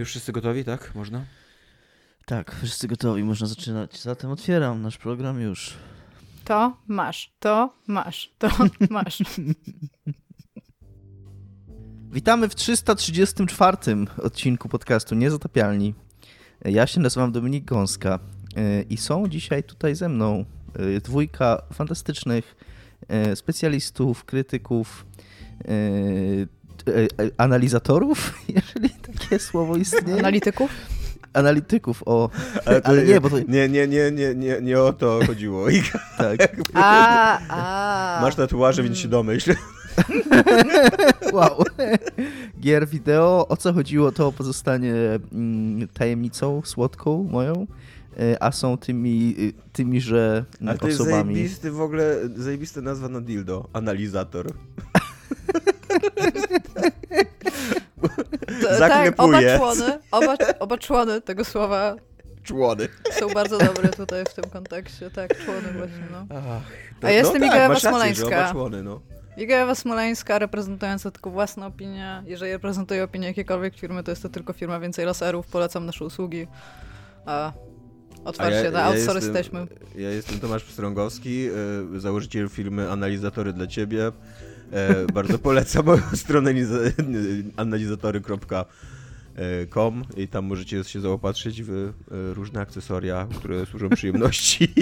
Już wszyscy gotowi, tak? Można? Tak, wszyscy gotowi, można zaczynać. Zatem otwieram nasz program już. To masz, to masz, to masz. Witamy w 334 odcinku podcastu Niezatapialni. Ja się nazywam Dominik Gąska y, i są dzisiaj tutaj ze mną y, dwójka fantastycznych y, specjalistów, krytyków, analizatorów, jeżeli takie słowo istnieje. Analityków? Analityków, o. Ale, ale nie, bo to... Nie, nie, nie, nie, nie, nie o to chodziło. tak. A, a. Masz tatuaże, więc się domyśl. wow. Gier wideo, o co chodziło, to pozostanie mm, tajemnicą słodką moją, e, a są tymi, y, tymi że a to osobami. jest zajebisty w ogóle, zajebista nazwa na dildo. Analizator. tak, oba człony, oba, oba człony tego słowa człony. Są bardzo dobre tutaj w tym kontekście, tak, człony właśnie, no. Ach, to, A jestem no Iga tak, Smoleńska. Człony, no. Smoleńska, reprezentująca tylko własną opinię. Jeżeli reprezentuję opinię jakiejkolwiek firmy, to jest to tylko firma Więcej Laserów. Polecam nasze usługi. A otwarcie ja, na outsource ja jesteśmy. Ja jestem Tomasz Pstrągowski, y, założyciel firmy Analizatory dla Ciebie. E, bardzo polecam moją stronę analizatory.com i tam możecie się zaopatrzyć w e, różne akcesoria, które służą przyjemności.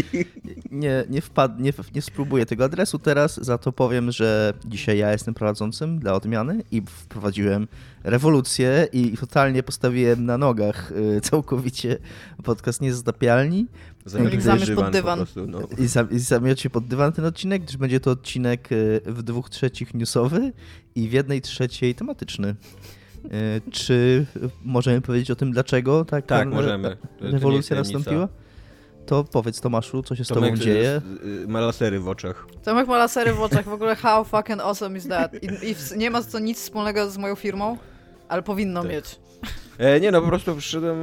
Nie, nie, wpad, nie, nie spróbuję tego adresu teraz, za to powiem, że dzisiaj ja jestem prowadzącym dla odmiany i wprowadziłem rewolucję i totalnie postawiłem na nogach e, całkowicie podcast Niezatapialni. Zamierz pod dywan. Prostu, no. I, zamiercie pod dywan ten odcinek, gdyż będzie to odcinek e, w dwóch trzecich newsowy i w jednej trzeciej tematyczny. E, czy możemy powiedzieć o tym, dlaczego tak, tak możemy. rewolucja nastąpiła? To powiedz Tomaszu, co się z Tomek tobą dzieje? Y, ma lasery w oczach. Tomek ma lasery w oczach, w ogóle how fucking awesome is that? I, i nie ma to nic wspólnego z moją firmą, ale powinno tak. mieć. E, nie no, po prostu przyszedłem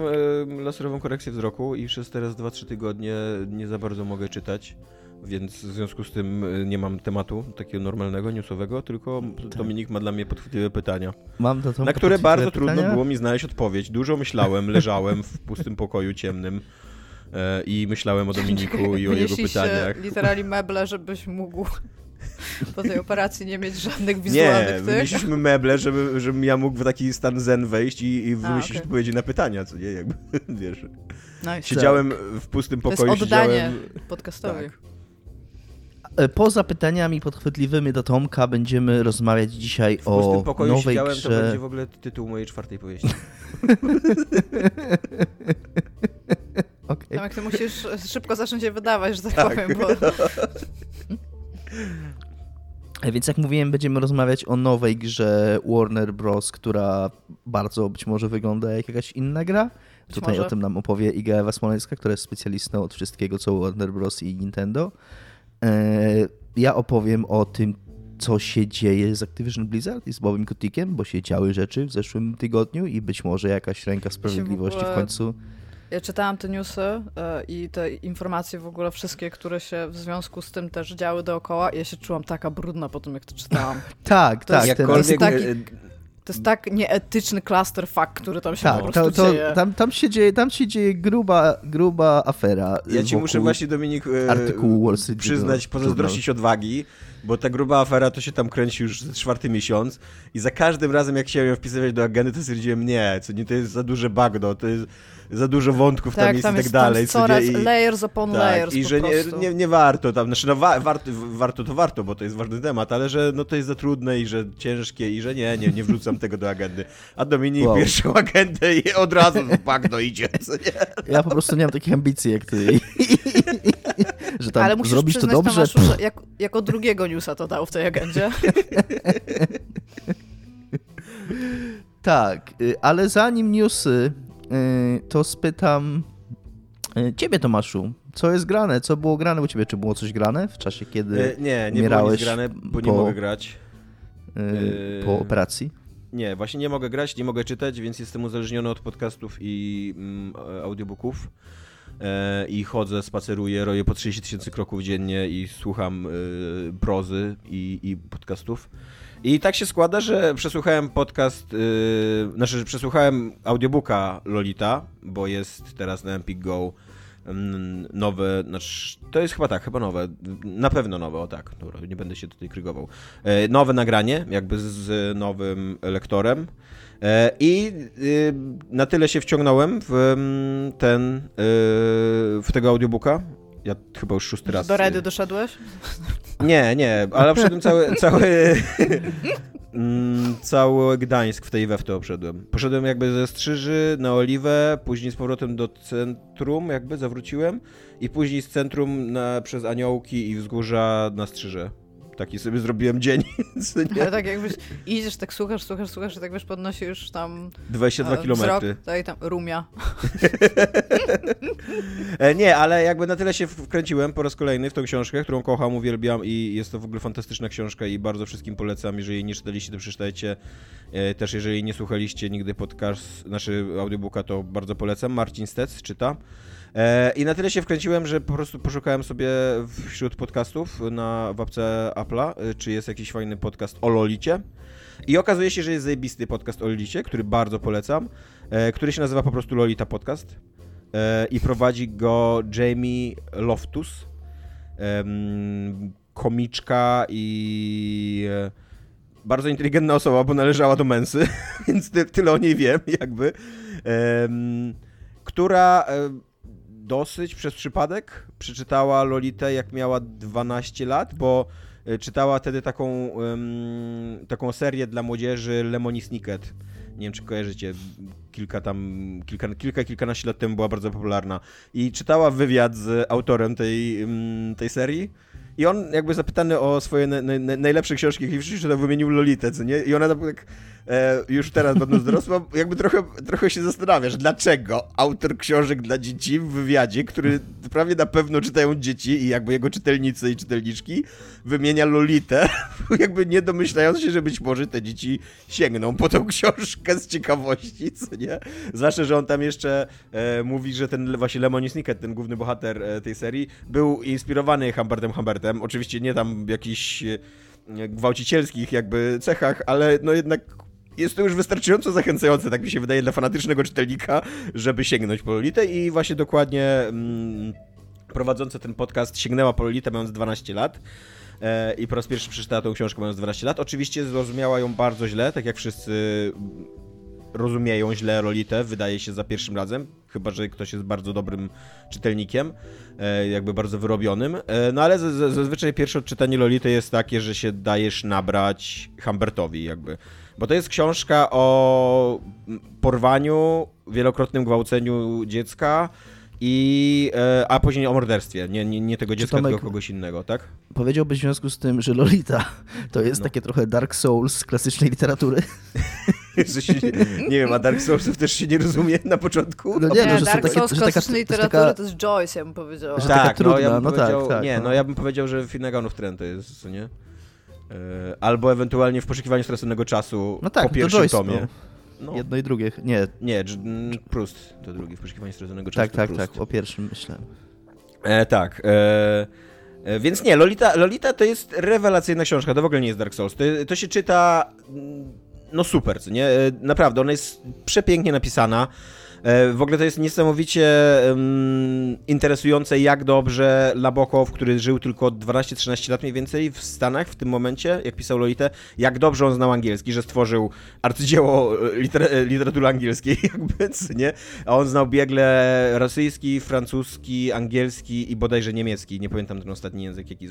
e, laserową korekcję wzroku i przez teraz 2-3 tygodnie nie za bardzo mogę czytać, więc w związku z tym e, nie mam tematu takiego normalnego, newsowego, tylko tak. Dominik ma dla mnie podchwytliwe pytania. Mam do Na które bardzo pytania? trudno było mi znaleźć odpowiedź. Dużo myślałem, leżałem w pustym pokoju ciemnym e, i myślałem o Dominiku i o jego pytaniach. literalnie meble, żebyś mógł po tej operacji nie mieć żadnych wizualnych Nie, wymyśliliśmy meble, żeby, żebym ja mógł w taki stan zen wejść i, i wymyślić okay. odpowiedzi na pytania, co nie, jakby, wiesz. Nice. Siedziałem tak. w pustym pokoju, To jest oddanie siedziałem... podcastowi. Tak. E, poza pytaniami podchwytliwymi do Tomka będziemy rozmawiać dzisiaj w o pokoju nowej siedziałem, grze. to będzie w ogóle tytuł mojej czwartej powieści. okay. Tomek, ty musisz szybko zacząć je wydawać, że tak, tak. powiem, bo... E, więc jak mówiłem, będziemy rozmawiać o nowej grze Warner Bros., która bardzo być może wygląda jak jakaś inna gra. Być Tutaj może. o tym nam opowie Iga Ewa Smoleńska, która jest specjalistą od wszystkiego, co Warner Bros. i Nintendo. E, ja opowiem o tym, co się dzieje z Activision Blizzard i z Bobem Kotikiem, bo się działy rzeczy w zeszłym tygodniu i być może jakaś ręka sprawiedliwości w, ogóle... w końcu ja czytałam te newsy e, i te informacje w ogóle wszystkie, które się w związku z tym też działy dookoła i ja się czułam taka brudna po tym, jak to czytałam. tak, to tak. Jest, jest taki, to jest tak nieetyczny clusterfuck, który tam się tak, po prostu to, dzieje. Tam, tam, się dzieje. tam się dzieje gruba, gruba afera. Ja ci muszę właśnie, Dominik, e, artykułu Wall Street przyznać, pozazdrościć odwagi, bo ta gruba afera to się tam kręci już czwarty miesiąc i za każdym razem, jak się ją wpisywać do agendy, to stwierdziłem, nie, co nie, to jest za duże bagno, to jest za dużo wątków tak, tam jest tam i tak dalej. Coraz i, layers upon tak, layers I że nie, nie, nie, warto tam, znaczy no wa, warto, warto to warto, bo to jest ważny temat, ale że no to jest za trudne i że ciężkie i że nie, nie, nie wrzucam tego do agendy. A Dominik wow. pierwszą agendę i od razu w bagno idzie. Ja po prostu nie mam takich ambicji jak ty. że tam ale musisz zrobisz to dobrze. Tomaszu, że jak, jako drugiego newsa to dał w tej agendzie. tak, y, ale zanim newsy, Y, to spytam y, ciebie, Tomaszu, co jest grane? Co było grane u ciebie? Czy było coś grane w czasie, kiedy e, Nie, nie było nic grane, bo nie mogę grać. Y, po operacji? Nie, właśnie nie mogę grać, nie mogę czytać, więc jestem uzależniony od podcastów i mm, audiobooków. E, I chodzę, spaceruję, roję po 30 tysięcy kroków dziennie i słucham prozy i, i podcastów. I tak się składa, że przesłuchałem podcast, yy, znaczy, że przesłuchałem audiobooka Lolita, bo jest teraz na Empik Go mm, nowe, znaczy, to jest chyba tak, chyba nowe, na pewno nowe, o tak, dobra, nie będę się tutaj krygował. E, nowe nagranie, jakby z nowym lektorem. E, I y, na tyle się wciągnąłem w mm, ten, y, w tego audiobooka, ja chyba już szósty raz. Do Redy doszedłeś? Nie, nie, ale obszedłem cały, cały, mm, cały Gdańsk w tej we w to obszedłem. Poszedłem jakby ze Strzyży na Oliwę, później z powrotem do centrum jakby zawróciłem i później z centrum na, przez Aniołki i Wzgórza na Strzyże. Taki sobie zrobiłem dzień. Ale tak jakbyś idziesz, tak słuchasz, słuchasz, słuchasz i tak wiesz, podnosisz tam 22 kilometry. Tak, tam rumia. E, nie, ale jakby na tyle się wkręciłem po raz kolejny w tą książkę, którą kocham, uwielbiam i jest to w ogóle fantastyczna książka i bardzo wszystkim polecam. Jeżeli nie czytaliście, to przeczytajcie. E, też jeżeli nie słuchaliście nigdy podcast, znaczy audiobooka, to bardzo polecam. Marcin Stec czyta. E, I na tyle się wkręciłem, że po prostu poszukałem sobie wśród podcastów na wapce Apple'a, e, czy jest jakiś fajny podcast o Lolicie. I okazuje się, że jest zajebisty podcast o Lolicie, który bardzo polecam, e, który się nazywa po prostu Lolita Podcast. I prowadzi go Jamie Loftus, komiczka i bardzo inteligentna osoba, bo należała do Mensy, więc tyle o niej wiem, jakby. Która dosyć przez przypadek przeczytała Lolitę jak miała 12 lat, bo e, czytała wtedy taką, um, taką serię dla młodzieży Lemony Snicket. Nie wiem, czy kojarzycie, kilka tam, kilka, kilka, kilkanaście lat temu była bardzo popularna. I czytała wywiad z autorem tej, tej serii i on jakby zapytany o swoje na, na, najlepsze książki, jakie to wymienił Lolitę, co nie? I ona tak e, już teraz będąc dorosła, jakby trochę, trochę się zastanawiasz, dlaczego autor książek dla dzieci w wywiadzie, który prawie na pewno czytają dzieci i jakby jego czytelnicy i czytelniczki, wymienia Lolitę, jakby nie domyślając się, że być może te dzieci sięgną po tą książkę z ciekawości, co nie? Zwłaszcza, że on tam jeszcze e, mówi, że ten właśnie Lemony Snicket, ten główny bohater e, tej serii, był inspirowany Humbertem Humbertem. Oczywiście nie tam jakiś e, gwałcicielskich jakby cechach, ale no jednak jest to już wystarczająco zachęcające, tak mi się wydaje, dla fanatycznego czytelnika, żeby sięgnąć po Lolitę i właśnie dokładnie mm, prowadząca ten podcast sięgnęła po Lolitę mając 12 lat e, i po raz pierwszy przeczytała tą książkę mając 12 lat. Oczywiście zrozumiała ją bardzo źle, tak jak wszyscy rozumieją źle Lolitę, wydaje się za pierwszym razem, chyba że ktoś jest bardzo dobrym czytelnikiem, e, jakby bardzo wyrobionym. E, no ale zazwyczaj pierwsze odczytanie Lolity jest takie, że się dajesz nabrać Humbertowi jakby. Bo to jest książka o porwaniu, wielokrotnym gwałceniu dziecka, i, e, a później o morderstwie. Nie, nie, nie tego dziecka, Tomek, tylko kogoś innego, tak? Powiedziałbyś w związku z tym, że Lolita to jest no. takie trochę Dark Souls z klasycznej literatury? nie wiem, a Dark Soulsów też się nie rozumie na początku? No nie, no, że Dark takie, Souls że klasycznej literatury taka, to jest Joyce, ja bym powiedziała. Że tak, taka trudna, no, ja no tak, tak. Nie, no. no ja bym powiedział, że Finneganów Trend to jest, co nie? E, albo ewentualnie w poszukiwaniu straconego czasu no tak, po pierwszym Joyce, tomie. No. No. Jedno i drugie, nie. Nie, Proust to drugi, w poszukiwaniu straconego czasu. Tak, tak, tak, o pierwszym myślałem. E, tak. E, e, więc nie, Lolita, Lolita to jest rewelacyjna książka, to w ogóle nie jest Dark Souls. To, to się czyta, no super, nie? E, naprawdę, ona jest przepięknie napisana. E, w ogóle to jest niesamowicie um, interesujące, jak dobrze Labokow, który żył tylko 12-13 lat mniej więcej w Stanach w tym momencie, jak pisał Lolitę, jak dobrze on znał angielski, że stworzył arcydzieło e, liter e, literatury angielskiej, jakby, nie? A on znał biegle rosyjski, francuski, angielski i bodajże niemiecki. Nie pamiętam ten ostatni język, jaki,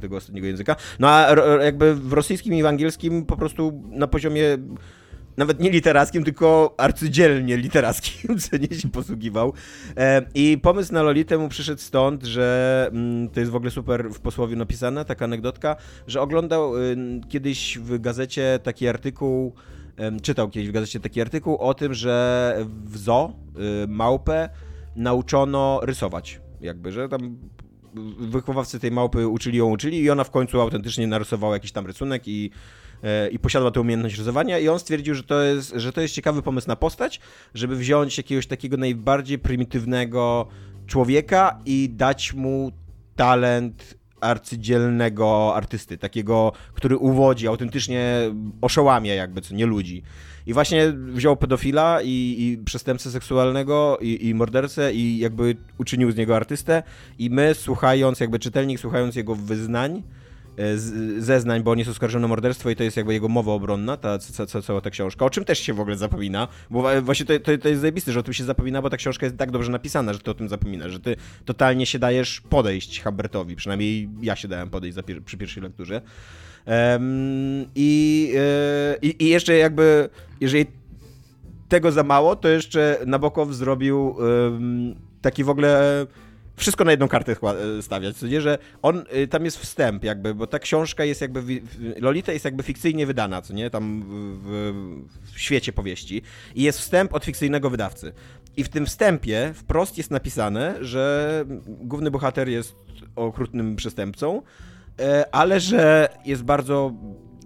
tego ostatniego języka. No a jakby w rosyjskim i w angielskim po prostu na poziomie nawet nie literackim, tylko arcydzielnie literackim, co nie się posługiwał. E, I pomysł na Lolitę mu przyszedł stąd, że mm, to jest w ogóle super w posłowie napisane, taka anegdotka, że oglądał y, kiedyś w gazecie taki artykuł, czytał kiedyś w gazecie taki artykuł o tym, że w zoo y, małpę nauczono rysować. Jakby, że tam wychowawcy tej małpy uczyli ją, uczyli i ona w końcu autentycznie narysowała jakiś tam rysunek i i posiadła tę umiejętność rysowania i on stwierdził, że to, jest, że to jest ciekawy pomysł na postać, żeby wziąć jakiegoś takiego najbardziej prymitywnego człowieka i dać mu talent arcydzielnego artysty, takiego, który uwodzi, autentycznie oszołamia jakby, co nie ludzi. I właśnie wziął pedofila i, i przestępcę seksualnego i, i mordercę i jakby uczynił z niego artystę i my słuchając, jakby czytelnik słuchając jego wyznań, E, zeznań, bo on jest oskarżony o morderstwo i to jest jakby jego mowa obronna, ta, ca, ca, cała ta książka, o czym też się w ogóle zapomina, bo właśnie to, to, to jest zajebiste, że o tym się zapomina, bo ta książka jest tak dobrze napisana, że ty o tym zapominasz, że ty totalnie się dajesz podejść Humbertowi, przynajmniej ja się dałem podejść pier przy pierwszej lekturze. Um, i, yy, i, jeszcze jakby, jeżeli tego za mało, to jeszcze Nabokow zrobił taki w ogóle wszystko na jedną kartę e, stawiać, co nie, że on, y, tam jest wstęp jakby, bo ta książka jest jakby, Lolita jest jakby fikcyjnie wydana, co nie, tam w, w świecie powieści i jest wstęp od fikcyjnego wydawcy. I w tym wstępie wprost jest napisane, że główny bohater jest okrutnym przestępcą, e, ale że jest bardzo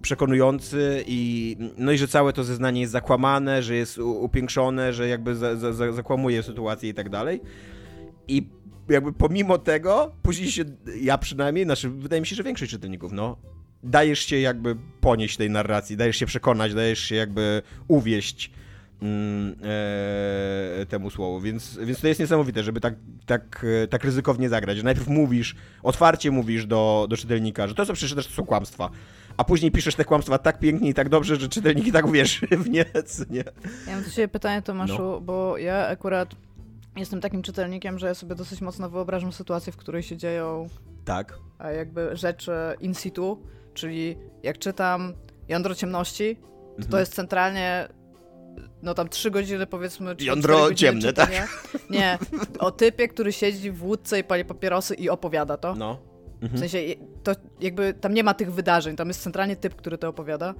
przekonujący i no i że całe to zeznanie jest zakłamane, że jest upiększone, że jakby za, za, zakłamuje sytuację i tak dalej. I jakby pomimo tego, później się, ja przynajmniej, znaczy wydaje mi się, że większość czytelników, no, dajesz się jakby ponieść tej narracji, dajesz się przekonać, dajesz się jakby uwieść mm, e, temu słowu, więc, więc to jest niesamowite, żeby tak, tak, tak ryzykownie zagrać, że najpierw mówisz, otwarcie mówisz do, do czytelnika, że to, co przeczytasz, to są kłamstwa, a później piszesz te kłamstwa tak pięknie i tak dobrze, że czytelnik i tak uwierzy w nie, nie? Ja mam do ciebie pytanie, Tomaszu, no. bo ja akurat jestem takim czytelnikiem, że ja sobie dosyć mocno wyobrażam sytuację, w której się dzieją tak. jakby rzeczy in situ, czyli jak czytam Jądro Ciemności, to, mhm. to jest centralnie no tam trzy godziny powiedzmy. Czy Jądro ciemne, tak? Nie, o typie, który siedzi w łódce i pali papierosy i opowiada to. No. Mhm. W sensie, to jakby tam nie ma tych wydarzeń, tam jest centralnie typ, który to opowiada.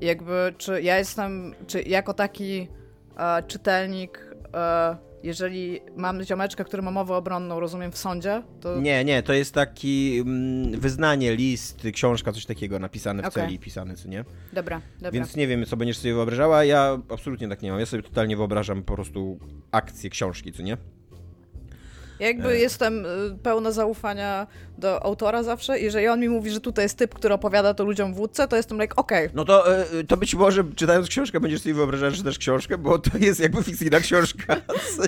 I jakby, czy ja jestem, czy jako taki e, czytelnik e, jeżeli mam ziomeczka, który ma mowę obronną, rozumiem, w sądzie, to... Nie, nie, to jest taki mm, wyznanie, list, książka, coś takiego napisane w okay. celi, pisane, co nie? Dobra, dobra. Więc nie wiem, co będziesz sobie wyobrażała, ja absolutnie tak nie mam. Ja sobie totalnie wyobrażam po prostu akcję książki, co nie? Jakby e. jestem y, pełna zaufania do autora zawsze. Jeżeli on mi mówi, że tutaj jest typ, który opowiada to ludziom w wódce, to jestem like, okej. Okay. No to, e, to być może czytając książkę będziesz sobie wyobrażać, że też książkę, bo to jest jakby fikcyjna książka.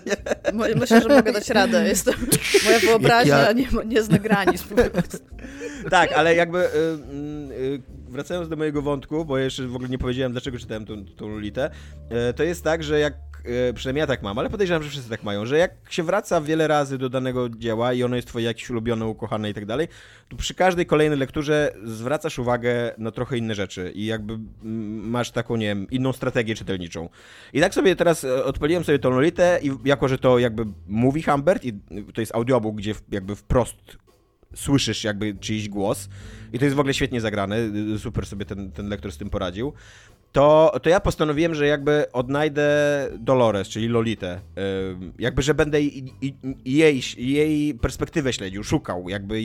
Myślę, że mogę dać radę. Jestem, moja wyobraźnia ja... nie, nie zna granic. tak, ale jakby wracając do mojego wątku, bo jeszcze w ogóle nie powiedziałem, dlaczego czytałem tą, tą Lolitę, to jest tak, że jak E, przynajmniej ja tak mam, ale podejrzewam, że wszyscy tak mają, że jak się wraca wiele razy do danego dzieła i ono jest twoje jakieś ulubione, ukochane i tak dalej, to przy każdej kolejnej lekturze zwracasz uwagę na trochę inne rzeczy i jakby masz taką, nie wiem, inną strategię czytelniczą. I tak sobie teraz e, odpaliłem sobie tą Lolitę i jako, że to jakby mówi Humbert i to jest audiobook, gdzie jakby wprost słyszysz jakby czyjś głos i to jest w ogóle świetnie zagrane, super sobie ten, ten lektor z tym poradził, to, to ja postanowiłem, że jakby odnajdę Dolores, czyli Lolitę. Jakby, że będę jej, jej perspektywę śledził, szukał, jakby,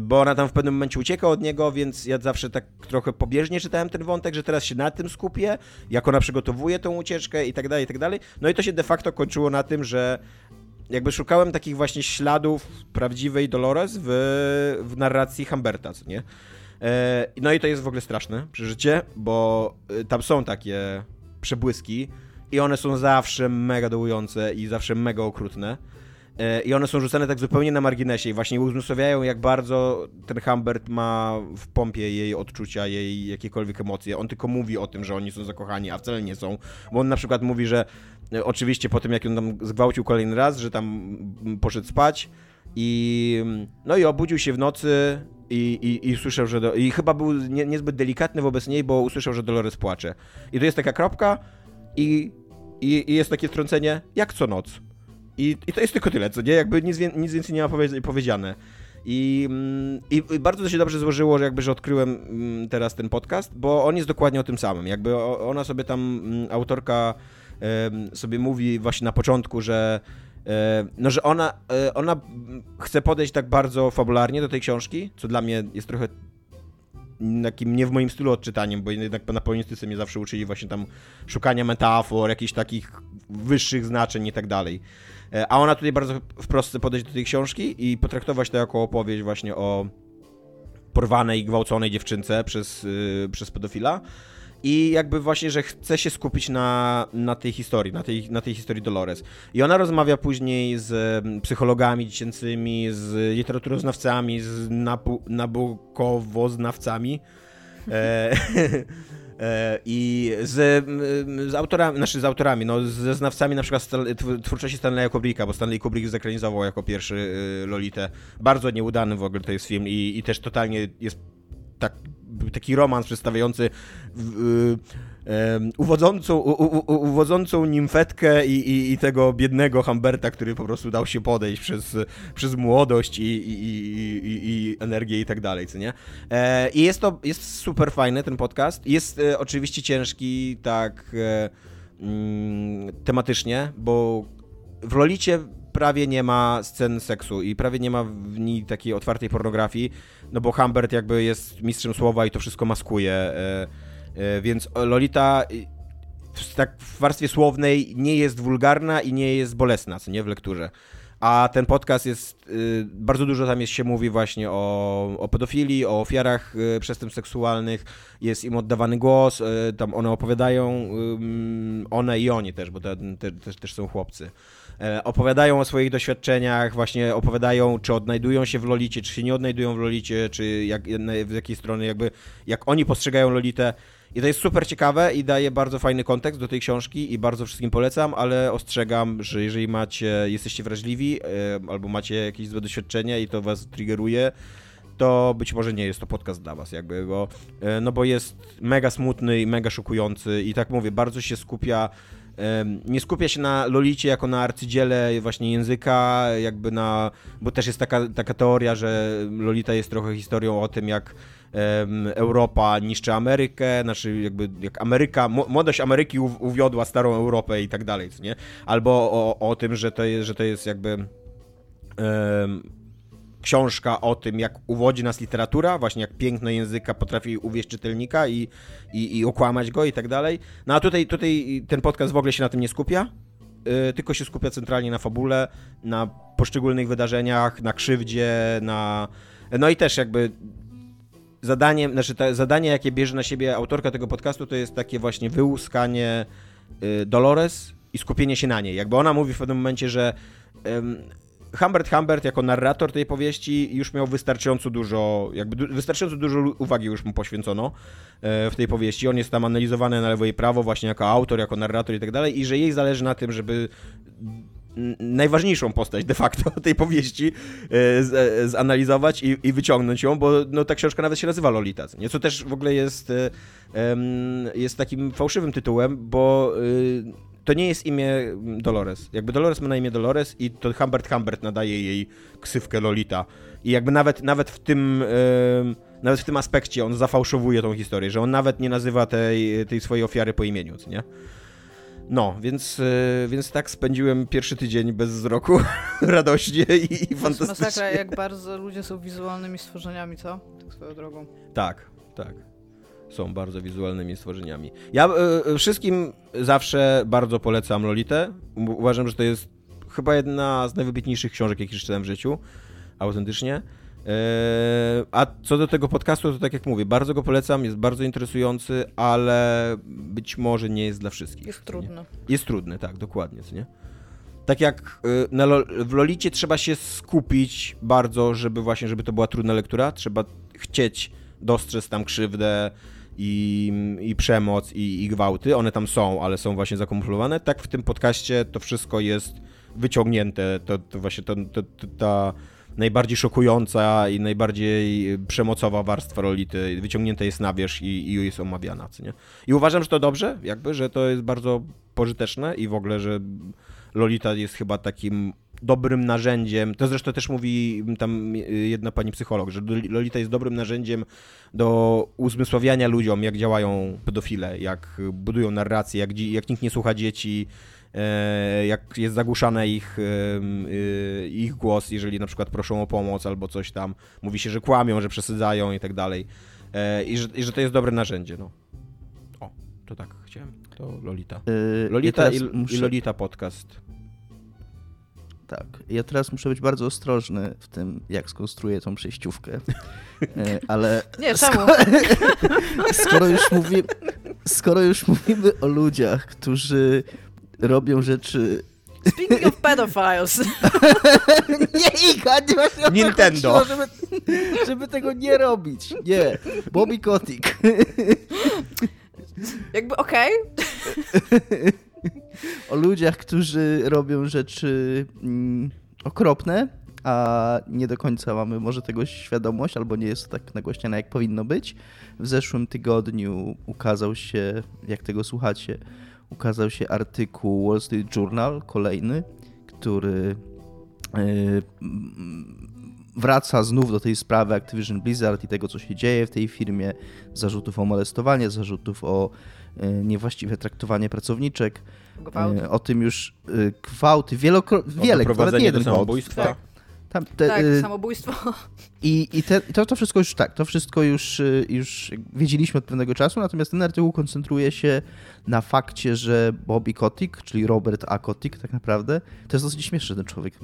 bo ona tam w pewnym momencie ucieka od niego, więc ja zawsze tak trochę pobieżnie czytałem ten wątek, że teraz się na tym skupię, jak ona przygotowuje tą ucieczkę i tak dalej, i tak dalej. No i to się de facto kończyło na tym, że jakby szukałem takich właśnie śladów prawdziwej Dolores w, w narracji Humberta, co nie? E, no i to jest w ogóle straszne przeżycie, bo e, tam są takie przebłyski i one są zawsze mega dołujące i zawsze mega okrutne. E, I one są rzucane tak zupełnie na marginesie i właśnie uzmysławiają, jak bardzo ten Humbert ma w pompie jej odczucia, jej jakiekolwiek emocje. On tylko mówi o tym, że oni są zakochani, a wcale nie są. Bo on na przykład mówi, że oczywiście po tym, jak on tam zgwałcił kolejny raz, że tam poszedł spać i no i obudził się w nocy i, i, i słyszał, że. Do, I chyba był nie, niezbyt delikatny wobec niej, bo usłyszał, że Dolores płacze. I tu jest taka kropka i, i, i jest takie wtrącenie, jak co noc. I, I to jest tylko tyle, co nie? Jakby nic, nic więcej nie ma powiedziane. I, mm, i, I, bardzo się dobrze złożyło, że jakby, że odkryłem mm, teraz ten podcast, bo on jest dokładnie o tym samym. Jakby ona sobie tam, mm, autorka sobie mówi właśnie na początku, że no, że ona, e, ona chce podejść tak bardzo fabularnie do tej książki, co dla mnie jest trochę takim nie w moim stylu odczytaniem, bo jednak na polonistyce mnie zawsze uczyli właśnie tam szukania metafor, jakichś takich wyższych znaczeń i tak dalej. E, a ona tutaj bardzo wprost chce podejść do tej książki i potraktować to jako opowieść właśnie o porwanej, gwałconej dziewczynce przez, yy, przez pedofila. I jakby właśnie, że chce się skupić na, na tej historii, na tej, na tej historii Dolores. I ona rozmawia później z psychologami dziecięcymi, z literaturoznawcami, z nabu, nabukowoznawcami. E, e, I z, z autorami, znaczy z autorami, no, ze znawcami na przykład twórczości Stanleya Kubricka, bo Stanley Kubrick zekranizował jako pierwszy y, Lolitę. Bardzo nieudany w ogóle to jest film i, i też totalnie jest tak, taki romans przedstawiający uwodzącą, u, uwodzącą nimfetkę i, i, i, tego biednego Humberta, który po prostu dał się podejść przez, przez młodość i, i, energię i tak dalej, co nie? E, I jest to, jest super fajny ten podcast. Jest e, oczywiście ciężki tak e, mm, tematycznie, bo w Lolicie prawie nie ma scen seksu i prawie nie ma w niej takiej otwartej pornografii, no bo Humbert jakby jest mistrzem słowa i to wszystko maskuje. E, e, więc Lolita tak w warstwie słownej nie jest wulgarna i nie jest bolesna, co nie w lekturze. A ten podcast jest, bardzo dużo tam jest, się mówi właśnie o, o pedofilii, o ofiarach przestępstw seksualnych, jest im oddawany głos, tam one opowiadają, one i oni też, bo te, te, też są chłopcy. E, opowiadają o swoich doświadczeniach, właśnie opowiadają, czy odnajdują się w Lolicie, czy się nie odnajdują w Lolicie, czy jak, z jakiej strony jakby, jak oni postrzegają Lolitę. I to jest super ciekawe i daje bardzo fajny kontekst do tej książki i bardzo wszystkim polecam, ale ostrzegam, że jeżeli macie, jesteście wrażliwi e, albo macie jakieś złe doświadczenia i to was triggeruje, to być może nie jest to podcast dla was, jakby, bo, e, no bo jest mega smutny i mega szokujący i tak mówię, bardzo się skupia nie skupia się na Lolicie jako na arcydziele właśnie języka, jakby na, bo też jest taka, taka teoria, że Lolita jest trochę historią o tym, jak Europa niszczy Amerykę, znaczy jakby jak Ameryka, młodość Ameryki uwiodła starą Europę i tak dalej, nie? Albo o, o tym, że to jest, że to jest jakby książka o tym, jak uwodzi nas literatura, właśnie jak piękno języka potrafi uwieść czytelnika i, i, i okłamać go i tak dalej. No a tutaj, tutaj ten podcast w ogóle się na tym nie skupia, yy, tylko się skupia centralnie na fabule, na poszczególnych wydarzeniach, na krzywdzie, na... No i też jakby zadanie, znaczy zadanie, jakie bierze na siebie autorka tego podcastu, to jest takie właśnie wyłuskanie yy, Dolores i skupienie się na niej. Jakby ona mówi w pewnym momencie, że Humbert Humbert jako narrator tej powieści już miał wystarczająco dużo, jakby wystarczająco dużo uwagi już mu poświęcono e, w tej powieści. On jest tam analizowany na lewo i prawo właśnie jako autor, jako narrator i tak dalej i że jej zależy na tym, żeby najważniejszą postać de facto tej powieści e, z, e, zanalizować i, i, wyciągnąć ją, bo no, ta książka nawet się nazywa Lolita, nie? co też w ogóle jest, jest takim fałszywym tytułem, bo to nie jest imię Dolores. Jakby Dolores ma na imię Dolores i to Humbert Humbert nadaje jej ksywkę Lolita. I jakby nawet, nawet w tym... Yy, nawet w tym aspekcie on zafałszowuje tą historię, że on nawet nie nazywa tej, tej swojej ofiary po imieniu, nie? No, więc, yy, więc tak spędziłem pierwszy tydzień bez wzroku, radośnie i, i fantastycznie. Masakra, jak bardzo ludzie są wizualnymi stworzeniami, co? Tak swoją drogą. Tak, tak są bardzo wizualnymi stworzeniami. Ja y, wszystkim zawsze bardzo polecam Lolitę. Uważam, że to jest chyba jedna z najwybitniejszych książek, jakie czytałem w życiu. Autentycznie. E, a co do tego podcastu, to tak jak mówię, bardzo go polecam, jest bardzo interesujący, ale być może nie jest dla wszystkich. Jest trudny. Jest trudny, tak, dokładnie, co nie? Tak jak na w Lolicie trzeba się skupić bardzo, żeby właśnie, żeby to była trudna lektura, trzeba chcieć dostrzec tam krzywdę, i, i przemoc, i, i gwałty. One tam są, ale są właśnie zakamuflowane. Tak w tym podcaście to wszystko jest wyciągnięte. To, to właśnie to, to, to, ta najbardziej szokująca i najbardziej przemocowa warstwa Lolity wyciągnięta jest na wierzch i, i jest omawiana, co nie? I uważam, że to dobrze, jakby, że to jest bardzo pożyteczne i w ogóle, że Lolita jest chyba takim dobrym narzędziem, to zresztą też mówi tam jedna pani psycholog, że Lolita jest dobrym narzędziem do uzmysławiania ludziom, jak działają pedofile, jak budują narrację, jak, jak nikt nie słucha dzieci, e, jak jest zagłuszany ich, e, ich głos, jeżeli na przykład proszą o pomoc albo coś tam. Mówi się, że kłamią, że przesadzają i tak dalej. E, I że, i że to jest dobre narzędzie, no. O, to tak chciałem. To Lolita. Lolita ja i, muszę... i Lolita podcast. Tak. Ja teraz muszę być bardzo ostrożny w tym, jak skonstruuję tą przejściówkę. E, ale. Nie, czemu? Skoro, skoro, już mówi, skoro już mówimy o ludziach, którzy robią rzeczy. Speaking of pedophiles. nie, Iga, nie masz Nintendo. żeby, żeby tego nie robić. Nie. Bobby Kotick. Jakby okej. Okay. O ludziach, którzy robią rzeczy mm, okropne, a nie do końca mamy może tego świadomość, albo nie jest to tak nagłośniane, jak powinno być. W zeszłym tygodniu ukazał się, jak tego słuchacie, ukazał się artykuł Wall Street Journal, kolejny, który yy, wraca znów do tej sprawy Activision Blizzard i tego, co się dzieje w tej firmie, zarzutów o molestowanie, zarzutów o yy, niewłaściwe traktowanie pracowniczek. Gwałt. Yy, o tym już gwałty, wielokro- wiele, nawet nie jeden gwałt. Tak. Tam te, tak, y samobójstwo. I, i te, to, to wszystko już tak, to wszystko już, już wiedzieliśmy od pewnego czasu, natomiast ten artykuł koncentruje się na fakcie, że Bobby Kotick, czyli Robert A. Kotick tak naprawdę, to jest dosyć śmieszne, że ten człowiek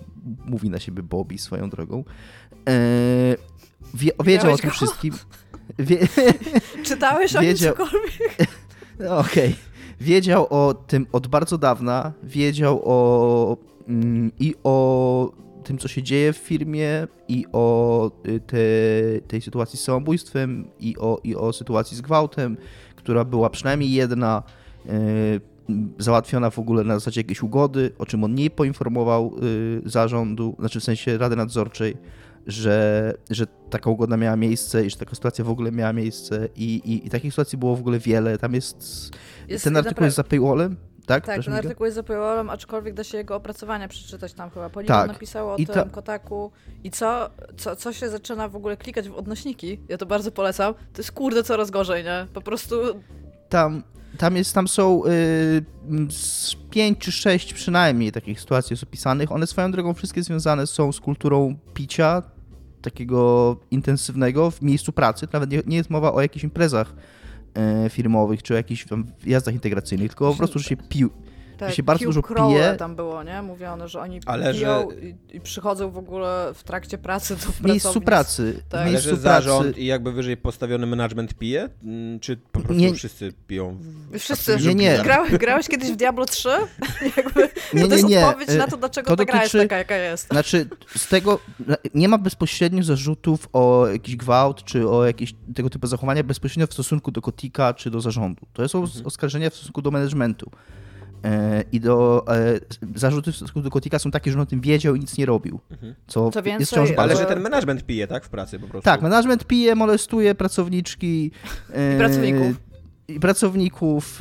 mówi na siebie Bobby swoją drogą, e, wie, wiedział o tym go? wszystkim. Wie, Czytałeś o nim cokolwiek? No, Okej. Okay. Wiedział o tym od bardzo dawna, wiedział o mm, i o tym, co się dzieje w firmie i o y, te, tej sytuacji z samobójstwem i o, i o sytuacji z gwałtem, która była przynajmniej jedna y, załatwiona w ogóle na zasadzie jakiejś ugody, o czym on nie poinformował y, zarządu, znaczy w sensie Rady Nadzorczej, że, że taka ugoda miała miejsce i że taka sytuacja w ogóle miała miejsce i, i, i takich sytuacji było w ogóle wiele. Tam jest... jest ten artykuł jest za paywallem, tak? Tak, ten artykuł jest za paywallem, aczkolwiek da się jego opracowania przeczytać tam chyba. Poligon tak. napisał o I tym, ta... Kotaku. I co, co, co się zaczyna w ogóle klikać w odnośniki, ja to bardzo polecam, to jest kurde coraz gorzej, nie? Po prostu... Tam, tam, jest, tam są y, pięć czy sześć przynajmniej takich sytuacji jest opisanych. One swoją drogą wszystkie związane są z kulturą picia, takiego intensywnego w miejscu pracy. Nawet nie, nie jest mowa o jakichś imprezach E, firmowych, czy o jakichś tam jazdach integracyjnych, tylko po prostu, że się pił, tak, się bardzo dużo pije. tam było, nie? Mówiono, że oni Ale piją że... i, i, przychodzą w ogóle w trakcie pracy do W miejscu pracy. Tak. W miejscu Ale że pracy. zarząd i jakby wyżej postawiony management pije? Mm, czy po prostu nie. wszyscy piją? Wszyscy. Nie, nie. Grałeś, grałeś kiedyś w Diablo 3? jakby, nie, nie, to jest nie. odpowiedź na to, dlaczego to ta dotyczy, gra jest taka, jaka jest. Znaczy, z tego nie ma bezpośrednio zarzutów o jakiś gwałt, czy o jakieś tego typu zachowania bezpośrednio w stosunku do Kotika, czy do zarządu. To są mhm. oskarżenia w stosunku do managementu. E, I do, e, zarzuty w stosunku do Kotika są takie, że on o tym wiedział i nic nie robił. Mhm. Co, co więcej, jest wciąż bardzo... Ale że ten management pije, tak? W pracy po prostu. Tak, management pije, molestuje pracowniczki. I pracowników. I pracowników.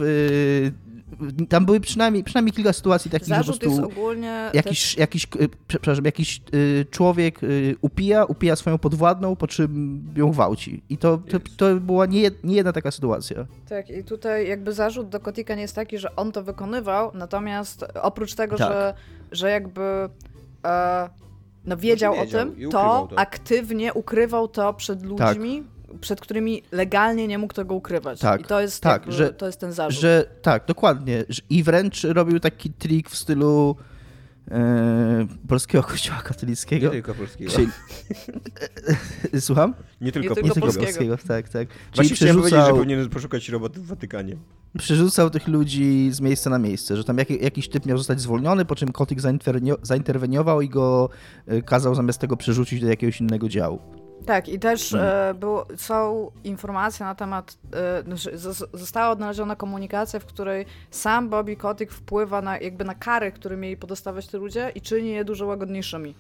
Tam były przynajmniej, przynajmniej kilka sytuacji takich, Zarzut że po prostu ogólnie jakiś, też... jakiś, e, przepraszam, jakiś y, człowiek y, upija, upija swoją podwładną, po czym ją gwałci. I to, to, to była nie, nie jedna taka sytuacja. Tak, i tutaj jakby zarzut do Kotika nie jest taki, że on to wykonywał, natomiast oprócz tego, tak. że, że jakby e, no wiedział, wiedział o tym, to, to, aktywnie ukrywał to przed ludźmi, tak przed którymi legalnie nie mógł tego ukrywać. Tak, I to jest, tak, jakby, że, to jest ten zarzut. Że, tak, dokładnie. I wręcz robił taki trik w stylu e, polskiego kościoła katolickiego. Nie tylko polskiego. Czyli, słucham? Nie tylko, nie tylko polskiego. polskiego. Tak, tak. Czyli Właśnie przerzucał, powiedzieć, że powinien poszukać roboty w Watykanie. Przerzucał tych ludzi z miejsca na miejsce, że tam jak, jakiś typ miał zostać zwolniony, po czym Kotik zainterweniował i go e, kazał zamiast tego przerzucić do jakiegoś innego działu. Tak, i też hmm. e, było, są informacje na temat, e, znaczy, została odnaleziona komunikacja, w której sam Bobby Kotick wpływa na, jakby na kary, które mieli podostawać te ludzie i czyni je dużo łagodniejszymi.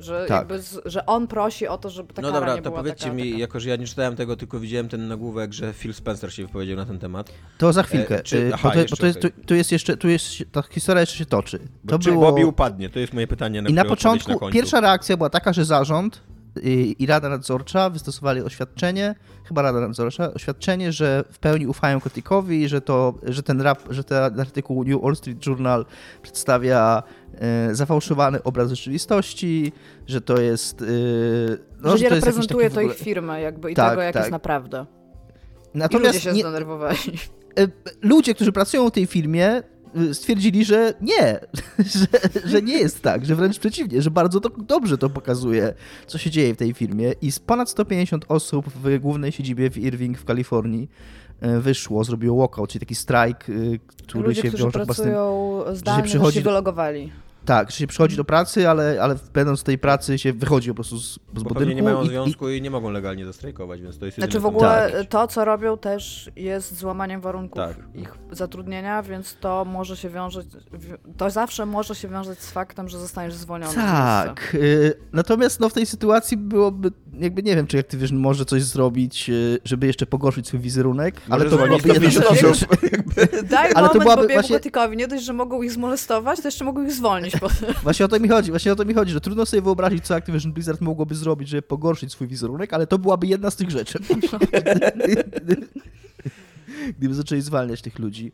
Że, tak. jakby z, że on prosi o to, żeby ta no kara dobra, nie to powiedzcie taka, mi, taka. jako że ja nie czytałem tego, tylko widziałem ten nagłówek, że Phil Spencer się wypowiedział na ten temat. To za chwilkę, e, czy, aha, bo, to, bo to, jest, tu, jest jeszcze, tu jest, ta historia jeszcze się toczy. To czy było... Bobby upadnie? To jest moje pytanie. Na I na początku, na pierwsza reakcja była taka, że zarząd i Rada Nadzorcza wystosowali oświadczenie, chyba Rada Nadzorcza, oświadczenie, że w pełni ufają Kotikowi, że, to, że, ten, rap, że ten artykuł New Wall Street Journal przedstawia e, zafałszowany obraz rzeczywistości, że to jest... E, no, że, że nie reprezentuje to ich firmę jakby i tak, tego, jak tak. jest naprawdę. Natomiast I ludzie się nie, zdenerwowali. E, ludzie, którzy pracują w tej firmie, y, stwierdzili, że nie, że, że nie jest tak, że wręcz przeciwnie, że bardzo to, dobrze to pokazuje, co się dzieje w tej firmie i z ponad 150 osób w głównej siedzibie w Irving w Kalifornii y, wyszło, zrobiło walkout, czyli taki strajk, który Ludzie, się wiąże z tym, że się przychodzi, się wylogowali. Tak, że się przychodzi do pracy, ale, ale będąc w tej pracy się wychodzi po prostu z, z Bo budynku. nie mają i, związku i, i, nie mogą legalnie zastrajkować, więc to jest Znaczy w ogóle tak. to, co robią też jest złamaniem warunków tak. ich zatrudnienia, więc to może się wiązać, to zawsze może się wiązać z faktem, że zostaniesz zwolniony. Tak, y, natomiast no, w tej sytuacji byłoby, jakby nie wiem, czy Activision może coś zrobić, y, żeby jeszcze pogorszyć swój wizerunek, może ale to byłoby jedna Daj ale moment to byłaby właśnie... nie dość, że mogą ich zmolestować, to jeszcze mogą ich zwolnić Właśnie o to mi chodzi, właśnie o to mi chodzi, że trudno sobie wyobrazić, co Activision Blizzard mogłoby zrobić, żeby pogorszyć swój wizerunek, ale to byłaby jedna z tych rzeczy. Gdyby zaczęli zwalniać tych ludzi.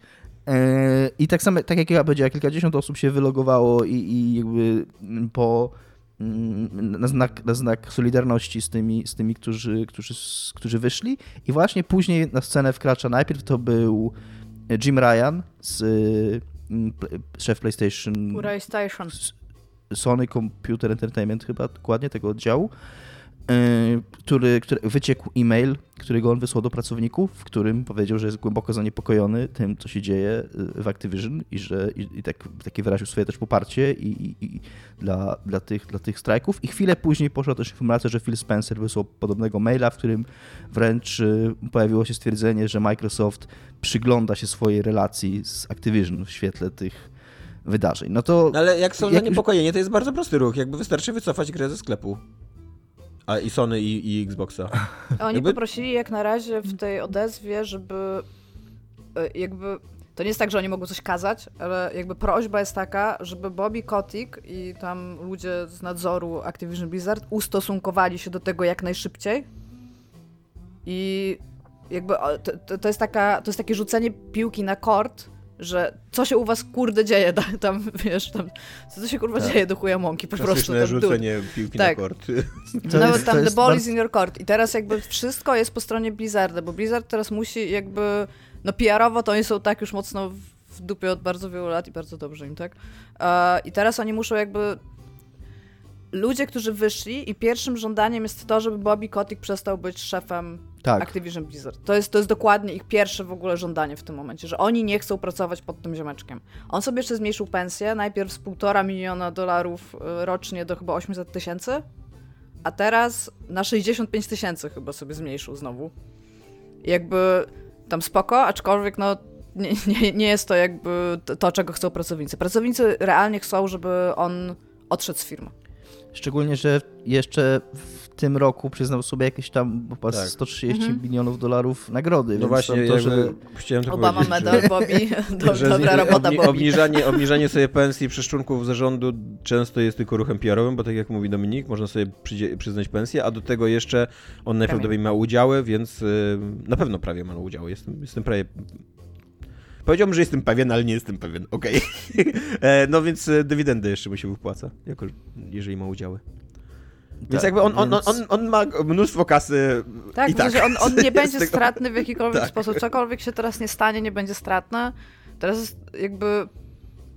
E, I tak samo, tak jak ja powiedziałem, kilkadziesiąt osób się wylogowało i, i jakby po mm, na znak, na znak solidarności z tymi, z tymi którzy, którzy, którzy wyszli. I właśnie później na scenę wkracza najpierw to był Jim Ryan z szef PlayStation. PlayStation. Sony Computer Entertainment chyba dokładnie tego oddziału, który, który wyciekł e-mail, którego on wysłał do pracowników, w którym powiedział, że jest głęboko zaniepokojony tym, co się dzieje y, w Activision i że i, i tak, takie wyraził swoje też poparcie i, i, i, dla, dla, tych, dla tych strajków. I chwilę później poszła też informacja, że Phil Spencer wysłał podobnego maila, w którym wręcz y, pojawiło się stwierdzenie, że Microsoft przygląda się swojej relacji z Activision w świetle tych wydarzeń. No to... No ale jak są jak... zaniepokojeni, to jest bardzo prosty ruch. Jakby wystarczy wycofać grę ze sklepu. A i Sony i, i Xboxa. Oni jakby... poprosili jak na razie w tej odezwie, żeby e, jakby to nie jest tak, że oni mogą coś kazać, ale jakby prośba jest taka, żeby Bobby Kotick i tam ludzie z nadzoru Activision Blizzard ustosunkowali się do tego jak najszybciej. I jakby to, to, jest, taka, to jest takie rzucenie piłki na kort, że co się u was kurde dzieje, tam, wiesz, tam, co się kurwa tak. dzieje do chuja mąki, po prostu. Rzucenie dude. piłki tak. na kort. To Nawet jest, tam the ball is in your court i teraz jakby wszystko jest po stronie Blizzarda, bo Blizzard teraz musi jakby, no PR-owo to oni są tak już mocno w dupie od bardzo wielu lat i bardzo dobrze im, tak? I teraz oni muszą jakby ludzie, którzy wyszli i pierwszym żądaniem jest to, żeby Bobby Kotick przestał być szefem tak. Activision Blizzard. To jest, to jest dokładnie ich pierwsze w ogóle żądanie w tym momencie, że oni nie chcą pracować pod tym ziomeczkiem. On sobie jeszcze zmniejszył pensję, najpierw z półtora miliona dolarów y, rocznie do chyba 800 tysięcy, a teraz na 65 tysięcy chyba sobie zmniejszył znowu. jakby tam spoko, aczkolwiek no nie, nie, nie jest to jakby to, czego chcą pracownicy. Pracownicy realnie chcą, żeby on odszedł z firmy. Szczególnie, że jeszcze w tym roku przyznał sobie jakieś tam chyba tak. 130 mhm. milionów dolarów nagrody. No właśnie, to, żeby... chciałem to Obama medal, Bobby, Do, dobra robota, obni Obniżanie, obniżanie sobie pensji przez członków zarządu często jest tylko ruchem PR-owym, bo tak jak mówi Dominik, można sobie przyznać pensję, a do tego jeszcze on najprawdopodobniej ma udziały, więc y, na pewno prawie ma udziały. Jestem, jestem prawie Powiedziałbym, że jestem pewien, ale nie jestem pewien. Okej. Okay. E, no więc e, dywidendy jeszcze mu się wypłaca, jako, jeżeli ma udziały. Więc tak, jakby on, on, on, on, ma mnóstwo kasy. Tak, i tak. on, on nie będzie tego... stratny w jakikolwiek tak. sposób. Cokolwiek się teraz nie stanie, nie będzie stratne. Teraz jest jakby.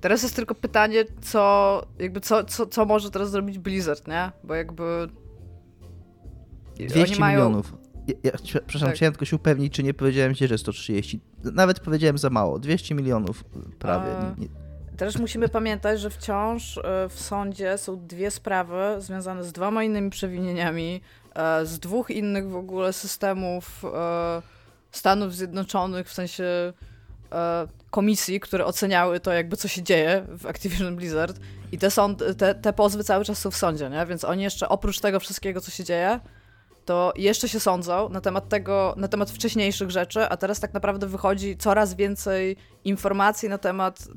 Teraz jest tylko pytanie, co, jakby co, co, co może teraz zrobić Blizzard, nie? Bo jakby. 200 mają... milionów. Ja, ja, przepraszam, tak. chciałem tylko się upewnić, czy nie powiedziałem ci, że 130. Nawet powiedziałem za mało. 200 milionów prawie. A... Też musimy pamiętać, że wciąż e, w sądzie są dwie sprawy związane z dwoma innymi przewinieniami, e, z dwóch innych w ogóle systemów e, Stanów Zjednoczonych, w sensie komisji, które oceniały to, jakby co się dzieje w Activision Blizzard. I te, sąd, te, te pozwy cały czas są w sądzie, nie? Więc oni jeszcze oprócz tego wszystkiego, co się dzieje, to jeszcze się sądzą na temat tego, na temat wcześniejszych rzeczy, a teraz tak naprawdę wychodzi coraz więcej informacji na temat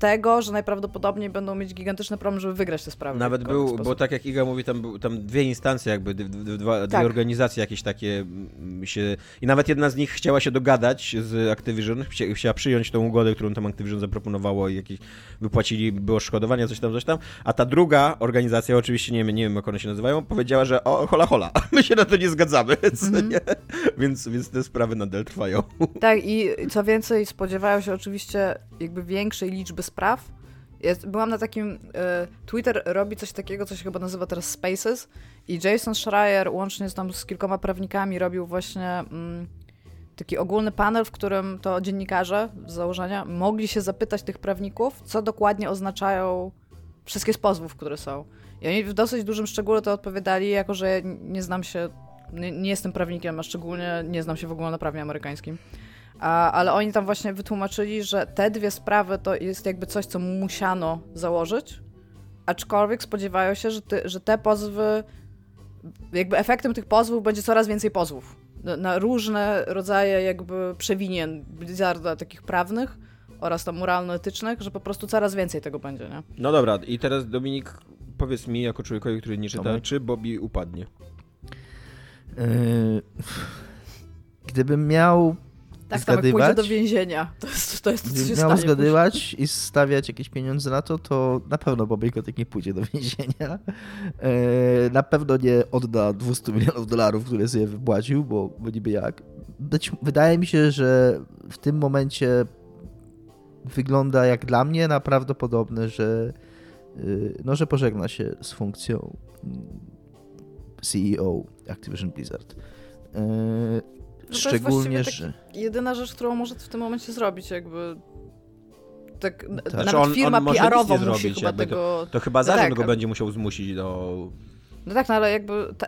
tego, że najprawdopodobniej będą mieć gigantyczny problem, żeby wygrać te sprawy. Nawet był, bo tak jak Iga mówi, tam, był, tam dwie instancje jakby, dwa, tak. dwie organizacje jakieś takie mm, się... I nawet jedna z nich chciała się dogadać z Activision, chciała przyjąć tą ugodę, którą tam Activision zaproponowało i jakieś wypłacili, było szkodowanie, coś tam, coś tam, a ta druga organizacja, oczywiście nie wiem, nie wiem jak one się nazywają, powiedziała, że o, hola, hola, my się na to nie zgadzamy, mm -hmm. nie? Więc, więc te sprawy nadal trwają. Tak i co więcej, spodziewają się oczywiście jakby większej liczby spraw. Jest, byłam na takim. E, Twitter robi coś takiego, co się chyba nazywa teraz Spaces, i Jason Schreier łącznie z, tam z kilkoma prawnikami robił właśnie mm, taki ogólny panel, w którym to dziennikarze z założenia mogli się zapytać tych prawników, co dokładnie oznaczają wszystkie z pozwów, które są. I oni w dosyć dużym szczególe to odpowiadali, jako że nie znam się, nie, nie jestem prawnikiem, a szczególnie nie znam się w ogóle na prawie amerykańskim. A, ale oni tam właśnie wytłumaczyli, że te dwie sprawy to jest jakby coś, co musiano założyć, aczkolwiek spodziewają się, że, ty, że te pozwy, jakby efektem tych pozwów będzie coraz więcej pozwów na, na różne rodzaje jakby przewinien Blizzarda takich prawnych oraz tam moralno-etycznych, że po prostu coraz więcej tego będzie, nie? No dobra, i teraz Dominik, powiedz mi, jako człowiekowi, który nie czyta, czy Bobby upadnie? Yy, gdybym miał tak, zgadywać. Tak, pójdzie do więzienia. To jest to, jest to co się miał zgadywać i stawiać jakieś pieniądze na to, to na pewno Bobby Kotick nie pójdzie do więzienia. E, na pewno nie odda 200 milionów dolarów, które sobie wypłacił, bo, bo niby jak. Wydaje mi się, że w tym momencie wygląda jak dla mnie na prawdopodobne, że, y, no, że pożegna się z funkcją CEO Activision Blizzard. No Szczególnie, że... jedyna rzecz, którą może w tym momencie zrobić, jakby tak, tak. Nawet on, firma on PR-owa musi zrobić, chyba tego... To, to chyba zarząd no tak, go będzie musiał zmusić do... No tak, no ale jakby... Ta...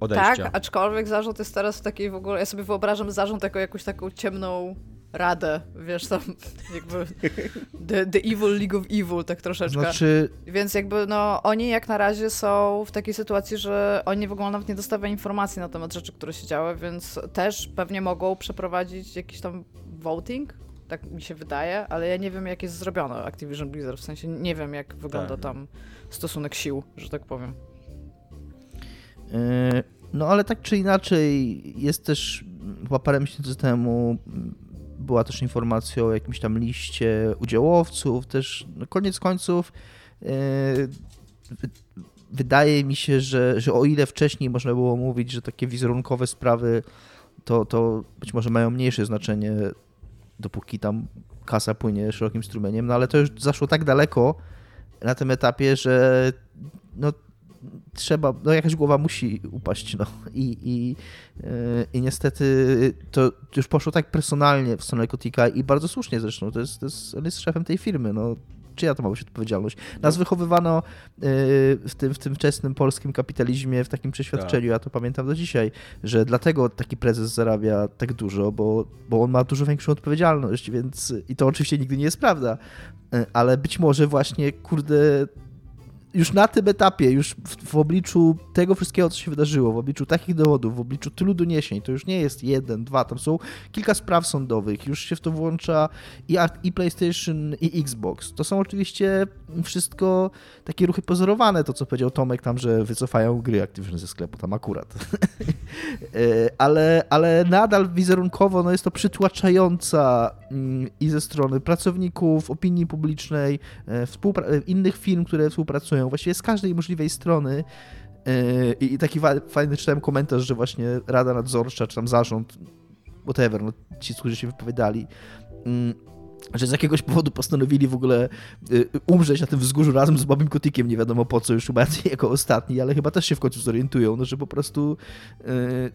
Odejścia. Tak, aczkolwiek zarząd jest teraz w takiej w ogóle... Ja sobie wyobrażam zarząd jako jakąś taką ciemną radę, wiesz, tam jakby the, the Evil League of Evil, tak troszeczkę. Znaczy... Więc jakby, no, oni jak na razie są w takiej sytuacji, że oni w ogóle nawet nie dostawiają informacji na temat rzeczy, które się działy, więc też pewnie mogą przeprowadzić jakiś tam voting, tak mi się wydaje, ale ja nie wiem, jak jest zrobione Activision Blizzard, w sensie nie wiem, jak wygląda tak. tam stosunek sił, że tak powiem. E, no ale tak czy inaczej, jest też chyba parę miesięcy temu była też informacja o jakimś tam liście udziałowców, też no koniec końców yy, wydaje mi się, że, że o ile wcześniej można było mówić, że takie wizerunkowe sprawy to, to być może mają mniejsze znaczenie, dopóki tam kasa płynie szerokim strumieniem, no ale to już zaszło tak daleko na tym etapie, że no, trzeba, no jakaś głowa musi upaść, no i, i, yy, i niestety to już poszło tak personalnie w stronę Kotika i bardzo słusznie zresztą, to jest, to jest, on jest szefem tej firmy, no czyja to ma być odpowiedzialność? Nas wychowywano yy, w tym, w tym wczesnym polskim kapitalizmie w takim przeświadczeniu, tak. ja to pamiętam do dzisiaj, że dlatego taki prezes zarabia tak dużo, bo, bo on ma dużo większą odpowiedzialność, więc i to oczywiście nigdy nie jest prawda, yy, ale być może właśnie, kurde, już na tym etapie, już w, w, obliczu tego wszystkiego, co się wydarzyło, w obliczu takich dowodów, w obliczu tylu doniesień, to już nie jest jeden, dwa, tam są kilka spraw sądowych, już się w to włącza i, i PlayStation, i Xbox. To są oczywiście wszystko takie ruchy pozorowane, to co powiedział Tomek tam, że wycofają gry Activision ze sklepu, tam akurat. E, ale, ale nadal wizerunkowo no jest to przytłaczająca mm, i ze strony pracowników, opinii publicznej, e, innych firm, które współpracują właściwie z każdej możliwej strony. Yy, I taki fajny czytałem komentarz, że właśnie Rada Nadzorcza, czy tam zarząd, whatever, no, ci, którzy się wypowiadali, mm, że z jakiegoś powodu postanowili w ogóle yy, umrzeć na tym wzgórzu razem z Bobim Kotikiem, nie wiadomo po co, już chyba jako ostatni, ale chyba też się w końcu zorientują, no, że po prostu yy,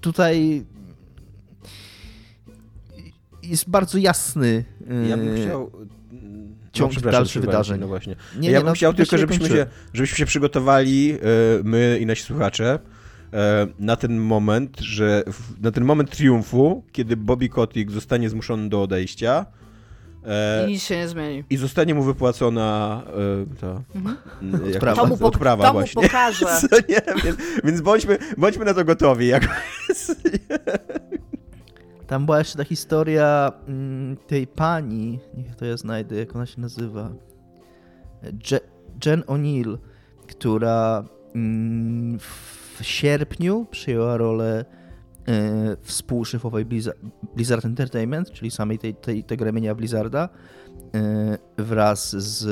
tutaj jest bardzo jasny. Ja bym chciał ciąg no, dalszych wydarzeń. No właśnie. Nie, ja bym no, chciał tylko, żebyśmy się, żebyśmy się przygotowali, e, my i nasi słuchacze, e, na ten moment, że na ten moment triumfu, kiedy Bobby Kotick zostanie zmuszony do odejścia. E, I nic się nie zmieni. I zostanie mu wypłacona ta mhm. odprawa, to mu, po, odprawa to mu właśnie. pokaże. nie, więc, więc bądźmy, bądźmy na to gotowi. Jak... Tam była jeszcze ta historia tej pani, niech to ja znajdę, jak ona się nazywa. Je Jen O'Neill, która mm, w sierpniu przyjęła rolę e, współszefowej Blizzard, Blizzard Entertainment, czyli samej tej, tej, tego ramienia Blizzarda, e, wraz z,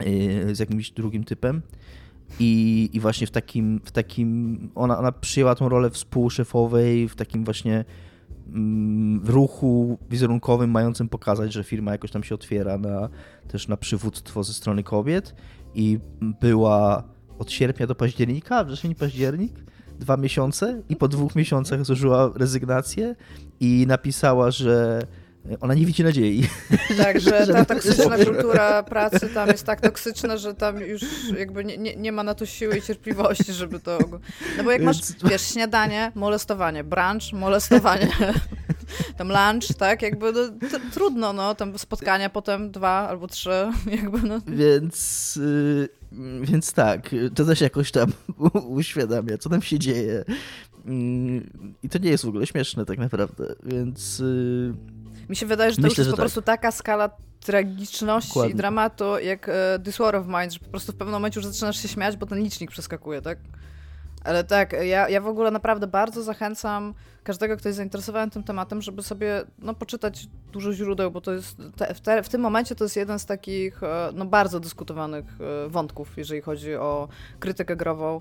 e, z jakimś drugim typem. I, I właśnie w takim, w takim ona, ona przyjęła tą rolę współszefowej w takim właśnie mm, ruchu wizerunkowym mającym pokazać, że firma jakoś tam się otwiera na, też na przywództwo ze strony kobiet. I była od sierpnia do października, wrzesień, październik, dwa miesiące i po dwóch miesiącach złożyła rezygnację i napisała, że ona nie widzi nadziei. Tak, że ta toksyczna kultura pracy tam jest tak toksyczna, że tam już jakby nie, nie, nie ma na to siły i cierpliwości, żeby to... No bo jak masz, wiesz, śniadanie, molestowanie, brunch, molestowanie, tam lunch, tak, jakby no, trudno, no, tam spotkania potem dwa albo trzy, jakby no. Więc, y, więc tak, to też jakoś tam uświadamia, co tam się dzieje. Mm, I to nie jest w ogóle śmieszne tak naprawdę, więc... Y, mi się wydaje, że to Myślę, już jest po tak. prostu taka skala tragiczności Dokładnie. i dramatu, jak e, This War of Mine, że po prostu w pewnym momencie już zaczynasz się śmiać, bo ten licznik przeskakuje, tak? Ale tak, ja, ja w ogóle naprawdę bardzo zachęcam każdego, kto jest zainteresowany tym tematem, żeby sobie no, poczytać dużo źródeł, bo to jest te, w, te, w, tym momencie to jest jeden z takich e, no, bardzo dyskutowanych e, wątków, jeżeli chodzi o krytykę grową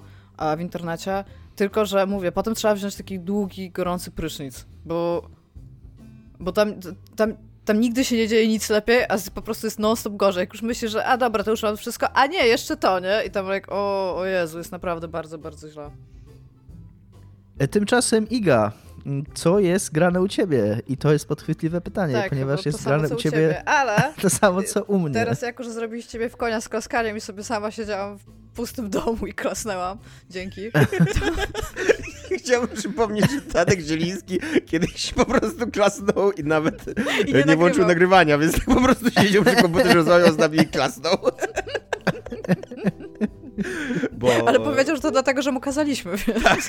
w internecie. Tylko, że mówię, potem trzeba wziąć taki długi, gorący prysznic, bo bo tam, tam, tam nigdy się nie dzieje nic lepiej, a po prostu jest non-stop gorzej. Jak już myślisz, że a dobra, to już mam wszystko, a nie, jeszcze to, nie? I tam jak, o, o Jezu, jest naprawdę bardzo, bardzo źle. E, tymczasem Iga, co jest grane u ciebie? I to jest podchwytliwe pytanie, tak, ponieważ jest grane u ciebie, ciebie, ale to samo co u mnie. Teraz jako, że zrobiliście ciebie w konia z klaskaniem i sobie sama siedziałam w pustym domu i klasnęłam, dzięki. Chciałbym przypomnieć, że Tadek Zieliński kiedyś po prostu klasnął i nawet I nie, nie włączył nagrywania, więc tak po prostu siedział przy komputerze, rozmawiał z nami i klasnął. Bo... Ale powiedział, że to dlatego, że mu kazaliśmy. Tak,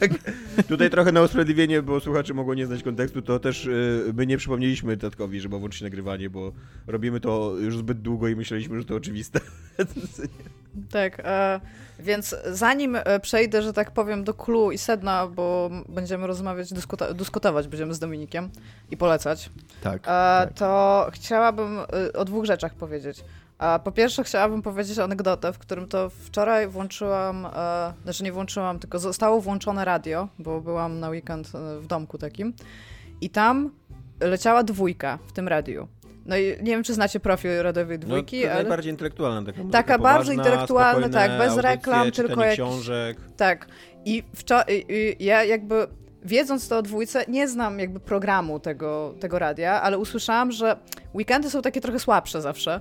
tak. Tutaj trochę na usprawiedliwienie, bo słuchacze mogą nie znać kontekstu, to też y, my nie przypomnieliśmy Tatkowi, że ma włączyć nagrywanie, bo robimy to już zbyt długo i myśleliśmy, że to oczywiste. tak, e, więc zanim e, przejdę, że tak powiem, do clue i sedna, bo będziemy rozmawiać, dyskuta- dyskutować będziemy z Dominikiem i polecać, tak, e, tak. to chciałabym e, o dwóch rzeczach powiedzieć. A po pierwsze chciałabym powiedzieć anegdotę, w którym to wczoraj włączyłam, e, znaczy nie włączyłam, tylko zostało włączone radio, bo byłam na weekend e, w domku takim i tam leciała dwójka w tym radiu. No i nie wiem, czy znacie profil radiowej no, dwójki, no, ale... najbardziej intelektualna. Taka, taka bardzo intelektualna, tak, bez audycje, reklam, tylko jak... książek. Tak. I wczoraj, ja jakby wiedząc to o dwójce, nie znam jakby programu tego, tego radia, ale usłyszałam, że weekendy są takie trochę słabsze zawsze.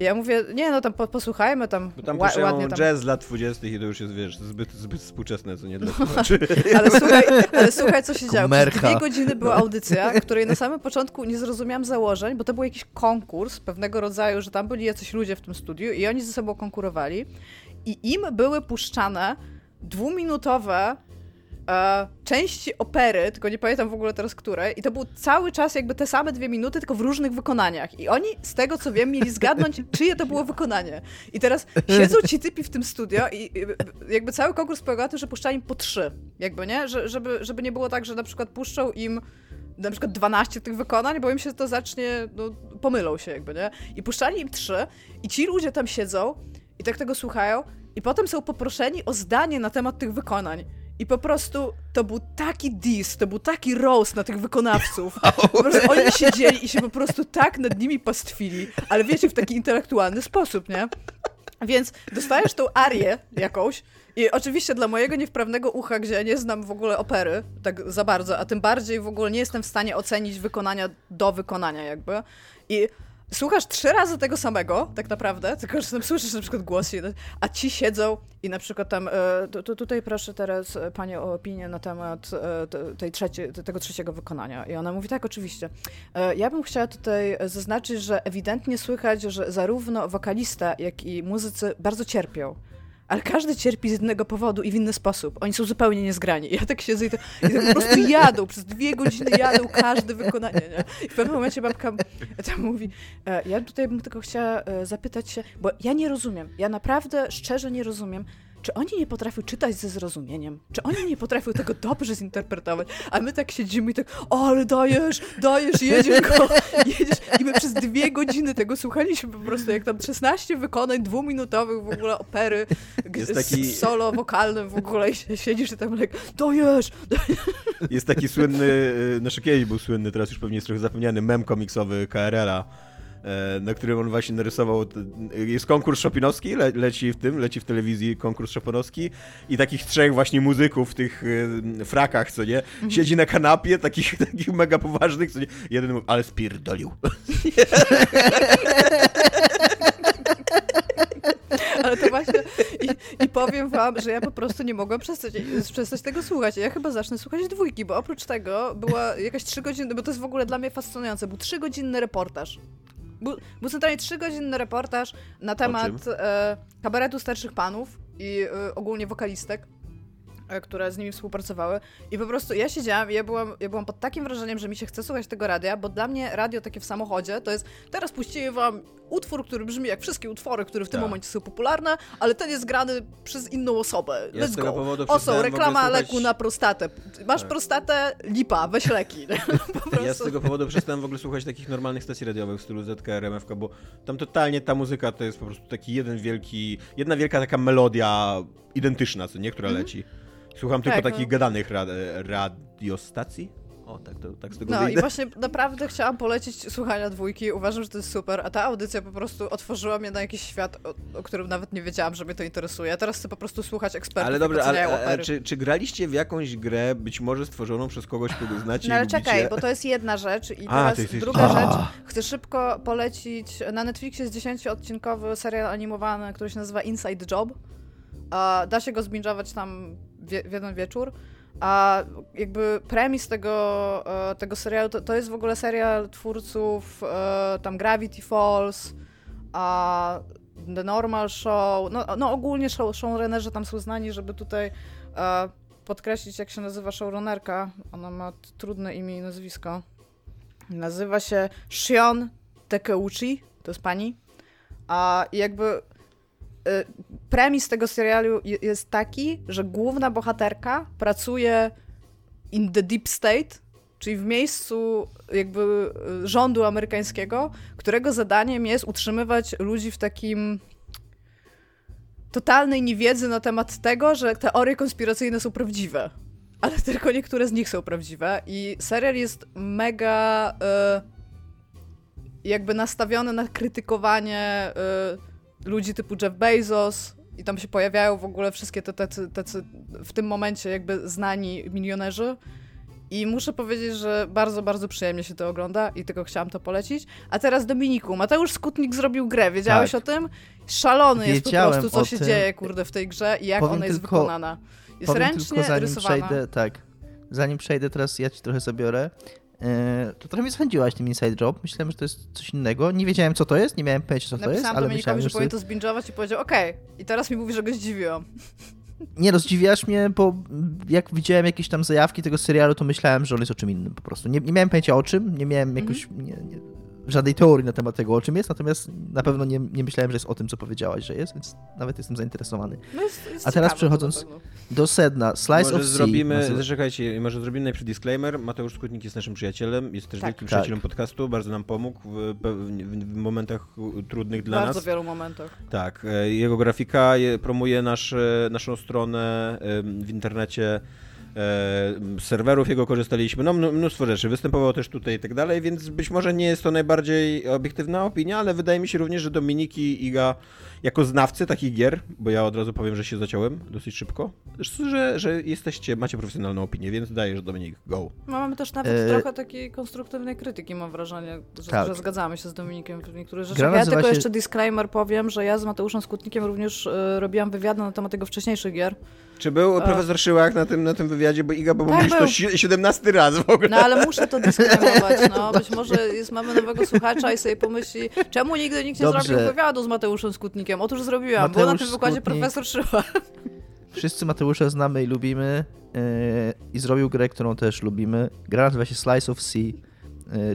Ja mówię, nie no tam po, posłuchajmy tam, Bo tam ładnie tam. jazz lat 20 i to już jest, wiesz, zbyt, zbyt współczesne, co nie dla ale, słuchaj, ale słuchaj, co się działo. Przez dwie godziny była audycja, której na samym początku nie zrozumiałam założeń, bo to był jakiś konkurs pewnego rodzaju, że tam byli jacyś ludzie w tym studiu i oni ze sobą konkurowali i im były puszczane dwuminutowe części opery, tylko nie pamiętam w ogóle teraz które, i to był cały czas jakby te same dwie minuty, tylko w różnych wykonaniach. I oni, z tego co wiem, mieli zgadnąć, czyje to było wykonanie. I teraz siedzą ci typi w tym studio i jakby cały konkurs polegał na tym, że puszczali im po trzy. Jakby, nie? Że, żeby, żeby nie było tak, że na przykład puszczą im na przykład 12 tych wykonań, bo im się to zacznie, no, pomylą się jakby, nie? I puszczali im trzy i ci ludzie tam siedzą i tak tego słuchają i potem są poproszeni o zdanie na temat tych wykonań. I po prostu to był taki diss, to był taki roast na tych wykonawców. Po prostu oni siedzieli i się po prostu tak nad nimi pastwili, ale wiecie, w taki intelektualny sposób, nie? Więc dostajesz tą arię jakąś i oczywiście dla mojego niewprawnego ucha, gdzie ja nie znam w ogóle opery tak za bardzo, a tym bardziej w ogóle nie jestem w stanie ocenić wykonania do wykonania jakby. I słuchasz trzy razy tego samego, tak naprawdę, tylko że tam słyszysz na przykład głos, a ci siedzą i na przykład tam, e, to, to tutaj proszę teraz e, Panie o opinię na temat e, tej trzecie, tego trzeciego wykonania. I ona mówi, tak, oczywiście. Ja bym chciała tutaj zaznaczyć, że ewidentnie słychać, że zarówno wokalista, jak i muzycy bardzo cierpią ale każdy cierpi z jednego powodu i w inny sposób. Oni są zupełnie niezgrani. Ja tak siedzę i, to, i tak po prostu jadą, przez dwie godziny jadą każdy wykonanie, nie? I w pewnym momencie babka tam mówi, e, ja tutaj bym tylko chciała e, zapytać się, bo ja nie rozumiem, ja naprawdę szczerze nie rozumiem, czy oni nie potrafią czytać ze zrozumieniem? Czy oni nie potrafią tego dobrze zinterpretować? A my tak siedzimy i tak, o, ale dajesz, dajesz, jedziesz go, jedziesz. I my przez dwie godziny tego słuchaliśmy po prostu, jak tam 16 wykonań dwuminutowych w ogóle opery Jest taki... z solo wokalnym w ogóle i siedzisz i tam like, dajesz, dajesz. Jest taki słynny, znaczy kiedyś był słynny, teraz już pewnie jest trochę zapomniany, mem komiksowy KRL-a, na którym on właśnie narysował. Jest konkurs szopinowski, le, leci w tym, leci w telewizji konkurs szopinowski i takich trzech właśnie muzyków w tych e, frakach, co nie, mhm. siedzi na kanapie, takich, takich mega poważnych, co nie, jeden mówi, ale spierdolił. Ale to właśnie i, i, powiem wam, że ja po prostu nie mogłam przestać, przestać tego słuchać. Ja chyba zacznę słuchać dwójki, bo oprócz tego była jakaś trzy godziny, bo to jest w ogóle dla mnie fascynujące, był trzygodzinny reportaż był, był centralnie trzygodzinny reportaż na temat e, kabaretu starszych panów i e, ogólnie wokalistek które z nimi współpracowały. I po prostu ja siedziałam i ja byłam, ja byłam pod takim wrażeniem, że mi się chce słuchać tego radia, bo dla mnie radio takie w samochodzie to jest, teraz puściłem wam utwór, który brzmi jak wszystkie utwory, które w tym tak. momencie są popularne, ale ten jest grany przez inną osobę. Let's ja go. Oso, reklama słuchać... leku na prostatę. Masz tak. prostatę, lipa, weź leki. ja z tego powodu przestałem w ogóle słuchać takich normalnych stacji radiowych w stylu ZKR, MFK, bo tam totalnie ta muzyka to jest po prostu taki jeden wielki, jedna wielka taka melodia identyczna, co nie, która mm -hmm. leci. Słucham tylko tak, takich no. gadanych rad radiostacji. O, tak, to, tak z tego No wyjdę. i właśnie naprawdę chciałam polecić słuchania dwójki. Uważam, że to jest super, a ta audycja po prostu otworzyła mnie na jakiś świat, o, o którym nawet nie wiedziałam, że mnie to interesuje. A teraz chcę po prostu słuchać ekspertów, Ale dobrze, ale, ale czy, czy, graliście w jakąś grę, być może stworzoną przez kogoś, kogo znacie No ale czekaj, bo to jest jedna rzecz i a, teraz jesteś... druga a. rzecz. Chcę szybko polecić, na Netflixie jest 10-odcinkowy serial animowany, który się nazywa Inside Job. Da się go zbingować tam w jeden wieczór. A jakby premis tego, e, tego serialu to, to jest w ogóle serial twórców e, tam Gravity Falls, a The Normal Show. No, no ogólnie show, showrunnerzy tam są znani, żeby tutaj e, podkreślić, jak się nazywa showrunnerka. Ona ma trudne imię i nazwisko. Nazywa się Shion Takeuchi, to jest pani. A jakby premis tego serialu jest taki, że główna bohaterka pracuje in the deep state, czyli w miejscu jakby y, rządu amerykańskiego, którego zadaniem jest utrzymywać ludzi w takim totalnej niewiedzy na temat tego, że teorie konspiracyjne są prawdziwe. Ale tylko niektóre z nich są prawdziwe i serial jest mega y, jakby nastawiony na krytykowanie y, ludzi typu Jeff Bezos i tam się pojawiają w ogóle wszystkie te tacy, tacy w tym momencie jakby znani milionerzy. I muszę powiedzieć, że bardzo, bardzo przyjemnie się to ogląda i tylko chciałam to polecić. A teraz Dominiku, Mateusz Skutnik zrobił grę, wiedziałeś tak. o tym? Szalony Wiedziałem jest po prostu, co się tym. dzieje, kurde, w tej grze i jak powiem ona jest tylko, wykonana. Jest ręcznie tylko, zanim rysowana. Przejdę, tak, zanim przejdę, teraz ja ci trochę zabiorę. E, to trochę mnie zachęciłaś tym Inside Job. Myślałem, że to jest coś innego. Nie wiedziałem, co to jest, nie miałem pojęcia, co Napisałam to jest, ale myślałem, że... że powinien to zbingować i powiedział, okej. Okay. I teraz mi mówi, że go zdziwiłam. Nie no, zdziwiasz mnie, bo jak widziałem jakieś tam zajawki tego serialu, to myślałem, że on jest o czym innym po prostu. Nie, nie miałem pojęcia o czym, nie miałem mm -hmm. jakoś... Nie, nie, żadnej teorii na temat tego, o czym jest, natomiast na pewno nie, nie myślałem, że jest o tym, co powiedziałaś, że jest, więc nawet jestem zainteresowany. No jest, jest A teraz przechodząc do sedna, Slice może of zrobimy, Sea. Zaczekajcie, może zrobimy najpierw disclaimer. Mateusz Skutnik jest naszym przyjacielem, jest też tak. wielkim tak. przyjacielem podcastu, bardzo nam pomógł w, w, w momentach trudnych dla bardzo nas. W bardzo wielu momentach. Tak, e, jego grafika promuje nasz, naszą stronę w internecie serwerów jego korzystaliśmy, no mnóstwo rzeczy, występował też tutaj i tak dalej, więc być może nie jest to najbardziej obiektywna opinia, ale wydaje mi się również, że Dominiki i Iga jako znawcy takich gier, bo ja od razu powiem, że się zaciąłem dosyć szybko, że, że jesteście, macie profesjonalną opinię, więc dajesz Dominik, go. No, mamy też nawet e... trochę takiej konstruktywnej krytyki, mam wrażenie, że, tak. że zgadzamy się z Dominikiem w niektórych rzeczach. Ja tylko się... jeszcze disclaimer powiem, że ja z Mateuszem Skutnikiem również y, robiłam wywiady na temat jego wcześniejszych gier. Czy był profesor Szyłak na tym, na tym wywiadzie, bo Iga, bo tak mówisz to 17 raz w ogóle. No ale muszę to dysklamować, no. Być może jest, mamy nowego słuchacza i sobie pomyśli, czemu nigdy nikt nie Dobrze. zrobił wywiadu z Mateuszem Skutnikiem. Otóż zrobiłam. Mateusz Było na tym wykładzie profesor Szyła. Wszyscy Mateusza znamy i lubimy yy, i zrobił grę, którą też lubimy. Gra nazywa się Slice of Sea,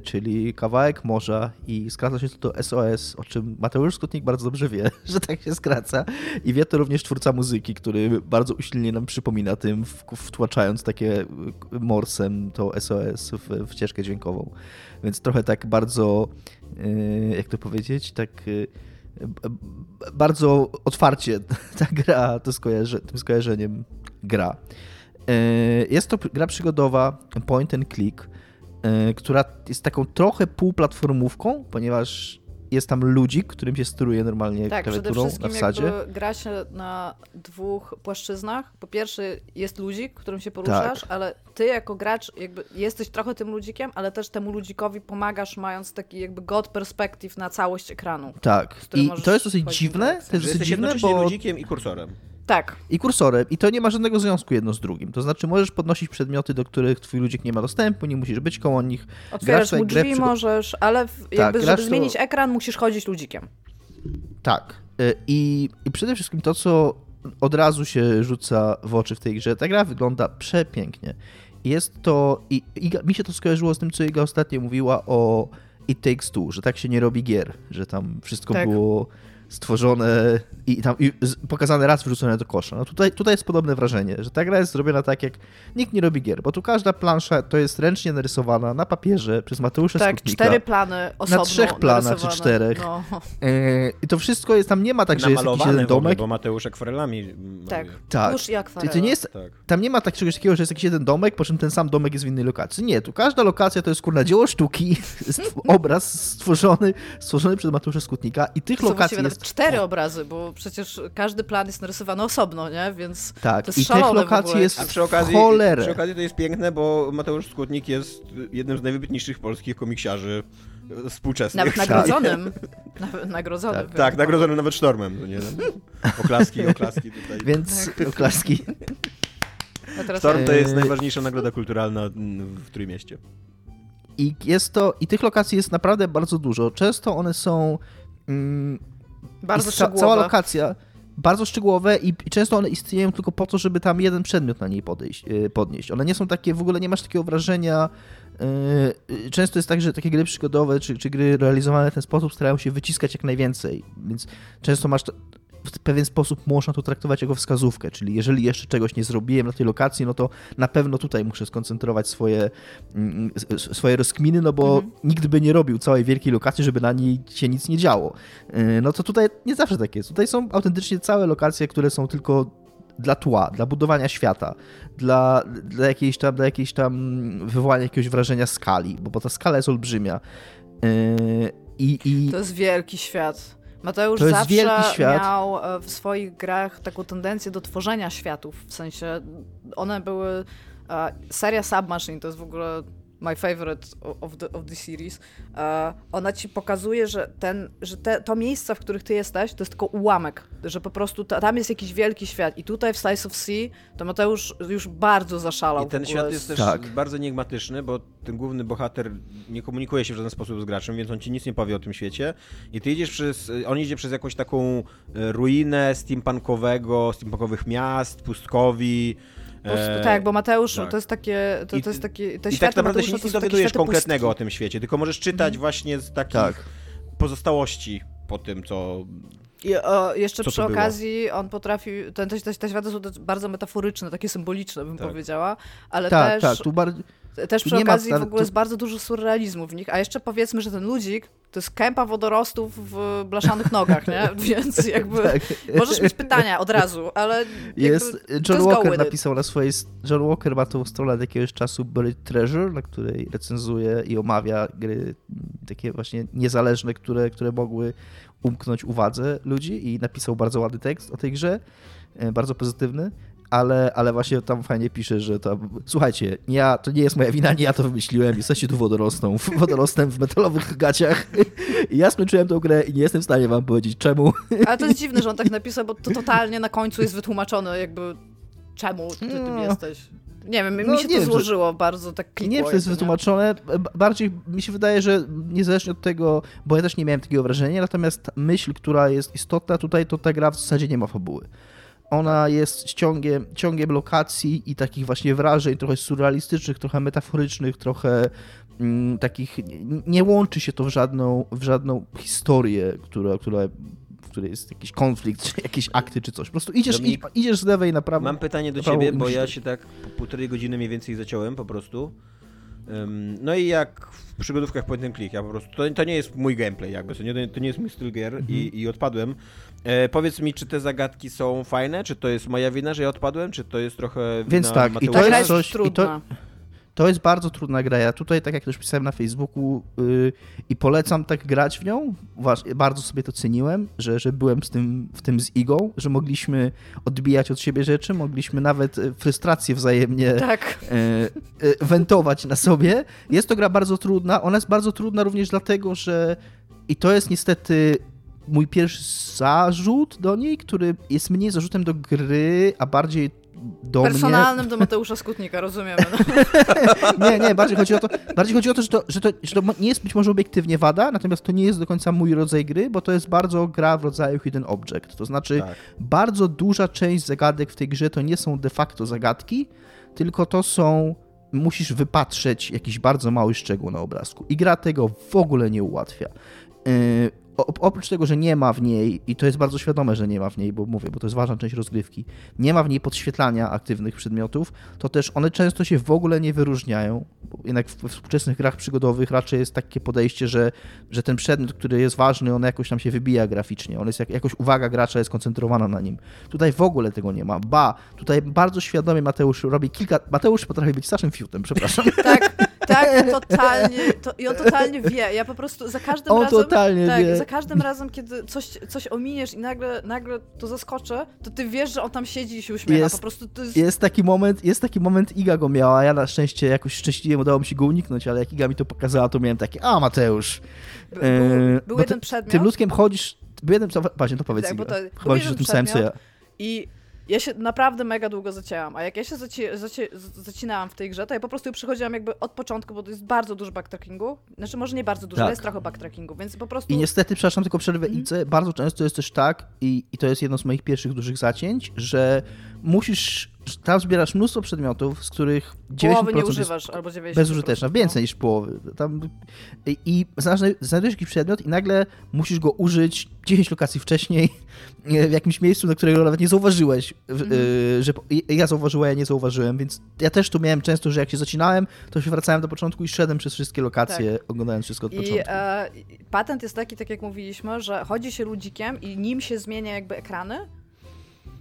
czyli kawałek morza i skraca się to do SOS, o czym Mateusz Skutnik bardzo dobrze wie, że tak się skraca. I wie to również twórca muzyki, który bardzo usilnie nam przypomina tym, wtłaczając takie y, morsem to SOS w, ścieżkę dźwiękową. Więc trochę tak bardzo, yy, jak to powiedzieć, tak bardzo otwarcie ta gra to skojarzy, tym skojarzeniem gra. Jest to gra przygodowa point and click, która jest taką trochę półplatformówką, ponieważ jest tam ludzik, którym się steruje normalnie tak, klawiaturą na wsadzie. Tak, gra się na dwóch płaszczyznach. Po pierwsze jest ludzik, którym się poruszasz, tak. ale ty jako gracz jakby jesteś trochę tym ludzikiem, ale też temu ludzikowi pomagasz mając taki jakby god perspective na całość ekranu. Tak. I to jest dosyć dziwne, to jest dosyć dziwne, bo... ludzikiem i kursorem. Tak. I kursorem. I to nie ma żadnego związku jedno z drugim. To znaczy możesz podnosić przedmioty, do których twój ludzik nie ma dostępu, nie musisz być koło nich. Otwierasz mu drzwi możesz, ale w, tak, jakby, żeby to... zmienić ekran, musisz chodzić ludzikiem. Tak. Y, I, I przede wszystkim to, co od razu się rzuca w oczy w tej grze, ta gra wygląda przepięknie. Jest to, i Iga, mi się to skojarzyło z tym, co Iga ostatnio mówiła o It Takes Two, że tak się nie robi gier, że tam wszystko tak. było stworzone i tam i pokazane raz wrzucone do kosza. No tutaj, tutaj jest podobne wrażenie, że ta gra jest zrobiona tak, jak nikt nie robi gier, bo tu każda plansza to jest ręcznie narysowana na papierze przez Mateusza Tak, Skutnika, cztery plany osobno Na trzech planach czy czterech. No. E, I to wszystko jest, tam nie ma tak, że jest jakiś jeden domek. bo Mateusz akwarelami Tak, tak. i akwarela. To nie jest, tak. Tam nie ma tak czegoś takiego, że jest jakiś jeden domek, po czym ten sam domek jest w innej lokacji. Nie, tu każda lokacja to jest kurna dzieło sztuki, obraz stworzony, stworzony przez Mateusza Skutnika i tych lokacji jest... cztery obrazy, bo przecież każdy plan jest narysowany osobno, nie? Więc tak, to jest i tych lokacji jest A przy okazji, cholerę. przy okazji to jest piękne, bo Mateusz Skutnik jest jednym z najwybitniejszych polskich komiksiarzy współczesnych. Nawet nagrodzonym. Nawet nagrodzonym. Tak, tak nagrodzonym nawet sztormem. To nie? Oklaski, oklaski tutaj. Więc tak. oklaski. Storm to jest najważniejsza nagroda kulturalna w Trójmieście. I jest to, i tych lokacji jest naprawdę bardzo dużo. Często one są mm, bardzo szczegółowe. Cała lokacja bardzo szczegółowe i, i, często one istnieją tylko po to, żeby tam jeden przedmiot na niej podejść, yy, podnieść. One nie są takie, w ogóle nie masz takiego wrażenia. Yy, często jest tak, że takie gry przygodowe czy, czy gry realizowane w ten sposób starają się wyciskać jak najwięcej, więc często masz w pewien sposób można to traktować jako wskazówkę, czyli jeżeli jeszcze czegoś nie zrobiłem na tej lokacji, no to na pewno tutaj muszę skoncentrować swoje, mm, swoje rozkminy, no bo mhm. nikt by nie robił całej wielkiej lokacji, żeby na niej się nic nie działo. Y, no to tutaj nie zawsze tak jest. Tutaj są autentycznie całe lokacje, które są tylko dla tła, dla budowania świata, dla, dla, jakiejś tam, dla jakiejś tam wywołania jakiegoś wrażenia skali, bo, bo ta skala jest olbrzymia. Y, I, i... To jest wielki świat. Mateusz to zawsze miał e, w swoich grach taką tendencję do tworzenia światów, w sensie one były... E, seria Submachine to jest w ogóle my favorite of the, of the series, e, ona ci pokazuje, że, ten, że te, to miejsca, w których ty jesteś, to jest tylko ułamek, że po prostu ta, tam jest jakiś wielki świat i tutaj w Slice of Sea to Mateusz już bardzo zaszalał. I ten świat jest też tak. bardzo enigmatyczny, bo ten główny bohater nie komunikuje się w żaden sposób z graczem, więc on ci nic nie powie o tym świecie i ty idziesz przez, on idzie przez jakąś taką e, ruinę steampunkowego, steampunkowych miast, pustkowi, E, tak, bo Mateusz tak. to jest takie. To, to jest takie te I tak naprawdę Mateusza, się nic nie dowiadujesz konkretnego pustki. o tym świecie, tylko możesz czytać mhm. właśnie z takich tak. pozostałości po tym, co. I o, jeszcze przy okazji on potrafi. Ten, te, te, te światy są bardzo metaforyczne, takie symboliczne, bym tak. powiedziała, ale tak, też. Tak, tu bardziej też przy okazji ma, w ogóle jest bardzo dużo surrealizmu w nich, a jeszcze powiedzmy, że ten ludzik to jest kępa wodorostów w blaszanych nogach, nie? Więc jakby tak. możesz mieć pytania od razu, ale jest John Walker napisał na swojej John Walker ma tą stronę od jakiegoś czasu Buried Treasure, na której recenzuje i omawia gry takie właśnie niezależne, które, które mogły umknąć uwadze ludzi i napisał bardzo ładny tekst o tej grze, e, bardzo pozytywny ale, ale właśnie tam fajnie pisze, że tam, słuchajcie, ja, to nie jest moja wina, nie ja to wymyśliłem, jesteście tu wodorostą, wodorostem w metalowych gaciach. I ja skończyłem tą grę i nie jestem w stanie wam powiedzieć czemu. Ale to jest dziwne, że on tak napisał, bo to totalnie na końcu jest wytłumaczone jakby czemu ty no. tym jesteś. Nie wiem, no, mi się to wiem, złożyło że... bardzo, tak klikło. Nie wiem, czy to jest wytłumaczone. Bardziej mi się wydaje, że niezależnie od tego, bo ja też nie miałem takiego wrażenia, natomiast myśl, która jest istotna tutaj, to ta gra w zasadzie nie ma fabuły. Ona jest ciągiem, ciągiem lokacji i takich właśnie wrażeń, trochę surrealistycznych, trochę metaforycznych, trochę mm, takich. Nie łączy się to w żadną, w żadną historię, która, która w której jest jakiś konflikt, czy jakieś akty, czy coś. Po prostu idziesz, Dominik, idziesz z lewej na prawo. Mam pytanie do ciebie, bo ja się tak półtorej godziny mniej więcej zaciąłem po prostu. No i jak w przygodówkach point and click, ja po prostu, to, to nie jest mój gameplay jakby, to nie, to nie jest mój styl gier mhm. i, i odpadłem. E, powiedz mi, czy te zagadki są fajne, czy to jest moja wina, że ja odpadłem, czy to jest trochę Więc tak, i to jest coś, i to, to jest bardzo trudna gra. Ja tutaj, tak jak też pisałem na Facebooku yy, i polecam tak grać w nią, bardzo sobie to ceniłem, że, że byłem z tym, w tym z Igą, że mogliśmy odbijać od siebie rzeczy, mogliśmy nawet y, frustrację wzajemnie tak. yy, yy, wentować na sobie. Jest to gra bardzo trudna. Ona jest bardzo trudna również dlatego, że i to jest niestety mój pierwszy zarzut do niej, który jest mniej zarzutem do gry, a bardziej do Personalnym mnie... do Mateusza Skutnika, rozumiemy. No. nie, nie, bardziej chodzi o to, bardziej chodzi o to, że to, że to, że to nie jest być może obiektywnie wada, natomiast to nie jest do końca mój rodzaj gry, bo to jest bardzo gra w rodzaju hidden object. To znaczy tak. bardzo duża część zagadek w tej grze to nie są de facto zagadki, tylko to są musisz wypatrzeć jakiś bardzo mały szczegół na obrazku. I gra tego w ogóle nie ułatwia. Oprócz tego, że nie ma w niej, i to jest bardzo świadome, że nie ma w niej, bo mówię, bo to jest ważna część rozgrywki, nie ma w niej podświetlania aktywnych przedmiotów, to też one często się w ogóle nie wyróżniają. Jednak w, współczesnych grach przygodowych raczej jest takie podejście, że, że ten przedmiot, który jest ważny, on jakoś tam się wybija graficznie. On jest jak, jakoś uwaga gracza jest koncentrowana na nim. Tutaj w ogóle tego nie ma. Ba, tutaj bardzo świadomie Mateusz robi kilka. Mateusz potrafi być strasznym fiutem, przepraszam. Tak, tak, totalnie. To, I on totalnie wie. Ja po prostu za każdym on razem. totalnie tak, wie za każdym razem, kiedy coś, coś ominiesz i nagle, nagle to zaskoczy, to ty wiesz, że on tam siedzi i się uśmiecha. Jest, po prostu jest... jest taki moment, jest taki moment, Iga go miała, ja na szczęście jakoś szczęśliwie udało mi się go uniknąć, ale jak Iga mi to pokazała, to miałem takie, a Mateusz. Był, był, był jeden przedmiot. Tym ludzkiem chodzisz, był jeden, właśnie to powiedz tak, Iga. To, chodzisz o tym samym, co ja. I ja się naprawdę mega długo zacięłam, a jak ja się zaci zaci zacinałam w tej grze, to ja po prostu przychodziłam jakby od początku, bo to jest bardzo dużo backtrackingu. Znaczy może nie bardzo dużo, tak. ale jest trochę backtrackingu, więc po prostu... I niestety, przepraszam, tylko przerwę mm -hmm. bardzo często jest też tak, i, i to jest jedno z moich pierwszych dużych zacięć, że musisz tam zbierasz mnóstwo przedmiotów, z których 90% połowy nie używasz, albo 90%. Bezużyteczna, więcej no. niż połowy. Tam, I znajdujesz jakiś przedmiot i nagle musisz go użyć 10 lokacji wcześniej w jakimś miejscu, na którego nawet nie zauważyłeś, mm. że ja zauważyłem, ja nie zauważyłem, więc ja też tu miałem często, że jak się zacinałem, to się wracałem do początku i szedłem przez wszystkie lokacje, tak. oglądając wszystko od I, początku. E, patent jest taki, tak jak mówiliśmy, że chodzi się ludzikiem i nim się zmienia jakby ekrany,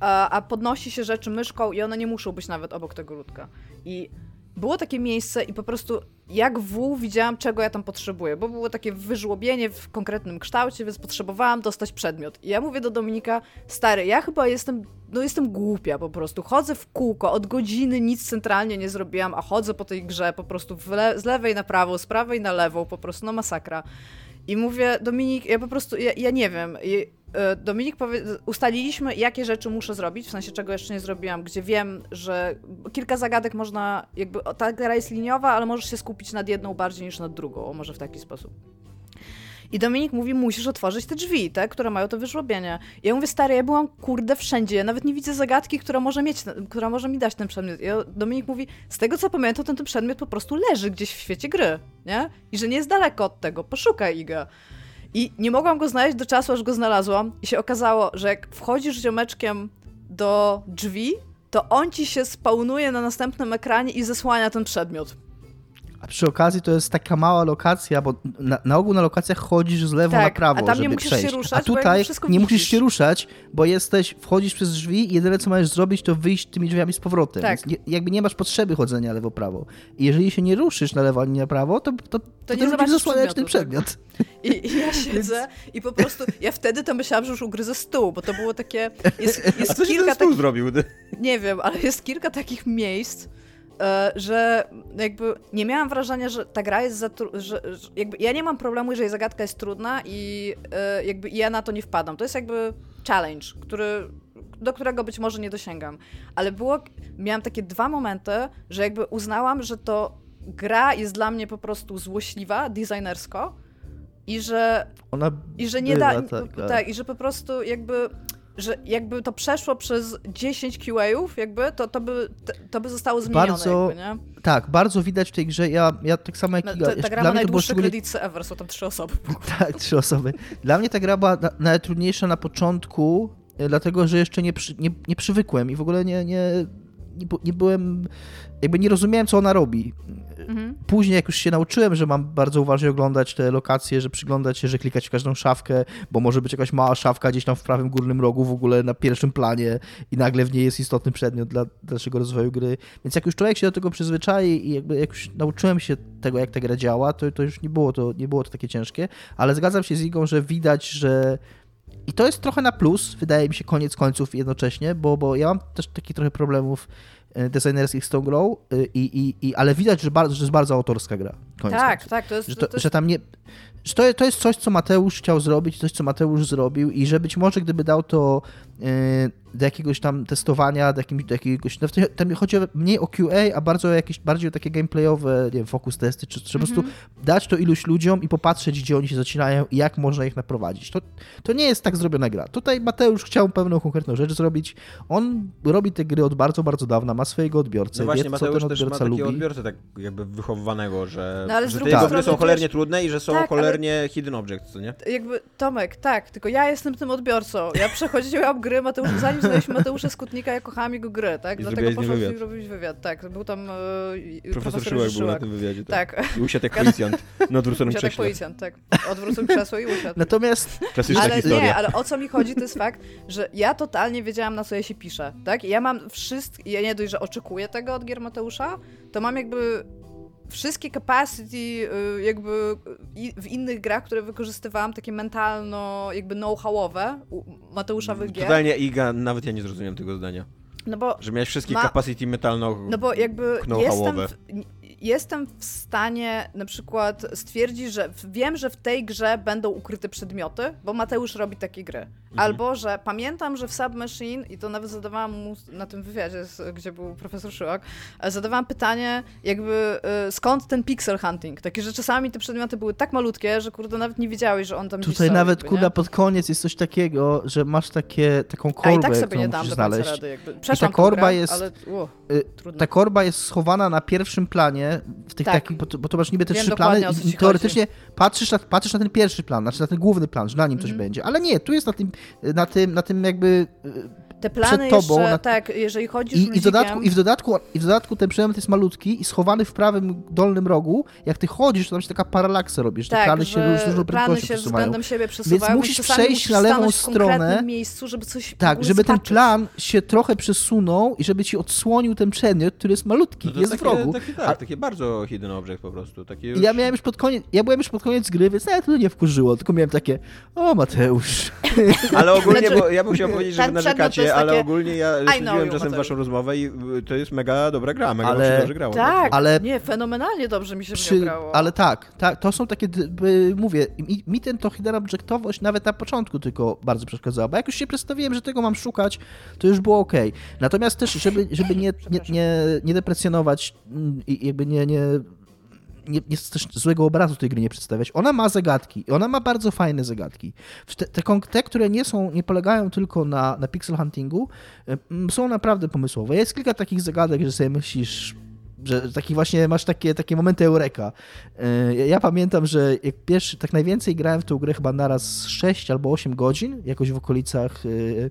a podnosi się rzeczy myszką i one nie muszą być nawet obok tego ludka. I było takie miejsce i po prostu jak w widziałam, czego ja tam potrzebuję, bo było takie wyżłobienie w konkretnym kształcie, więc potrzebowałam dostać przedmiot. I ja mówię do Dominika, stary, ja chyba jestem, no jestem głupia po prostu. Chodzę w kółko, od godziny nic centralnie nie zrobiłam, a chodzę po tej grze po prostu le z lewej na prawo, z prawej na lewą, po prostu no masakra. I mówię, Dominik, ja po prostu, ja, ja nie wiem. Dominik, powie, ustaliliśmy, jakie rzeczy muszę zrobić, w sensie czego jeszcze nie zrobiłam, gdzie wiem, że kilka zagadek można, jakby ta gra jest liniowa, ale możesz się skupić nad jedną bardziej niż nad drugą, może w taki sposób. I Dominik mówi, musisz otworzyć te drzwi, te, które mają to wyżłobienie. Ja mówię, stary, ja byłam kurde wszędzie, ja nawet nie widzę zagadki, która może mieć, która może mi dać ten przedmiot. I Dominik mówi, z tego co pamiętam, ten, ten przedmiot po prostu leży gdzieś w świecie gry, nie? I że nie jest daleko od tego, poszukaj Iga. I nie mogłam go znaleźć do czasu, aż go znalazłam i się okazało, że jak wchodzisz ziomeczkiem do drzwi, to on ci się spawnuje na następnym ekranie i zasłania ten przedmiot. A przy okazji to jest taka mała lokacja, bo na, na ogół na lokacjach chodzisz z lewo tak, na prawo, a tam żeby nie musisz przejść. Się ruszać, a tutaj nie musisz się ruszać, bo jesteś, wchodzisz przez drzwi i jedyne co możesz zrobić, to wyjść tymi drzwiami z powrotem. Tak. Nie, jakby nie masz potrzeby chodzenia lewo-prawo. I jeżeli się nie ruszysz na lewo ani na prawo, to, to, to, to nie zobaczysz zasłaniać ten przedmiot. Tak. I, I, ja siedzę i po prostu, ja wtedy to myślałam, że już ugryzę stół, bo to było takie, jest, jest a co kilka takich, zrobił? Nie wiem, ale jest kilka takich miejsc, że jakby nie miałam wrażenia, że ta gra jest za że, że jakby ja nie mam problemu, jeżeli zagadka jest trudna i e, jakby ja na to nie wpadam. To jest jakby challenge, który do którego być może nie dosięgam. Ale było, miałam takie dwa momenty, że jakby uznałam, że to gra jest dla mnie po prostu złośliwa, designersko i że Ona i że nie da tak. tak, i że po prostu jakby że jakby to przeszło przez 10 QA-ów, jakby, to, to, by, to by zostało zmienione. Bardzo, jakby, nie? Tak, bardzo widać w tej grze. Ja, ja tak samo jak Iga. Ta, ta gra ma najdłuższe szczególnie... kredyty ever, są tam trzy osoby. tak, trzy osoby. Dla mnie ta gra była na, najtrudniejsza na początku, e, dlatego że jeszcze nie, przy, nie, nie przywykłem i w ogóle nie, nie, nie, nie byłem, jakby nie rozumiałem, co ona robi. Mhm. Później, jak już się nauczyłem, że mam bardzo uważnie oglądać te lokacje, że przyglądać się, że klikać w każdą szafkę, bo może być jakaś mała szafka gdzieś tam w prawym górnym rogu, w ogóle na pierwszym planie i nagle w niej jest istotny przedmiot dla dalszego rozwoju gry. Więc jak już człowiek się do tego przyzwyczai i jakby jak już nauczyłem się tego, jak ta gra działa, to, to już nie było to, nie było to takie ciężkie, ale zgadzam się z Igą, że widać, że i to jest trochę na plus, wydaje mi się, koniec końców jednocześnie, bo, bo ja mam też takich trochę problemów designerskich z tą grą, e, i, i, i, ale widać, że, bardzo, że jest bardzo autorska gra. Tak, tak, to jest... Że, to, to jest... że tam nie... Że to, to jest coś, co Mateusz chciał zrobić, coś, co Mateusz zrobił i że być może gdyby dał to yy, do jakiegoś tam testowania, do, jakimś, do jakiegoś... No, tam chodzi mniej o QA, a bardzo o jakieś, bardziej o takie gameplayowe, nie wiem, focus testy, czy, czy mm -hmm. po prostu mhm. dać to iluś ludziom i popatrzeć, gdzie oni się zaczynają i jak można ich naprowadzić. To, to nie jest tak zrobiona gra. Tutaj Mateusz chciał pewną konkretną rzecz zrobić. On robi te gry od bardzo, bardzo dawna, ma swojego odbiorcę, no właśnie, wie, Mateusz co ten odbiorca też ma takiego lubi. odbiorcę tak jakby wychowywanego, że, no, że te jego gry są cholernie trudne i że są tak, cholernie ale... hidden objects, co nie? Jakby, Tomek, tak, tylko ja jestem tym odbiorcą. Ja przechodziłam gry Mateusz, zanim znaleźliśmy Mateusza Skutnika, ja kocham jego gry, tak? I Dlatego poszłam z nim robić wywiad, tak. Był tam e, profesor, profesor Szyłek był na tym wywiadzie, tak. tak. I usiadł jak policjant na odwróconym krześle. jak policjant, tak. Odwrócił krzesło i usiadł. Natomiast... Klasyczna ale historia. nie, ale o co mi chodzi, to jest fakt, że ja totalnie wiedziałam, na co ja się piszę, tak? I ja mam wszystkie, ja nie dość, że oczekuję tego od gier Mateusza, to mam jakby wszystkie capacity y, jakby w innych grach, które wykorzystywałam, takie mentalno jakby know-howowe Mateuszowych gier. Totalnie Iga, nawet ja nie zrozumiałem tego zdania. No bo że miałeś wszystkie ma... capacity metalno No bo jakby jestem w, jestem w stanie na przykład stwierdzić, że wiem, że w tej grze będą ukryte przedmioty, bo Mateusz robi takie gry. Mhm. Albo, że pamiętam, że w Submachine, i to nawet zadawałam mu na tym wywiadzie, gdzie był profesor Szyłak, e, zadawałam pytanie, jakby e, skąd ten pixel hunting? Takie, że czasami te przedmioty były tak malutkie, że kurde, nawet nie wiedziałeś, że on tam Tutaj nawet, kurde, pod koniec jest coś takiego, że masz takie, taką korbę, A i tak sobie nie dam znaleźć. Rady, jakby. ta korba grę, jest, ale, y, ta korba jest schowana na pierwszym planie, w tych tak. takich, bo, to masz niby te Wiem trzy plany i teoretycznie patrzysz na, patrzysz na ten pierwszy plan, znaczy na ten główny plan, że na nim coś mm będzie, ale nie, tu jest na tym, na tym, na tym jakby te plany przed tobą. Jeszcze, na... Tak, jeżeli chodzisz I, i, w dodatku, i, w dodatku, I w dodatku ten przedmiot jest malutki i schowany w prawym dolnym rogu. Jak ty chodzisz, to tam się taka paralaksa robisz, tak, te plany się prędkością się przesuwają. względem siebie przesuwają. Więc musisz przejść musisz na lewą stronę. miejscu, żeby coś Tak, żeby ten plan się trochę przesunął i żeby ci odsłonił ten przedmiot, który jest malutki, no jest takie, w rogu. Takie, tak, A... takie bardzo hidden object po prostu. Takie już... Ja miałem już pod koniec, ja byłem już pod koniec gry, więc nawet to nie wkurzyło, tylko miałem takie, o Mateusz. Ale ogólnie, znaczy, bo ja bym chciał powiedzieć, że wy ale ogólnie ja śledziłem czasem waszą rozmowę i y, to jest mega dobra gra, mega ale, dobrze grało. Tak, ale nie, fenomenalnie dobrze mi się przy, grało. Ale tak, tak, to są takie, mówię, mi, mi ten to hidden objectowość nawet na początku tylko bardzo przeszkadzała, bo jak już się przedstawiłem, że tego mam szukać, to już było ok. Natomiast też, żeby, żeby nie, nie, nie, nie deprecjonować mm, i jakby nie, nie nie, nie też złego obrazu tej gry nie przedstawiać. Ona ma zagadki. Ona ma bardzo fajne zagadki. Te, te, te które nie są, nie polegają tylko na, na pixel huntingu, są naprawdę pomysłowe. Jest kilka takich zagadek, że sobie myślisz, że taki właśnie masz takie, takie momenty eureka. E, ja pamiętam, że jak pierwszy, tak najwięcej grałem w tę grę chyba naraz 6 albo 8 godzin, jakoś w okolicach yy,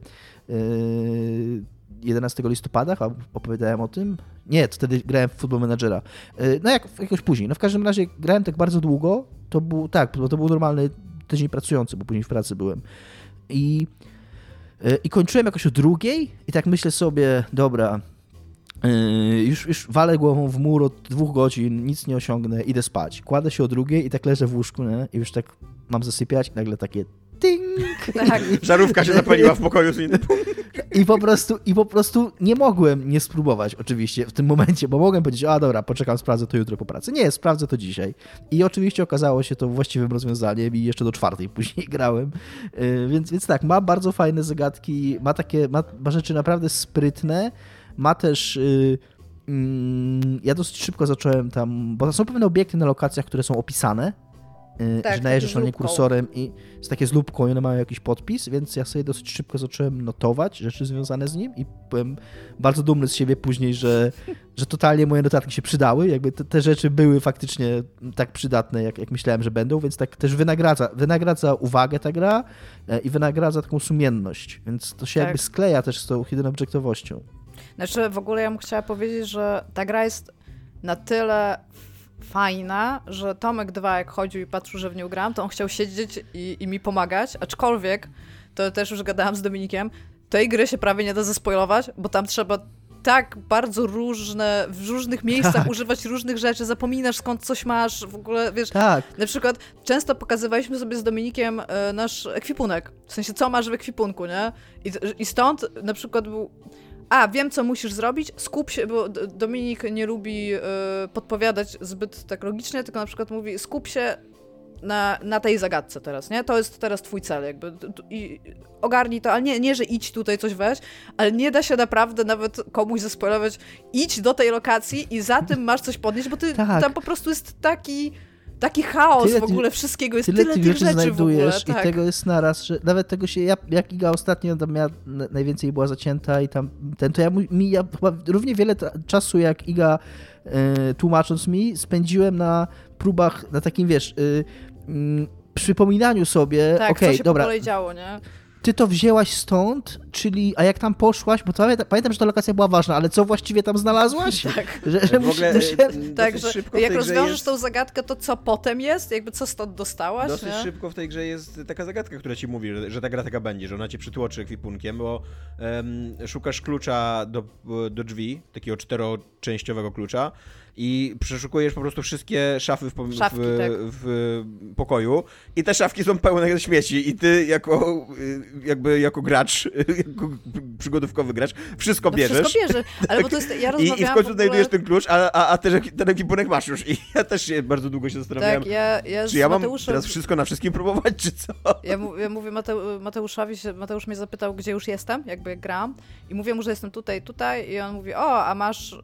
yy, 11 listopada, opowiadałem o tym. Nie, to wtedy grałem w Football Managera. E, no jak, jakoś później. No w każdym razie grałem tak bardzo długo, to był, tak, bo to był normalny tydzień pracujący, bo później w pracy byłem. I, e, i kończyłem jakoś o drugiej i tak myślę sobie, dobra, e, już, już walę głową w mur od dwóch godzin, nic nie osiągnę, idę spać. Kładę się o drugiej i tak leżę w łóżku nie? i już tak mam zasypiać i nagle takie ting Tak. Żarówka się zapaliła w pokoju. I po prostu, I po prostu nie mogłem nie spróbować oczywiście w tym momencie, bo mogłem powiedzieć, a dobra, poczekam, sprawdzę to jutro po pracy. Nie, sprawdzę to dzisiaj. I oczywiście okazało się to właściwym rozwiązaniem i jeszcze do czwartej później grałem. Y, więc, więc tak, ma bardzo fajne zagadki, ma takie, ma, ma rzeczy naprawdę sprytne, ma też... Yy, ja dosyć szybko zacząłem tam, bo są pewne obiekty na lokacjach, które są opisane, Y, tak, że najeżdżasz na nie kursorem i jest takie z lubką i one mają jakiś podpis, więc ja sobie dosyć szybko zacząłem notować rzeczy związane z nim i byłem bardzo dumny z siebie później, że, że totalnie moje notatki się przydały, jakby te, te rzeczy były faktycznie tak przydatne, jak, jak myślałem, że będą, więc tak też wynagradza, wynagradza uwagę ta gra e, i wynagradza taką sumienność, więc to się tak. jakby skleja też z tą hidden objectowością. Znaczy w ogóle ja bym chciała powiedzieć, że ta gra jest na tyle fajna, że Tomek 2 jak chodził i patrzył, że w nią gram, to on chciał siedzieć i, i mi pomagać, aczkolwiek, to też już gadałam z Dominikiem, tej gry się prawie nie da zaspoilować, bo tam trzeba tak bardzo różne, w różnych miejscach tak. używać różnych rzeczy, zapominasz skąd coś masz, w ogóle, wiesz, tak. na przykład często pokazywaliśmy sobie z Dominikiem e, nasz ekwipunek, w sensie co masz w ekwipunku, nie? I, I stąd na przykład był a, wiem, co musisz zrobić, skup się, bo Dominik nie lubi y, podpowiadać zbyt tak logicznie, tylko na przykład mówi, skup się na, na tej zagadce teraz, nie? To jest teraz twój cel, jakby. I ogarnij to, ale nie, nie, że idź tutaj coś weź, ale nie da się naprawdę nawet komuś zaspoilować, idź do tej lokacji i za tym masz coś podnieść, bo ty tak. tam po prostu jest taki taki chaos tyle, w ogóle wszystkiego, jest tyle, tyle tych rzeczy znajdujesz ogóle, tak. i tego jest naraz, że nawet tego się, ja, jak Iga ostatnio tam miała, najwięcej była zacięta i tam ten, to ja, mi, ja chyba równie wiele czasu jak Iga y, tłumacząc mi, spędziłem na próbach, na takim wiesz, y, y, przypominaniu sobie, tak, okej, okay, dobra. działo, nie? ty to wzięłaś stąd, czyli, a jak tam poszłaś, bo to, pamiętam, że ta lokacja była ważna, ale co właściwie tam znalazłaś? Tak. Że, że w ogóle, musisz, że, tak, że jak rozwiążesz jest... tą zagadkę, to co potem jest? Jakby co stąd dostałaś? Dosyć nie? szybko w tej grze jest taka zagadka, która ci mówi, że, że ta gra taka będzie, że ona cię przytłoczy ekwipunkiem, bo um, szukasz klucza do, do drzwi, takiego czteroczęściowego klucza i przeszukujesz po prostu wszystkie szafy w, Szafki, w, tak. w, pokoju i te szafki są pełne śmieci i ty jako jakby jako gracz, przygodówkowy gracz, wszystko no, bierzesz. Wszystko bierze, ale bo to jest, ja I, I w końcu w ogóle... znajdujesz ten klucz, a, a, a ten, ten ekipunek masz już i ja też się bardzo długo się zastanawiałem, tak, ja, ja czy ja mam teraz wszystko na wszystkim próbować, czy co? Ja, ja mówię Mateuszowi, Mateusz mnie zapytał, gdzie już jestem, jakby jak gram i mówię mu, że jestem tutaj, tutaj i on mówi, o, a masz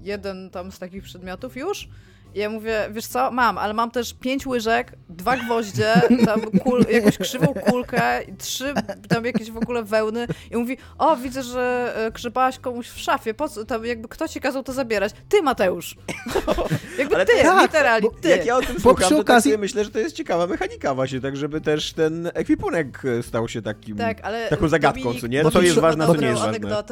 jeden tam z takich przedmiotów już? Ja mówię, wiesz co, mam, ale mam też pięć łyżek, dwa gwoździe, tam kul, jakąś krzywą kulkę, trzy tam jakieś w ogóle wełny. I mówi, o, widzę, że e, grzebałaś komuś w szafie, po co, tam jakby kto ci kazał to zabierać? Ty, Mateusz! jakby ale ty, tak, literalnie, ty. Jak ja o tym słucham, to okazji... tak myślę, że to jest ciekawa mechanika właśnie, tak żeby też ten ekwipunek stał się takim, tak, ale taką zagadką, Dominik, co nie? Co jest ważne, co nie jest ważne.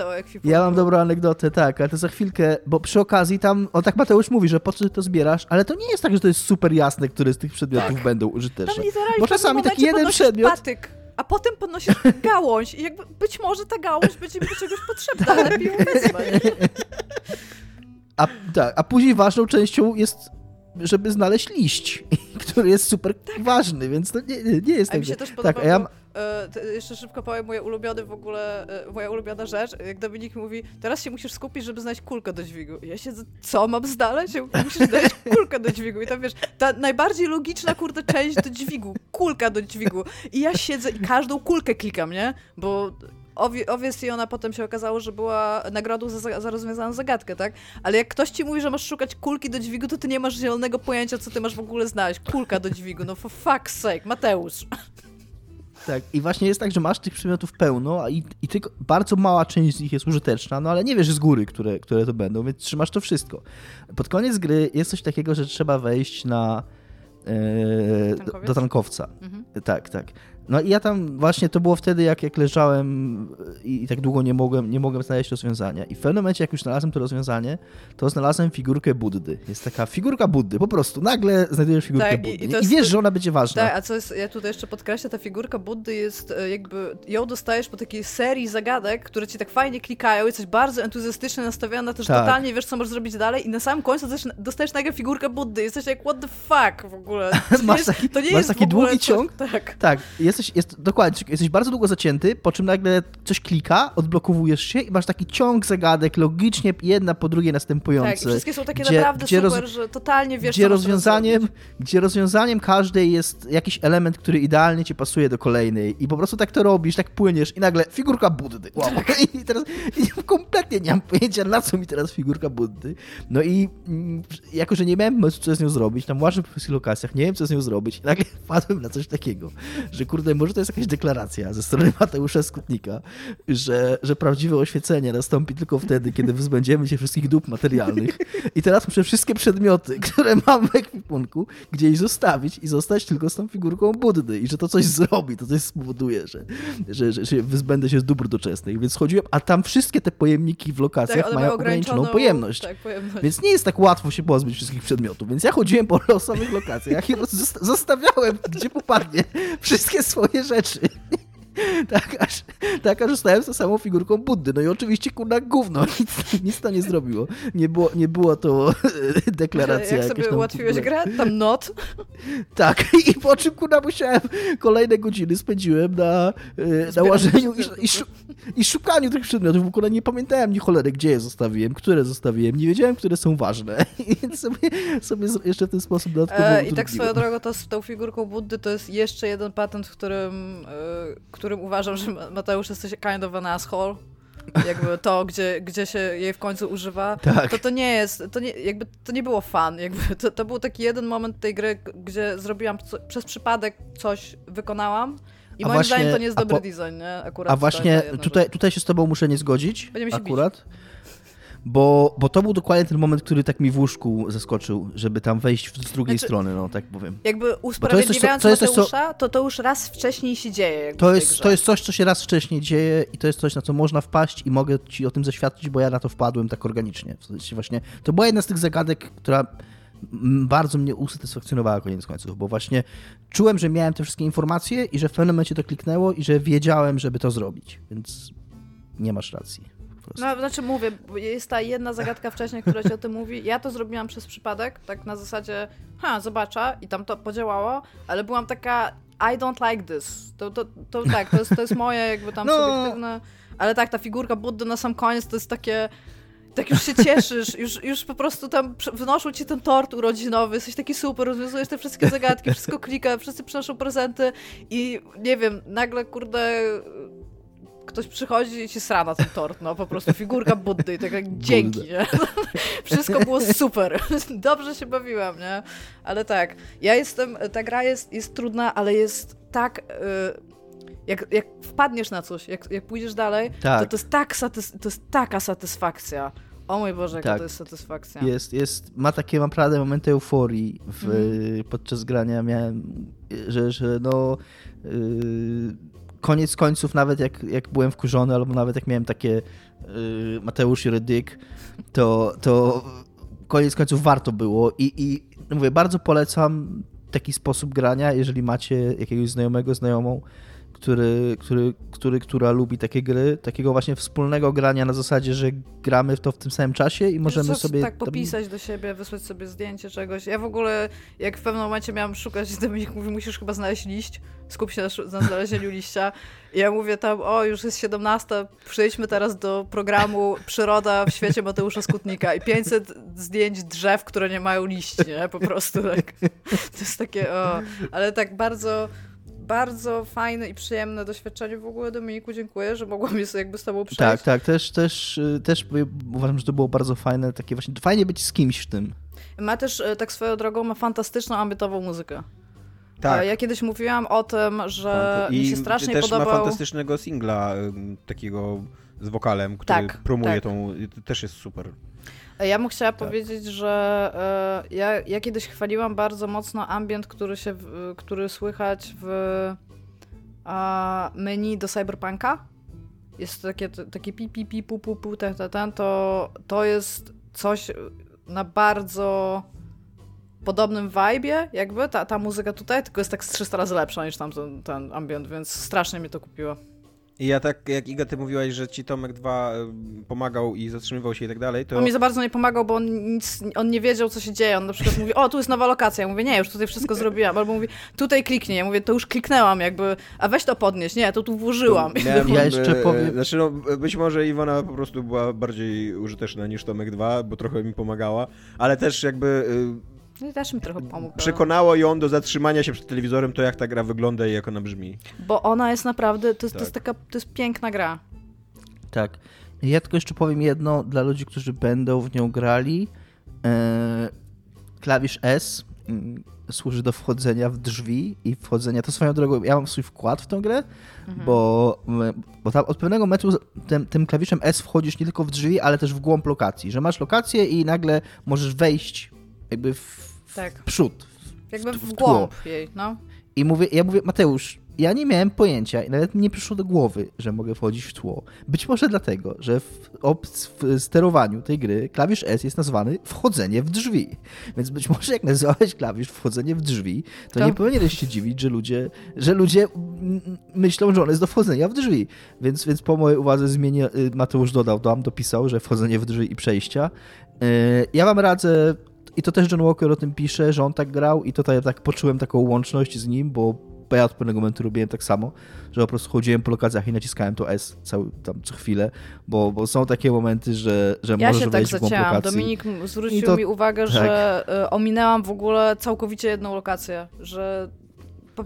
Ja mam dobrą anegdotę, tak, ale to za chwilkę, bo przy okazji tam, on tak Mateusz mówi, że po co to ale to nie jest tak, że to jest super jasne, które z tych przedmiotów tak. będą użyteczne. Bo czasami taki jeden przedmiot... Patyk, a potem podnosisz gałąź i jakby być może ta gałąź będzie mi do czegoś potrzebna, ale lepiej ją wezmę. A, tak, a później ważną częścią jest żeby znaleźć liść, który jest super tak. ważny, więc to nie, nie jest tak. Mi się też podoba, tak, a ja... E, jeszcze szybko powiem, moje ulubione w ogóle, e, moja ulubiona rzecz, jak Dominik mówi, teraz się musisz skupić, żeby znaleźć kulkę do dźwigu. Ja siedzę, co mam znaleźć? Musisz znaleźć kulkę do dźwigu. I tam wiesz, ta najbardziej logiczna, kurde, część do dźwigu, kulka do dźwigu. I ja siedzę i każdą kulkę klikam, nie? Bo obviously ona potem się okazało, że była nagrodą za, za rozwiązaną zagadkę, tak? Ale jak ktoś ci mówi, że masz szukać kulki do dźwigu, to ty nie masz zielonego pojęcia, co ty masz w ogóle znaleźć. Kulka do dźwigu, no for fuck's sake, Mateusz. Tak, i właśnie jest tak, że masz tych przedmiotów pełno i, i tylko bardzo mała część z nich jest użyteczna, no ale nie wiesz z góry, które, które to będą, więc trzymasz to wszystko. Pod koniec gry jest coś takiego, że trzeba wejść na e, do, do, tankowca. Mhm. Tak, tak. No i ja tam właśnie to było wtedy, jak, jak leżałem i, i, tak długo nie mogłem, nie mogłem znaleźć rozwiązania. I w pewnym momencie, jak już znalazłem to rozwiązanie, to znalazłem figurkę Buddy. Jest taka figurka Buddy, po prostu. Nagle znajdujesz figurkę tak, Buddy. I, i, i wiesz, że ona będzie ważna. Tak, a co jest, ja tutaj jeszcze podkreślę, ta figurka Buddy jest e, jakby, ją dostajesz po takiej serii zagadek, które ci tak fajnie klikają, jesteś bardzo entuzjastycznie nastawiona, też tak. totalnie wiesz, co możesz zrobić dalej i na samym końcu dostajesz nagle figurkę Buddy. Jesteś jak, what the fuck w ogóle. masz taki, to nie masz jest taki długi ciąg. tak. Tak, jest jesteś, jest, dokładnie, jesteś bardzo długo zacięty, po czym nagle coś klika, odblokowujesz się i masz taki ciąg zagadek, logicznie jedna po drugiej następujące. Tak, i wszystkie są takie gdzie, naprawdę gdzie super, roz... że totalnie wiesz, gdzie rozwiązaniem, Gdzie rozwiązaniem każdej jest jakiś element, który idealnie ci pasuje do kolejnej i po prostu tak to robisz, tak płyniesz i nagle figurka Buddy. Wow. Tak. I teraz i kompletnie nie mam pojęcia, na co mi teraz figurka Buddy. No i mm, jako, że nie miałem co z nią zrobić, tam łażę po lokacjach, nie wiem, co z nią zrobić, i nagle wpadłem na coś takiego, że kurde, może to jest jakaś deklaracja ze strony Mateusza Skutnika, że, że prawdziwe oświecenie nastąpi tylko wtedy, kiedy wyzbędziemy się wszystkich dóbr materialnych i teraz muszę wszystkie przedmioty, które mam w ekwipunku, gdzieś zostawić i zostać tylko z tą figurką Buddy i że to coś zrobi, to coś spowoduje, że, że, że, że wyzbędę się z dóbr doczesnych. Więc chodziłem, a tam wszystkie te pojemniki w lokacjach tak, mają ograniczoną pojemność. Tak, pojemność. Więc nie jest tak łatwo się pozbyć wszystkich przedmiotów. Więc ja chodziłem po losowych lokacjach i zostawiałem, gdzie popadnie, wszystkie swoje rzeczy. tak, aż, tak, aż zostałem z tą samą figurką Buddy. No i oczywiście, kurna, gówno, nic, nic to nie zrobiło. Nie było, nie było to deklaracja. Jak sobie ułatwiłeś grę? Tam not? tak, i po czym, kurna, musiałem kolejne godziny spędziłem na, e, na łażeniu i, i, i, szukaniu tych przedmiotów. W ogóle nie pamiętałem ni cholery, gdzie je zostawiłem, które zostawiłem. Nie wiedziałem, które są ważne. Więc sobie, sobie jeszcze w ten sposób dodatkowo e, I tak swoją drogą, to z tą figurką Buddy to jest jeszcze jeden patent, w którym, e, którym uważam, że Mateusz jesteś kind of an asshole, jakby to, gdzie, gdzie się jej w końcu używa, tak. to to nie jest, to nie, jakby to nie było fan, jakby to, to był taki jeden moment tej gry, gdzie zrobiłam co, przez przypadek coś wykonałam i a moim właśnie, zdaniem to nie jest dobry po, design, nie? Akurat a właśnie tutaj, tutaj się z tobą muszę nie zgodzić, akurat. Bić bo, bo to był dokładnie ten moment, który tak mi w łóżku zaskoczył, żeby tam wejść z drugiej znaczy, strony, no tak powiem. Jakby usprawiedliwiając to, to, Mateusza, to, to już raz wcześniej się dzieje. To jest, to jest coś, co się raz wcześniej dzieje i to jest coś, na co można wpaść i mogę ci o tym zaświadczyć, bo ja na to wpadłem tak organicznie. W sensie właśnie, to była jedna z tych zagadek, która bardzo mnie usatysfakcjonowała koniec końców, bo właśnie czułem, że miałem te wszystkie informacje i że w pewnym momencie to kliknęło i że wiedziałem, żeby to zrobić, więc nie masz racji prostu. No, znaczy mówię, jest ta jedna zagadka wcześniej, która ci o tym mówi. Ja to zrobiłam przez przypadek, tak na zasadzie, ha, zobaczę i tam to podziałało, ale byłam taka, I don't like this. To, to, to tak, to jest, to jest moje jakby tam no. subiektywne, ale tak, ta figurka Buddy na sam koniec to jest takie tak już się cieszysz, już, już po prostu tam wynoszą ci ten tort urodzinowy, jesteś taki super, rozwiązujesz te wszystkie zagadki, wszystko klika, wszyscy przynoszą prezenty i nie wiem, nagle kurde ktoś przychodzi i ci sra na ten tort, no po prostu figurka Buddy i tak jak dzięki, nie? Wszystko było super, dobrze się bawiłam, nie? Ale tak, ja jestem, ta gra jest, jest trudna, ale jest tak... Yy, jak, jak wpadniesz na coś, jak, jak pójdziesz dalej, tak. to, to, jest tak satys- to jest taka satysfakcja. O mój Boże, jaka tak. to jest satysfakcja. Jest, jest, ma takie naprawdę momenty euforii w, mm. podczas grania. Miałem, że, że no... Yy, koniec końców, nawet jak, jak byłem wkurzony, albo nawet jak miałem takie yy, Mateusz i Rydyk, to, to koniec końców warto było i, i mówię, bardzo polecam taki sposób grania, jeżeli macie jakiegoś znajomego, znajomą, który, który, który, która lubi takie gry, takiego właśnie wspólnego grania na zasadzie, że gramy w to w tym samym czasie i możemy co, sobie... Tak, popisać do siebie, wysłać sobie zdjęcie czegoś. Ja w ogóle, jak w pewnym momencie miałam szukać, Dominik mówi, musisz chyba znaleźć liść, skup się na, na znalezieniu liścia. I ja mówię tam, o, już jest 17, przejdźmy teraz do programu Przyroda w świecie Mateusza Skutnika i 500 zdjęć drzew, które nie mają liści, nie? Po prostu tak. To jest takie, o, ale tak bardzo bardzo fajne i przyjemne doświadczenie w ogóle, Dominiku, dziękuję, że mogłam je jakby z tobą przejść. Tak, tak, też, też, też uważam, że to było bardzo fajne, takie właśnie, fajnie być z kimś w tym. Ma też, y, tak swoją drogą, ma fantastyczną, ambientową muzykę. Tak. Ja kiedyś mówiłam o tym, że I mi się strasznie też podobał... ma fantastycznego singla, takiego z wokalem, który tak, promuje tak. tą... Też jest super. Ja bym chciała tak. powiedzieć, że y, ja, ja kiedyś chwaliłam bardzo mocno ambient, który, się, który słychać w menu do Cyberpunka. Jest takie, takie pi, pi, pi, pu, pu, pu, ten, ten, ten, to, to jest coś na bardzo podobnym vibe'ie, jakby, ta, ta muzyka tutaj, tylko jest tak z 300 razy lepsza niż tam ten, ten ambient, więc strasznie mnie to kupiło. I ja tak, jak Iga, ty mówiłaś, że ci Tomek 2 pomagał i zatrzymywał się i tak dalej, to... On mi za bardzo nie pomagał, bo on, nic, on nie wiedział, co się dzieje. On na przykład mówi, o, tu jest nowa lokacja. Ja mówię, nie, już tutaj wszystko zrobiłam. Albo mówi, tutaj kliknij. Ja mówię, to już kliknęłam, jakby, a weź to podnieść. Nie, to tu włożyłam. To miałem, ja jeszcze powiem... Znaczy, no, być może Iwona po prostu była bardziej użyteczna niż Tomek 2, bo trochę mi pomagała, ale też jakby y, no i też mi trochę pomógł. Przekonało ją do zatrzymania się przed telewizorem to, jak ta gra wygląda i jak ona brzmi. Bo ona jest naprawdę, to jest, tak. to jest taka, to jest piękna gra. Tak. Ja tylko jeszcze powiem jedno dla ludzi, którzy będą w nią grali. Eee, klawisz S mm, służy do wchodzenia w drzwi i wchodzenia. To swoją drogą, ja mam swój wkład w tę grę, mhm. bo, bo tam od pewnego momentu tym, tym, klawiszem S wchodzisz nie tylko w drzwi, ale też w głąb lokacji. Że masz lokację i nagle możesz wejść jakby w, tak. w przód. Jakby w, w, w głąb jej, no. I mówię, ja mówię, Mateusz, ja nie miałem pojęcia i nawet mi nie przyszło do głowy, że mogę wchodzić w tło. Być może dlatego, że w, w, sterowaniu tej gry klawisz S jest nazwany wchodzenie w drzwi. Więc być może jak nazwałeś klawisz wchodzenie w drzwi, to, to... nie powinieneś się dziwić, że ludzie, że ludzie myślą, że on jest do wchodzenia w drzwi. Więc, więc po mojej uwadze zmienię, y, Mateusz dodał tam, dopisał, że wchodzenie w drzwi i przejścia. Y, ja wam radzę i to też John Walker o tym pisze, że on tak grał i tutaj tak poczułem taką łączność z nim, bo ja od pewnego momentu robiłem tak samo, że po prostu chodziłem po lokacjach i naciskałem to S cały, tam co chwilę, bo, bo są takie momenty, że, że ja możesz się wejść tak w głąb lokacji. Dominik zwrócił to, mi uwagę, tak. że y, ominęłam w ogóle całkowicie jedną lokację, że po,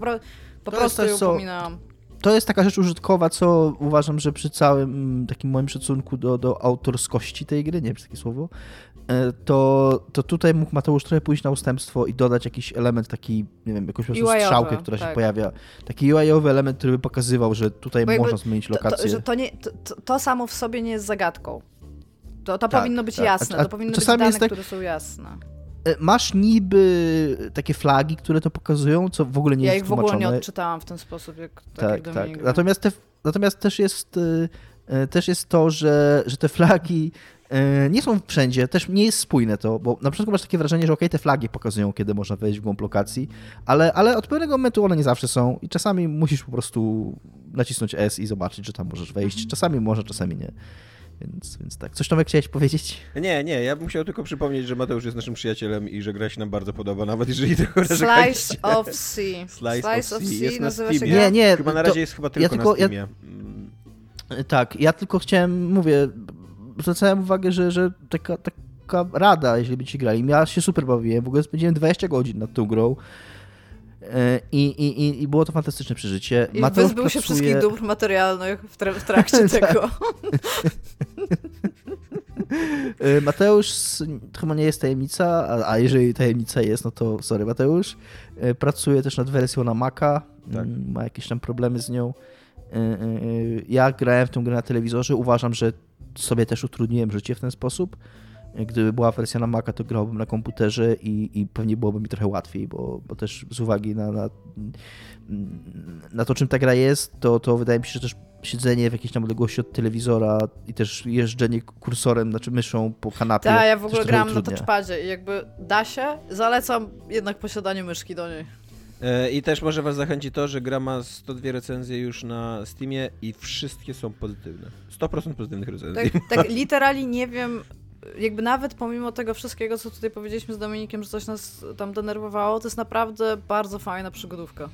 po prostu ją so, pominęłam to jest taka rzecz użytkowa, co uważam, że przy całym mm, takim moim szacunku do, do autorskości tej gry, nie wiem, takie słowo, E, to, to tutaj mógł Mateusz trochę pójść na ustępstwo i dodać jakiś element taki, nie wiem, jakąś strzałkę, która tak. się pojawia. Taki UI-owy element, który by pokazywał, że tutaj Bo można zmienić lokację. To, to, że to, nie, to, to, samo w sobie nie jest zagadką. To, to tak, powinno być tak. jasne, a, a to powinno być dane, tak, które są jasne. E, masz niby takie flagi, które to pokazują, co w ogóle nie ja jest Ja ich w ogóle nie odczytałam w ten sposób, jak tak, tak. tak. Natomiast, te, natomiast też jest e, też jest to, że, że te flagi E, nie są wszędzie, też nie jest spójne to, bo na przykład masz takie wrażenie, że ok, te flagi pokazują, kiedy można wejść w głąb lokacji, ale, ale od pewnego momentu one nie zawsze są i czasami musisz po prostu nacisnąć S i zobaczyć, że tam możesz wejść. Mhm. Czasami może, czasami nie. Więc, więc tak. Coś Tomek chciałeś powiedzieć? Nie, nie, ja bym chciał tylko przypomnieć, że Mateusz jest naszym przyjacielem i że gra się nam bardzo podoba, nawet jeżeli tego Slice of Sea. Slice, Slice of Sea jest na Steamie. Nie, nie. Chyba na razie to, jest chyba tylko ja tylko, na Steamie. Ja, mm. tak, ja tylko chciałem, mówię, zwracałem uwagę, że, że taka, taka rada, jeżeli by ci grali. Ja się super bawiłem, w ogóle spędziłem 20 godzin nad tą grą. E, I, i, I było to fantastyczne przeżycie. I Mateusz wyzbył pracuje... się wszystkich dóbr materialnych w, tra w trakcie tak. tego. E, Mateusz, chyba nie jest tajemnica, a, a, jeżeli tajemnica jest, no to sorry Mateusz. E, pracuje też nad wersją na Maca, tak. Mm, ma jakieś tam problemy z nią. Ja grałem w tę grę na telewizorze, uważam, że sobie też utrudniłem życie w ten sposób. Gdyby była wersja na Maca, to grałbym na komputerze i, i pewnie byłoby mi trochę łatwiej, bo, bo też z uwagi na, na, na, to, czym ta gra jest, to, to wydaje mi się, że też siedzenie w jakiejś tam odległości od telewizora i też jeżdżenie kursorem, znaczy myszą po kanapie. Tak, ja w ogóle grałam na touchpadzie i jakby da się, zalecam jednak posiadanie myszki do niej. E, I też może was zachęci to, że gra ma 102 recenzje już na Steamie i wszystkie są pozytywne. 100% pozytywnych recenzji. Tak, tak literalnie nie wiem, jakby nawet pomimo tego wszystkiego, co tutaj powiedzieliśmy z Dominikiem, że coś nas tam denerwowało, to jest naprawdę bardzo fajna przygodówka.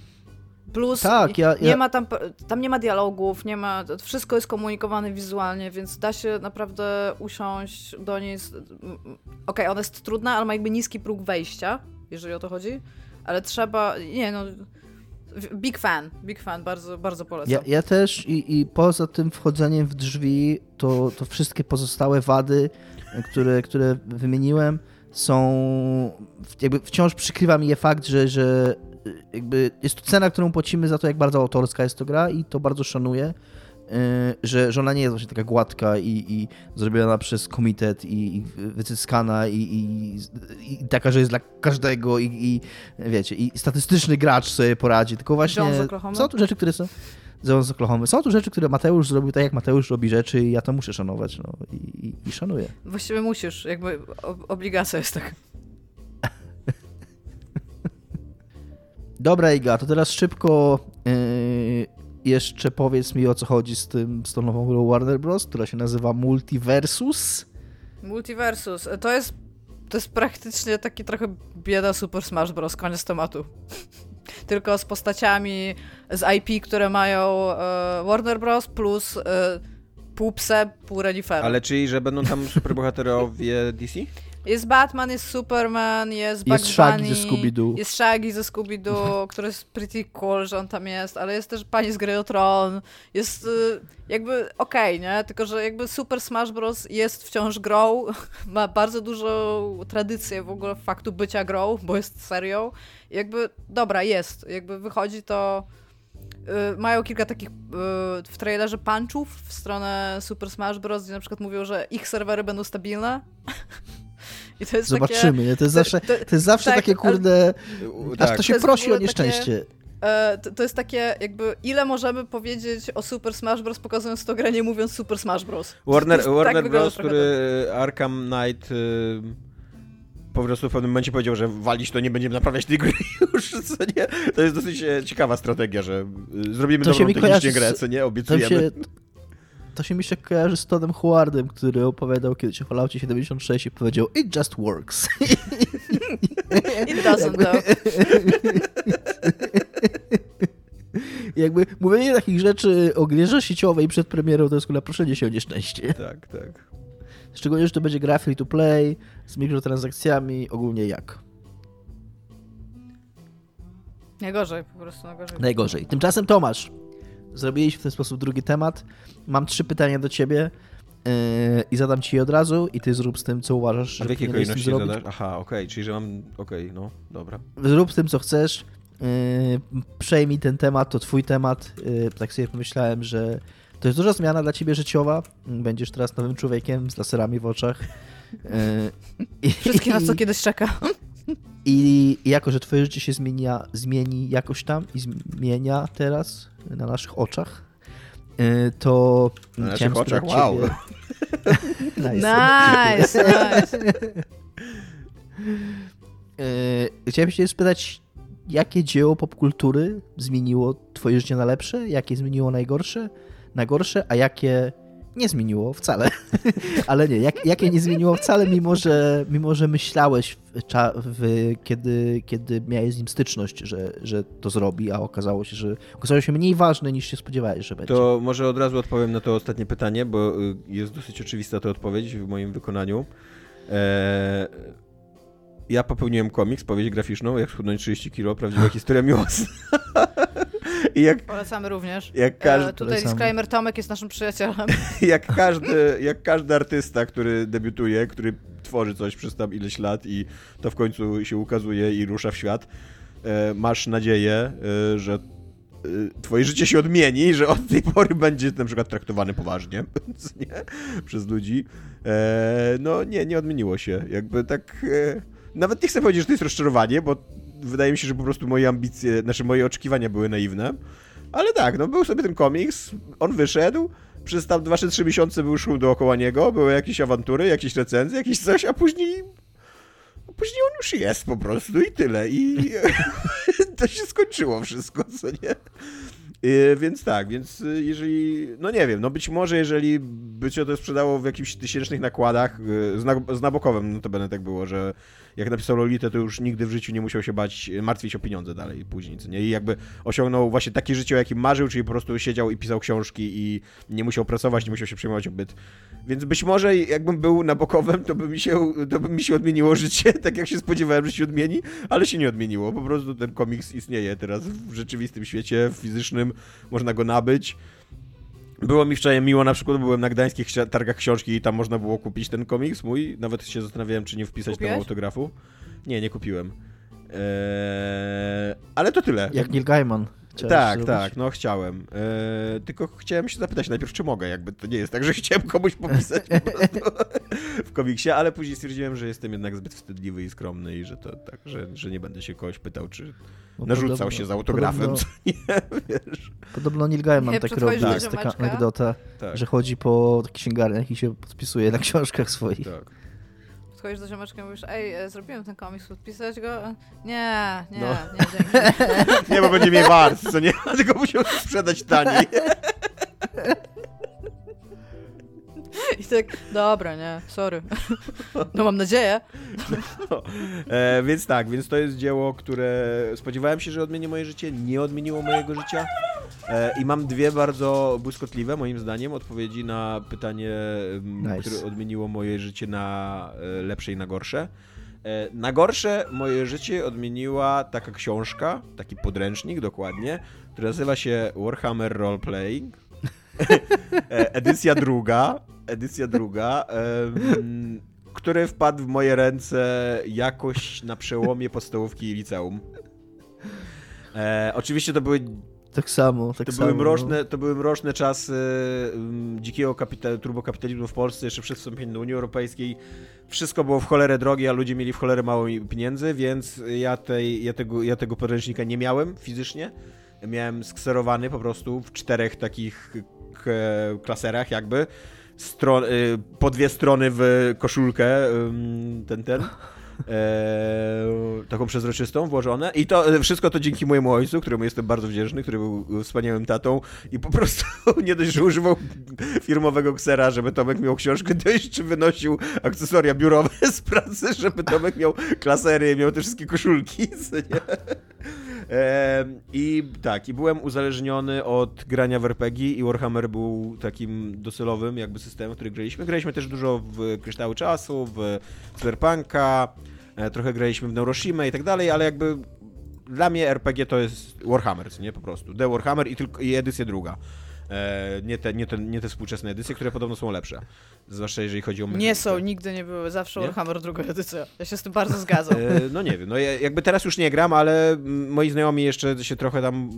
Plus tak, ja, ja... nie ma tam, tam nie ma dialogów, nie ma, wszystko jest komunikowane wizualnie, więc da się naprawdę usiąść do niej. Okej, okay, ona jest trudna, ale ma jakby niski próg wejścia, jeżeli o to chodzi ale trzeba, nie no, big fan, big fan, bardzo, bardzo polecam. Ja, ja też i, i poza tym wchodzeniem w drzwi, to, to wszystkie pozostałe wady, które, które wymieniłem, są, jakby wciąż przykrywa mi je fakt, że, że jakby jest to cena, którą płacimy za to, jak bardzo autorska jest to gra i to bardzo szanuję. Y, że, że ona nie jest właśnie taka gładka i, i zrobiona przez komitet i, i wycyskana i, i, i, taka, że jest dla każdego i, i wiecie, i statystyczny gracz sobie poradzi, tylko właśnie są tu rzeczy, które są z Oklahoma. Są tu rzeczy, które Mateusz zrobił tak, jak Mateusz robi rzeczy i ja to muszę szanować, no i, i szanuję. Właściwie musisz, jakby obligacja jest taka. Dobra, Iga, to teraz szybko yy, jeszcze powiedz mi o co chodzi z tym, z tą nową grą Warner Bros., która się nazywa Multiversus. Multiversus. To jest, to jest praktycznie taki trochę bieda Super Smash Bros. Koniec tematu. Tylko z postaciami z IP, które mają e, Warner Bros. plus e, pół pse, pół renifera. Ale czyli, że będą tam superbohaterowie DC? Jest Batman, jest Superman, jest Bugs Jest Shaggy ze Scooby-Doo. Jest Shaggy ze Scooby-Doo, który jest pretty cool, że on tam jest, ale jest też pani z Gry o Tron. Jest y, jakby okej, okay, nie? Tylko, że jakby Super Smash Bros. jest wciąż grą, ma bardzo dużą tradycję w ogóle faktu bycia grą, bo jest serią. jakby, dobra, jest. Jakby wychodzi to... Y, mają kilka takich y, w trailerze punchów w stronę Super Smash Bros., gdzie na przykład mówią, że ich serwery będą stabilne. I to jest Zobaczymy, takie, to jest zawsze, to, to jest zawsze tak, takie kurde, ale, aż tak. to się to prosi o nieszczęście. Takie, to, to, jest takie jakby, ile możemy powiedzieć o Super Smash Bros. pokazując to grę, nie mówiąc Super Smash Bros. Warner, tak Warner Bros., który Arkham Knight y, po prostu w pewnym momencie powiedział, że walić to nie będziemy naprawiać tej gry już, co nie? To jest dosyć e, ciekawa strategia, że y, zrobimy to dobrą technicznie grę, co nie? Obiecujemy. To się, mi się kojarzy z Toddem Howardem, który opowiadał kiedyś o Falloutie 76 i powiedział It just works. It doesn't though. Jakby mówienie takich rzeczy o grze sieciowej przed premierą to jest chyba proszenie się o nieszczęście. Tak, tak. Szczególnie, że to będzie gra free to play, z mikrotransakcjami, ogólnie jak. Najgorzej, po prostu najgorzej. Najgorzej. Tymczasem Tomasz, zrobiliśmy w ten sposób drugi temat. Mam trzy pytania do ciebie yy, i zadam ci je od razu i ty zrób z tym, co uważasz. A w jakiej kolejności zadasz? Aha, okej, okay, czyli że mam... Okej, okay, no, dobra. Zrób z tym, co chcesz. Yy, przejmij ten temat, to twój temat. Yy, tak sobie pomyślałem, że to jest duża zmiana dla ciebie życiowa. Będziesz teraz nowym człowiekiem z laserami w oczach. Yy, Wszystkie na co kiedyś czeka. I jako, że twoje życie się zmienia, zmieni jakoś tam i zmienia teraz na naszych oczach, y, to na naszych oczach, wow. nice, nice. nice. Y, chciałem się spytać, jakie dzieło popkultury zmieniło twoje życie na lepsze, jakie zmieniło najgorsze, na gorsze, a jakie nie zmieniło wcale. Ale nie, jak, jakie nie zmieniło wcale, mimo że, mimo że myślałeś, w, w, kiedy, kiedy miałeś z nim styczność, że, że to zrobi, a okazało się, że okazało się mniej ważne niż się spodziewałeś, że będzie. To może od razu odpowiem na to ostatnie pytanie, bo y, jest dosyć oczywista ta odpowiedź w moim wykonaniu. Eee, ja popełniłem komiks, powieść graficzną, jak schudnąć 30 kilo, prawdziwa historia miłosna. I jak, Polecamy również. Jak każdy, e, tutaj polecamy. disclaimer, Tomek jest naszym przyjacielem. jak, każdy, jak każdy artysta, który debiutuje, który tworzy coś przez tam ileś lat i to w końcu się ukazuje i rusza w świat, e, masz nadzieję, e, że e, twoje życie się odmieni, że od tej pory będzie na przykład traktowany poważnie nie? przez ludzi. E, no nie, nie odmieniło się. Jakby tak... E, nawet nie chcę powiedzieć, że to jest rozczarowanie, bo wydaje mi się, że po prostu moje ambicje, znaczy moje oczekiwania były naiwne. Ale tak, no był sobie ten komiks, on wyszedł, przez tam 2 3 miesiące był szum dookoła niego, były jakieś awantury, jakieś recenzje, jakieś coś, a później później on już jest po prostu i tyle. I to się skończyło wszystko, co nie? Yy, więc tak, więc y, jeżeli, no nie wiem, no być może jeżeli by się to sprzedało w jakichś tysięcznych nakładach, yy, z, na, z Nabokowem no to będę tak było, że jak napisał Lolitę, to już nigdy w życiu nie musiał się bać, martwić o pieniądze dalej później, nie? I jakby osiągnął właśnie takie życie, o jakim marzył, czyli po prostu siedział i pisał książki i nie musiał pracować, nie musiał się przejmować o byt. Więc być może jakbym był Nabokowem, to by mi się, to by mi się odmieniło życie, tak jak się spodziewałem, że się odmieni, ale się nie odmieniło. Po prostu ten komiks istnieje teraz w rzeczywistym świecie, fizycznym, można go nabyć. Było mi wczoraj miło, na przykład byłem na gdańskich targach książki i tam można było kupić ten komiks mój. Nawet się zastanawiałem, czy nie wpisać Kupiłeś? tam autografu. Nie, nie kupiłem. Eee, ale to tyle. Jak Neil Gaiman. Tak, zrobić? tak, no chciałem. Eee, tylko chciałem się zapytać najpierw, czy mogę, jakby to nie jest tak, że chciałem komuś popisać po w komiksie, ale później stwierdziłem, że jestem jednak zbyt wstydliwy i skromny i że to tak, że, że nie będę się kogoś pytał, czy no narzucał podobno, się z autografem, podobno, co nie, wiesz. Podobno Neil Gaiman tak robi, jest taka anegdota, tak. że chodzi po księgarniach i się podpisuje na książkach swoich. Tak. Podchodzisz do ziomeczka i mówisz, ej, e, zrobiłem ten komiks, podpisać go? Nie, nie, no. nie, dzięki. nie, bo będzie mi wart, co nie? Tylko musiał sprzedać taniej. I tak, dobra, nie, sorry. No mam nadzieję. No, e, więc tak, więc to jest dzieło, które spodziewałem się, że odmieni moje życie, nie odmieniło mojego życia. E, I mam dwie bardzo błyskotliwe, moim zdaniem, odpowiedzi na pytanie, nice. które odmieniło moje życie na e, lepsze i na gorsze. E, na gorsze moje życie odmieniła taka książka, taki podręcznik dokładnie, który nazywa się Warhammer Roleplaying. edycja druga, edycja druga, um, który wpadł w moje ręce jakoś na przełomie podstawówki i liceum. E, oczywiście to były tak samo, tak to samo. Były mroczne, no. To były mroczne czasy um, dzikiego kapita- turbokapitalizmu w Polsce, jeszcze przed wstąpieniem do Unii Europejskiej. Wszystko było w cholerę drogie, a ludzie mieli w cholerę mało pieniędzy, więc ja, tej, ja, tego, ja tego podręcznika nie miałem fizycznie. Miałem skserowany po prostu w czterech takich klaserach jakby stron, y, po dwie strony w koszulkę ten, ten. E, taką przezroczystą włożone i to wszystko to dzięki mojemu ojcu, któremu jestem bardzo wdzięczny, który był wspaniałym tatą i po prostu nie dość, że używał firmowego ksera, żeby Tomek miał książkę, to jeszcze wynosił akcesoria biurowe z pracy, żeby Tomek miał klasery, miał te wszystkie koszulki, nie? I tak, i byłem uzależniony od grania w RPG i Warhammer był takim docelowym jakby systemem, który graliśmy. Graliśmy też dużo w Kryształy Czasu, w Cyberpunka, e, trochę graliśmy w Neuroshima i tak dalej, ale jakby dla mnie RPG to jest Warhammer, nie? Po prostu. The Warhammer i, tylko, i edycja druga. E, nie, te, nie, te, nie te współczesne edycje, które podobno są lepsze. Zwłaszcza jeżeli chodzi o mechanikę. Nie są, nigdy nie były. Zawsze nie? Warhammer druga edycja. Ja się z tym bardzo zgadzam. E, no nie wiem, no jakby teraz już nie gram, ale moi znajomi jeszcze się trochę tam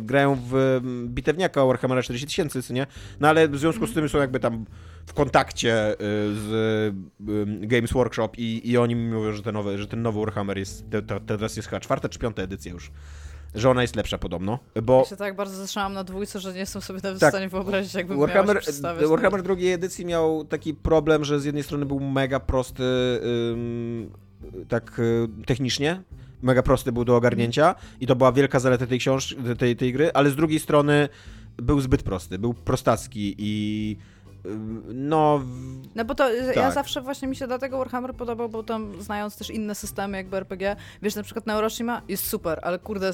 grają w bitewniaka Warhammera 40 tysięcy, nie? No ale w związku z tym są jakby tam w kontakcie y, z Games Workshop i, i oni mi mówią, że, te nowe, że ten nowy Warhammer jest, teraz jest chyba czwarta czy piąta edycja już że ona jest lepsza podobno, bo... Ja się tak bardzo zatrzymałam na dwójce, że nie jestem sobie nawet tak. w stanie wyobrazić, jakby Warhammer, Warhammer drugiej edycji miał taki problem, że z jednej strony był mega prosty ym, tak y, technicznie, mega prosty był do ogarnięcia i to była wielka zaleta tej książki, tej, tej gry, ale z drugiej strony był zbyt prosty, był prostacki i no. No bo to tak. ja zawsze właśnie mi się dlatego Warhammer podobał, bo tam znając też inne systemy jakby RPG, wiesz, na przykład Neuroshima jest super, ale kurde,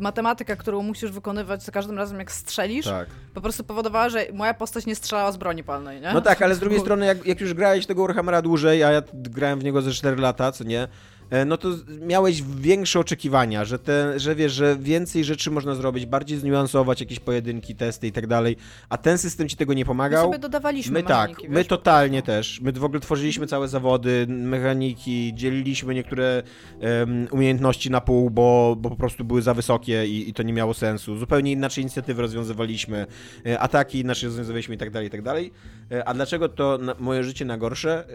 matematyka, którą musisz wykonywać za każdym razem jak strzelisz, tak. po prostu powodowała, że moja postać nie strzelała z broni palnej, nie? No tak, ale z drugiej strony jak, jak już grałeś tego Warhammera dłużej, a ja grałem w niego ze 4 lata, co nie? E, no to miałeś większe oczekiwania, że, te, że wiesz, że więcej rzeczy można zrobić, bardziej zniuansować jakieś pojedynki, testy i tak dalej, a ten system ci tego nie pomagał. My sobie dodawaliśmy My tak, wiesz, my totalnie też. My w ogóle tworzyliśmy całe zawody, mechaniki, dzieliliśmy niektóre um, umiejętności na pół, bo, bo po prostu były za wysokie i, i to nie miało sensu. Zupełnie inaczej inicjatywy rozwiązywaliśmy, e, ataki inaczej rozwiązywaliśmy i tak dalej, i tak dalej. E, a dlaczego to na, moje życie na gorsze?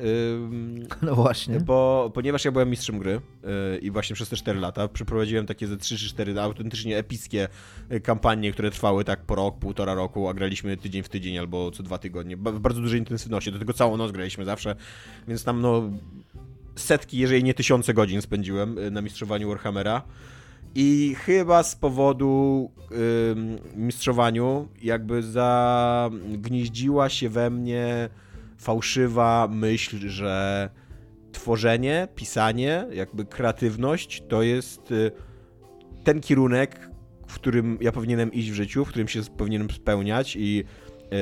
No właśnie. Bo, ponieważ ja byłem mistrzem gry, y, i właśnie przez te 4 lata przeprowadziłem takie ze 3 czy 4 autentycznie epickie y, kampanie, które trwały tak po rok, półtora roku, a graliśmy tydzień w tydzień albo co dwa tygodnie. W bardzo dużej intensywności, do tego całą noc graliśmy zawsze, więc tam no setki, jeżeli nie tysiące godzin spędziłem y, na mistrzowaniu Warhammera. I chyba z powodu y, mistrzowaniu jakby zagnieździła się we mnie fałszywa myśl, że tworzenie, pisanie, jakby kreatywność to jest y, ten kierunek, w którym ja powinienem iść w życiu, w którym się powinienem spełniać i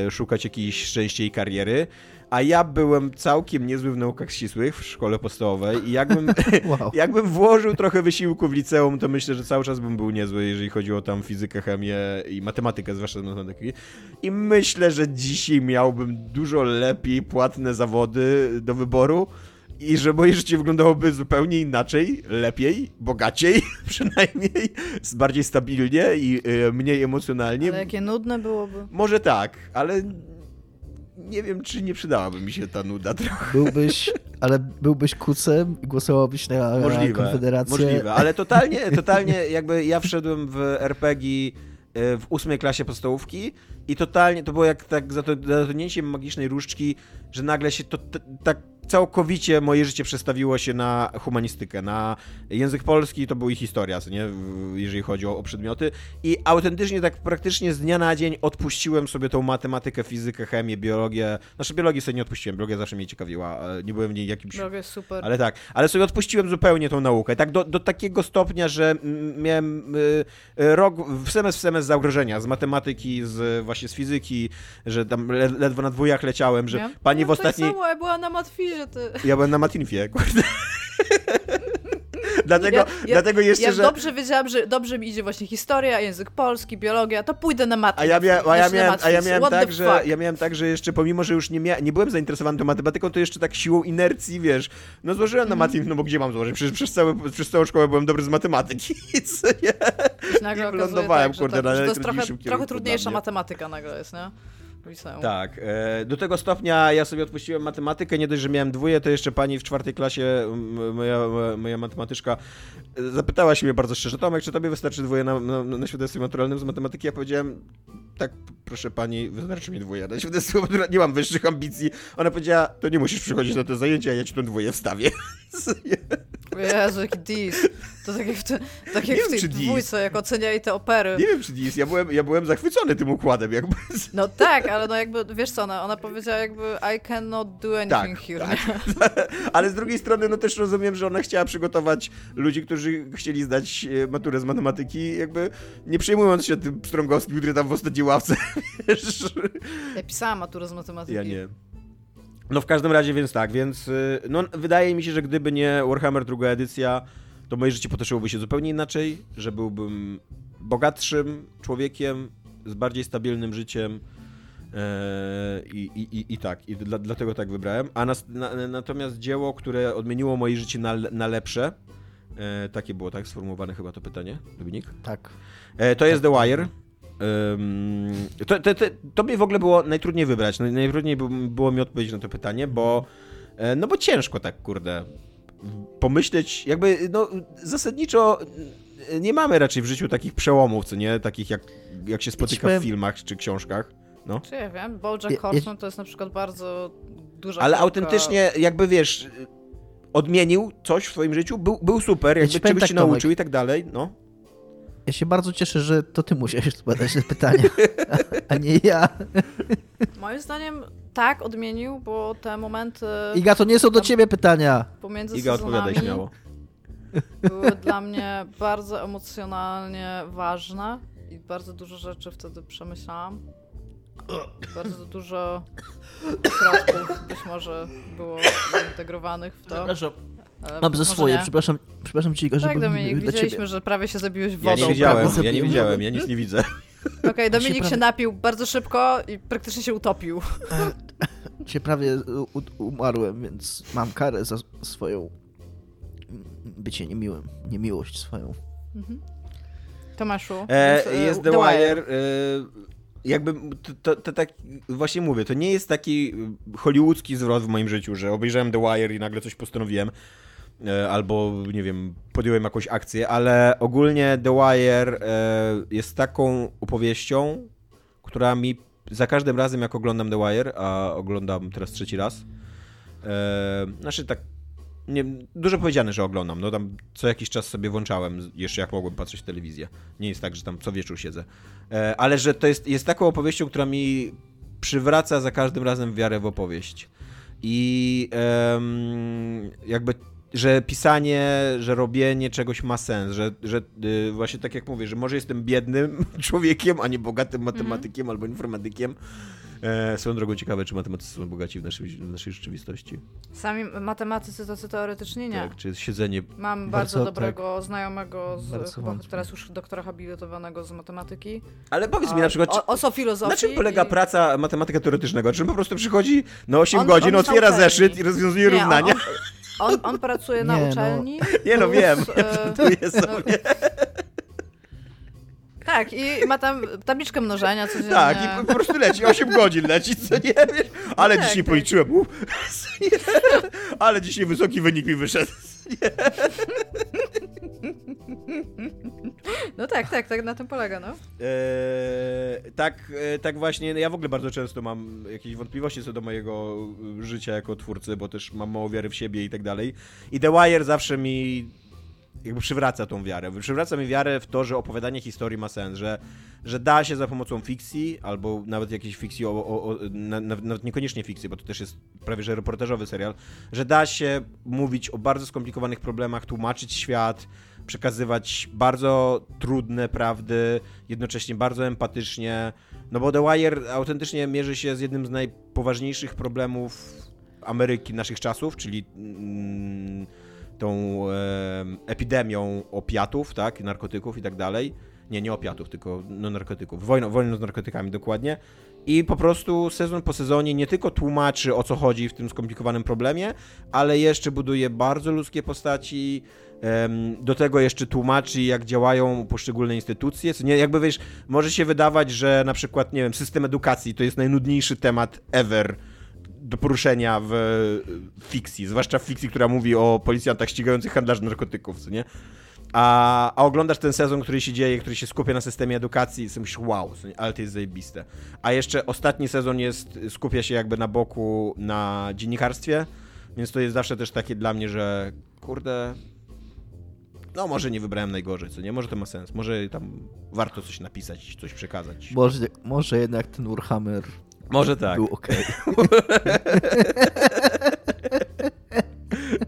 y, szukać jakiejś szczęścia i kariery. A ja byłem całkiem niezły w naukach ścisłych w szkole podstawowej i jakbym, wow. jakbym włożył trochę wysiłku w liceum, to myślę, że cały czas bym był niezły, jeżeli chodzi o tam fizykę, chemię i matematykę, zwłaszcza matematyki. I myślę, że dzisiaj miałbym dużo lepiej płatne zawody do wyboru, i że moje życie wyglądałoby zupełnie inaczej, lepiej, bogaciej przynajmniej, bardziej stabilnie i y, mniej emocjonalnie. Ale jakie nudne byłoby. Może tak, ale nie wiem, czy nie przydałaby mi się ta nuda trochę. Byłbyś, ale byłbyś kucem i głosowałbyś na, możliwe, Konfederację. Możliwe, ale totalnie, totalnie jakby ja wszedłem w RPG y, w ósmej klasie podstawówki i totalnie to było jak tak zatrudnięcie magicznej różdżki, że nagle się to tak całkowicie moje życie przestawiło się na humanistykę, na język polski to był i historia, nie? jeżeli chodzi o, o, przedmioty i autentycznie tak praktycznie z dnia na dzień odpuściłem sobie tą matematykę, fizykę, chemię, biologię. Znaczy biologię sobie nie odpuściłem, biologia zawsze mnie ciekawiła, nie byłem w niej jakimś... Biologia jest super. Ale tak, ale sobie odpuściłem zupełnie tą naukę, tak do, do takiego stopnia, że miałem y, rok w semestr w semestr zagrożenia z matematyki, z właśnie z fizyki, że tam ledwo na dwójach leciałem, że ja? pani no, w ostatniej... Samo, ja byłam na matwizie, ty. Ja byłem na Matinfie, kurde. dlatego, ja, ja, dlatego jeszcze, ja że... dobrze wiedziałam, że dobrze mi idzie właśnie historia, język polski, biologia, to pójdę na matmę. A ja, mia a ja miałem, a ja miałem tak, że ja miałem tak, że jeszcze pomimo, że już nie, mia nie byłem zainteresowany tą matematyką, to jeszcze tak siłą inercji, wiesz, no złożyłem na mm. Matinf, no bo gdzie mam złożyć? Przecież przez, cały, przez całą szkołę byłem dobry z matematyki, co nie? I wylądowałem, tak, kurde, na to jest trochę, trochę trudniejsza matematyka nagle jest, nie? Liceum. Tak. E, do tego stopnia ja sobie odpuściłem matematykę. Nie dość, że miałem dwóje, to jeszcze pani w czwartej klasie, moja, moja matematyczka, zapytała się mnie bardzo szczerze, Tomek, czy tobie wystarczy dwoje na, na, na świadectwie maturalnym z matematyki? Ja powiedziałem, tak, proszę pani, wystarczy mi dwoje na świadectwie maturalnym, nie mam wyższych ambicji. Ona powiedziała, to nie musisz przychodzić na te zajęcia, ja ci to dwoje wstawię. Jezu, jaki dis. To tak jak w, te, tak jak w tej dwójce, jak oceniali te opery. Nie wiem, czy dis. Ja byłem, ja byłem zachwycony tym układem. Jakby. No tak, ale no jakby, wiesz co, ona, ona powiedziała jakby I cannot do anything tak, here. Tak. ale z drugiej strony, no też rozumiem, że ona chciała przygotować ludzi, którzy chcieli zdać e, maturę z matematyki, jakby nie przejmując się tym Strągowskim, który tam w ostatniej ławce, wiesz. Ja pisałam maturę z matematyki. Ja nie. No w każdym razie, więc tak, więc y, no, wydaje mi się, że gdyby nie Warhammer druga edycja, to moje życie potoczyłoby się zupełnie inaczej, że byłbym bogatszym człowiekiem z bardziej stabilnym życiem e, i, i, i, tak, i dla, dlatego tak wybrałem. A nas, na, natomiast dzieło, które odmieniło moje życie na, na lepsze, e, takie było tak sformułowane chyba to pytanie, Dominik? Tak. E, to jest The Wire. To, to, to, to mi w ogóle było najtrudniej wybrać. Najtrudniej było mi odpowiedzieć na to pytanie, bo e, no bo ciężko tak, kurde, pomyśleć, jakby, no zasadniczo nie mamy raczej w życiu takich przełomów, co nie? Takich jak, jak się spotyka w filmach czy książkach. No. Czy ja wiem, Bojack Horseman to jest na przykład bardzo duża Ale autentycznie, jakby wiesz, odmienił coś w swoim życiu, był, był super, jakby ja czegoś tak, się nauczył i tak dalej, no. Ja się bardzo cieszę, że to ty musiałeś odpowiadać te pytania, a nie ja. Moim zdaniem tak odmienił, bo te momenty... Iga, to nie są do ciebie pytania. Pomiędzy Iga, odpowiadaj śmiało. Były dla mnie bardzo emocjonalnie ważne i bardzo dużo rzeczy wtedy przemyślałam. Bardzo dużo środków być może było zintegrowanych w to. Przepraszam. Mam ze swoje, przepraszam, przepraszam ci, że Tak, Dominik, widzieliśmy, że prawie się zabiłeś wodą. Ja nie widziałem, ja nie widziałem, ja nic nie widzę. Okej, okay, Dominik się, prawie... się, napił bardzo szybko i praktycznie się utopił. Cię prawie umarłem, więc mam karę za swoją bycie niemiłym, niemiłość swoją. Mhm. Tomaszu. E, więc, e, jest The, The Wire. Wire. Jakby to, to, to, tak właśnie mówię, to nie jest taki hollywoodzki zwrot w moim życiu, że obejrzałem The Wire i nagle coś postanowiłem. E, albo nie wiem, podjąłem jakąś akcję, ale ogólnie The Wire e, jest taką opowieścią, która mi za każdym razem, jak oglądam The Wire, a oglądam teraz trzeci raz, e, znaczy tak, nie, dużo powiedziane, że oglądam, no tam co jakiś czas sobie włączałem, jeszcze jak mogłem patrzeć w telewizję. Nie jest tak, że tam co wieczór siedzę. Ale że to jest, jest taką opowieścią, która mi przywraca za każdym razem wiarę w opowieść. I um, jakby że pisanie, że robienie czegoś ma sens, że, że yy, właśnie tak jak mówię, że może jestem biednym człowiekiem, a nie bogatym mhm. matematykiem mm. albo informatykiem. E, swoją drogą ciekawe, czy matematycy są bogaci w naszej, w naszej rzeczywistości. Sami matematycy tacy teoretycznie nie. Tak, czy siedzenie... Mam bardzo, bardzo dobrego tak. znajomego, z, chyba, teraz już doktora habilitowanego z matematyki. Ale powiedz mi na przykład... O, o filozofii. Na czym polega i... praca matematyka teoretycznego? Czy on po prostu przychodzi na 8 on, godzin, on otwiera zeszyt i rozwiązuje nie, równania? On, on, on pracuje na nie, no. uczelni. No. Nie no, wiem. E, sobie. Tak, i ma tam tabliczkę mnożenia codziennie. Tak, i po prostu leci, 8 godzin leci, co nie wiesz? Ale tak, dzisiaj tak. policzyłem. ale dzisiaj wysoki wynik mi wyszedł. No tak, tak, tak na tym polega, no. Eee, tak, e, tak właśnie, ja w ogóle bardzo często mam jakieś wątpliwości co do mojego życia jako twórcy, bo też mam mało wiary w siebie i tak dalej. I The Wire zawsze mi jakby przywraca tą wiarę. Przywraca mi wiarę w to, że opowiadanie historii ma sens, że, że da się za pomocą fikcji, albo nawet jakiejś fikcji, o, o, o, nawet niekoniecznie fikcji, bo to też jest prawie że reportażowy serial, że da się mówić o bardzo skomplikowanych problemach, tłumaczyć świat, przekazywać bardzo trudne prawdy, jednocześnie bardzo empatycznie. No bo The Wire autentycznie mierzy się z jednym z najpoważniejszych problemów Ameryki naszych czasów, czyli. Mm, tą epidemią opiatów, tak, narkotyków i tak dalej. Nie, nie opiatów, tylko no, narkotyków. Wojną, wojną z narkotykami dokładnie. I po prostu sezon po sezonie nie tylko tłumaczy o co chodzi w tym skomplikowanym problemie, ale jeszcze buduje bardzo ludzkie postaci. Do tego jeszcze tłumaczy, jak działają poszczególne instytucje. Co nie, jakby wiesz, może się wydawać, że na przykład, nie wiem, system edukacji to jest najnudniejszy temat ever do poruszenia w fikcji, zwłaszcza w fikcji, która mówi o policjantach ścigających handlarzy narkotyków, co nie? A, a oglądasz ten sezon, który się dzieje, który się skupia na systemie edukacji i sobie myślisz, wow, ale to jest zajebiste. A jeszcze ostatni sezon jest, skupia się jakby na boku na dziennikarstwie, więc to jest zawsze też takie dla mnie, że kurde, no może nie wybrałem najgorzej, co nie? Może to ma sens, może tam warto coś napisać, coś przekazać. Może, może jednak ten Warhammer może tak. Był ok.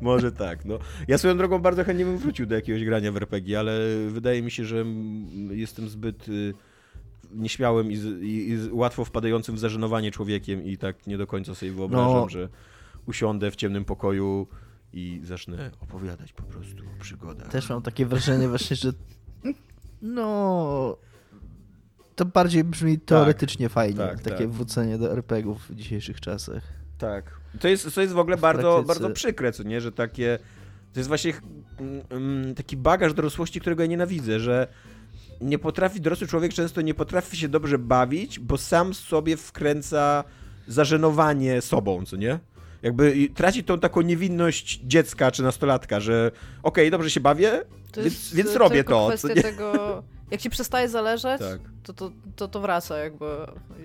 Może tak, no. Ja swoją drogą bardzo chętnie bym wrócił do jakiegoś grania w RPG, ale wydaje mi się, że jestem zbyt y, nieśmiałym i, i, i, łatwo wpadającym w zażenowanie człowiekiem i tak nie do końca sobie wyobrażam, no. że usiądę w ciemnym pokoju i zacznę opowiadać po prostu o przygodach. Też mam takie wrażenie właśnie, że no to bardziej brzmi tak. teoretycznie tak, fajnie, tak, takie tak. wrócenie do RPGów w dzisiejszych czasach. Tak. To jest, to jest w ogóle w bardzo, praktyce... bardzo przykre, co nie, że takie... To jest właśnie um, taki bagaż dorosłości, którego ja nienawidzę, że nie potrafi, dorosły człowiek często nie potrafi się dobrze bawić, bo sam sobie wkręca zażenowanie sobą, co nie? Jakby traci tą taką niewinność dziecka czy nastolatka, że okej, okay, dobrze się bawię, to więc, więc robię to. Nie? tego jak ci przestaje zależeć, tak. to, to, to, to wraca jakby.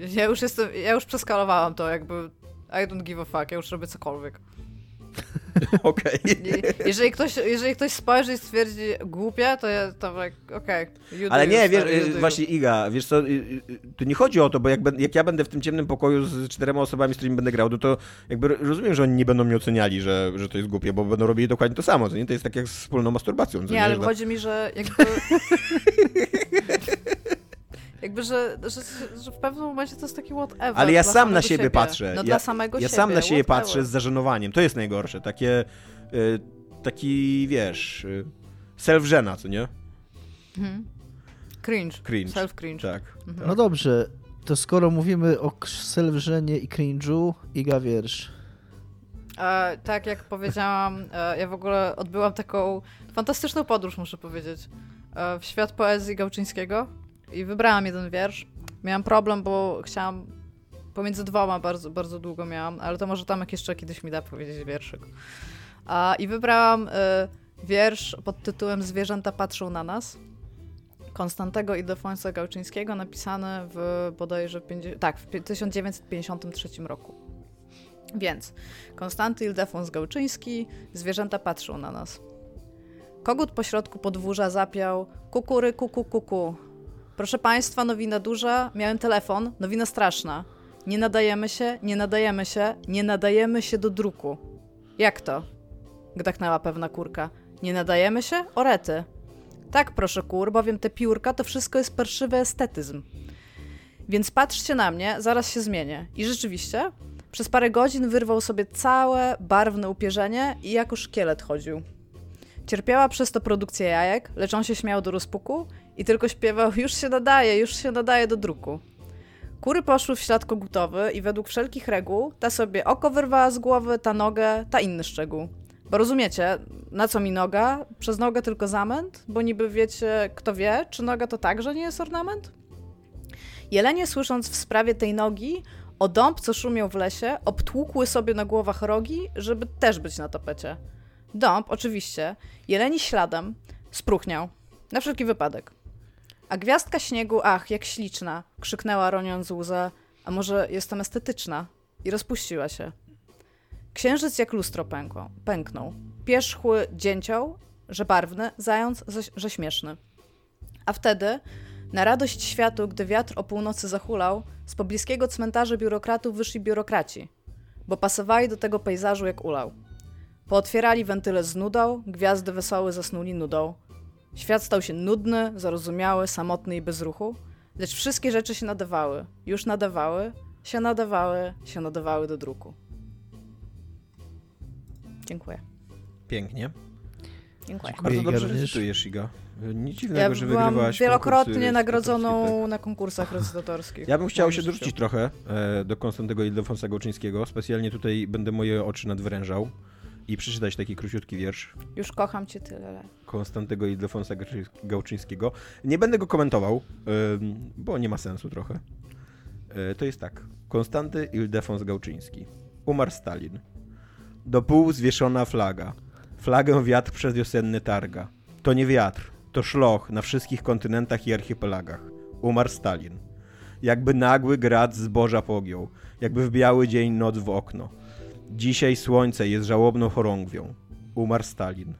Ja już jestem, ja już przeskalowałam to jakby I don't give a fuck, ja już robię cokolwiek. Okej. Okay. Jeżeli, ktoś, jeżeli ktoś spojrzy i stwierdzi głupie, to ja to tak, okej. Okay, Ale nie, wiesz, właśnie Iga, wiesz co, y, y, tu nie chodzi o to, bo jak, jak ja będę w tym ciemnym pokoju z czterema osobami, z którymi będę grał, no to jakby rozumiem, że oni nie będą mnie oceniali, że, że to jest głupie, bo będą robili dokładnie to samo, to nie? To jest tak jak z wspólną masturbacją. Nie, nie, ale że... chodzi mi, że jakby... Jakby, że, że, że, w pewnym momencie to jest taki whatever. Ale ja sam na siebie, siebie, patrzę. No ja, dla samego ja siebie. sam na siebie patrzę z zażenowaniem. To jest najgorsze. Takie, y, taki, wiesz, y, self-żena, co nie? Mhm. Cringe. Cringe. Self-cringe. Tak, mhm. tak. No dobrze, to skoro mówimy o self-żenie i cringe'u, Iga wiersz. E, tak jak powiedziałam, e, ja w ogóle odbyłam taką fantastyczną podróż, muszę powiedzieć, e, w świat poezji Gałczyńskiego i wybrałam jeden wiersz. Miałam problem, bo chciałam pomiędzy dwoma bardzo, bardzo długo miałam, ale to może Tomek jeszcze kiedyś mi da powiedzieć wierszyk. A, I wybrałam y, wiersz pod tytułem Zwierzęta patrzą na nas. Konstantego Ildefonsa Gałczyńskiego, napisany w bodajże 50, tak, w 1953 roku. Więc Konstanty Ildefons Gałczyński, zwierzęta patrzą na nas. Kogut pośrodku podwórza zapiał kukury kuku kuku. Proszę Państwa, nowina duża. Miałem telefon, nowina straszna. Nie nadajemy się, nie nadajemy się, nie nadajemy się do druku. Jak to? Gdaknęła pewna kurka. Nie nadajemy się? Orety. Tak, proszę kur, bowiem te piórka to wszystko jest parszywy estetyzm. Więc patrzcie na mnie, zaraz się zmienię. I rzeczywiście, przez parę godzin wyrwał sobie całe barwne upierzenie i jako szkielet chodził. Cierpiała przez to produkcja jajek, lecz on się śmiał do rozpuku i tylko śpiewał już się nadaje, już się nadaje do druku. Kury poszły w ślad kogutowy i według wszelkich reguł ta sobie oko wyrwała z głowy, ta nogę, ta inny szczegół. Bo rozumiecie, na co mi noga? Przez nogę tylko zamęt? Bo niby wiecie, kto wie, czy noga to także nie jest ornament? Jelenie słysząc w sprawie tej nogi, o dąb, co szumiał w lesie, obtłukły sobie na głowach rogi, żeby też być na tapecie. Dąb, oczywiście, jeleni śladem, Spruchniał. Na wszelki wypadek. A gwiazdka śniegu, ach, jak śliczna, krzyknęła roniąc łzę, a może jestem estetyczna? I rozpuściła się. Księżyc jak lustro pękło, pęknął. Pierzchły dzięcioł, że barwny, zając, że śmieszny. A wtedy, na radość światu, gdy wiatr o północy zahulał, z pobliskiego cmentarza biurokratów wyszli biurokraci, bo pasowali do tego pejzażu jak ulał. Pootwierali wentyle z nudą, gwiazdy wesołe zasnuli nudą. Świat stał się nudny, zarozumiały, samotny i bez ruchu, lecz wszystkie rzeczy się nadawały, już nadawały, się nadawały, się nadawały do druku. Dziękuję. Pięknie. Dziękuję. Bardzo dobrze recytujesz, Iga. Nic dziwnego, ja że wygrywałaś wielokrotnie nagrodzoną na konkursach recytatorskich. Ja bym chciał się dorzucić trochę e, do Konstantego Ildefonsa Gałczyńskiego. Specjalnie tutaj będę moje oczy nadwrężał i przeczytać taki króciutki wiersz. Już kocham cię tyle. Konstantego Ildefonsa Gałczyńskiego. Nie będę go komentował, bo nie ma sensu trochę. E, to jest tak. Konstanty Ildefons Gałczyński. Umarł Stalin. Do pół zwieszona flaga. Flagę wiatr przedwiosenny targa. To nie wiatr, to szloch na wszystkich kontynentach i archipelagach. Umarł Stalin. Jakby nagły grad zboża pogiął, jakby w biały dzień noc w okno. Dzisiaj słońce jest żałobną chorągwią. Umarł Stalin.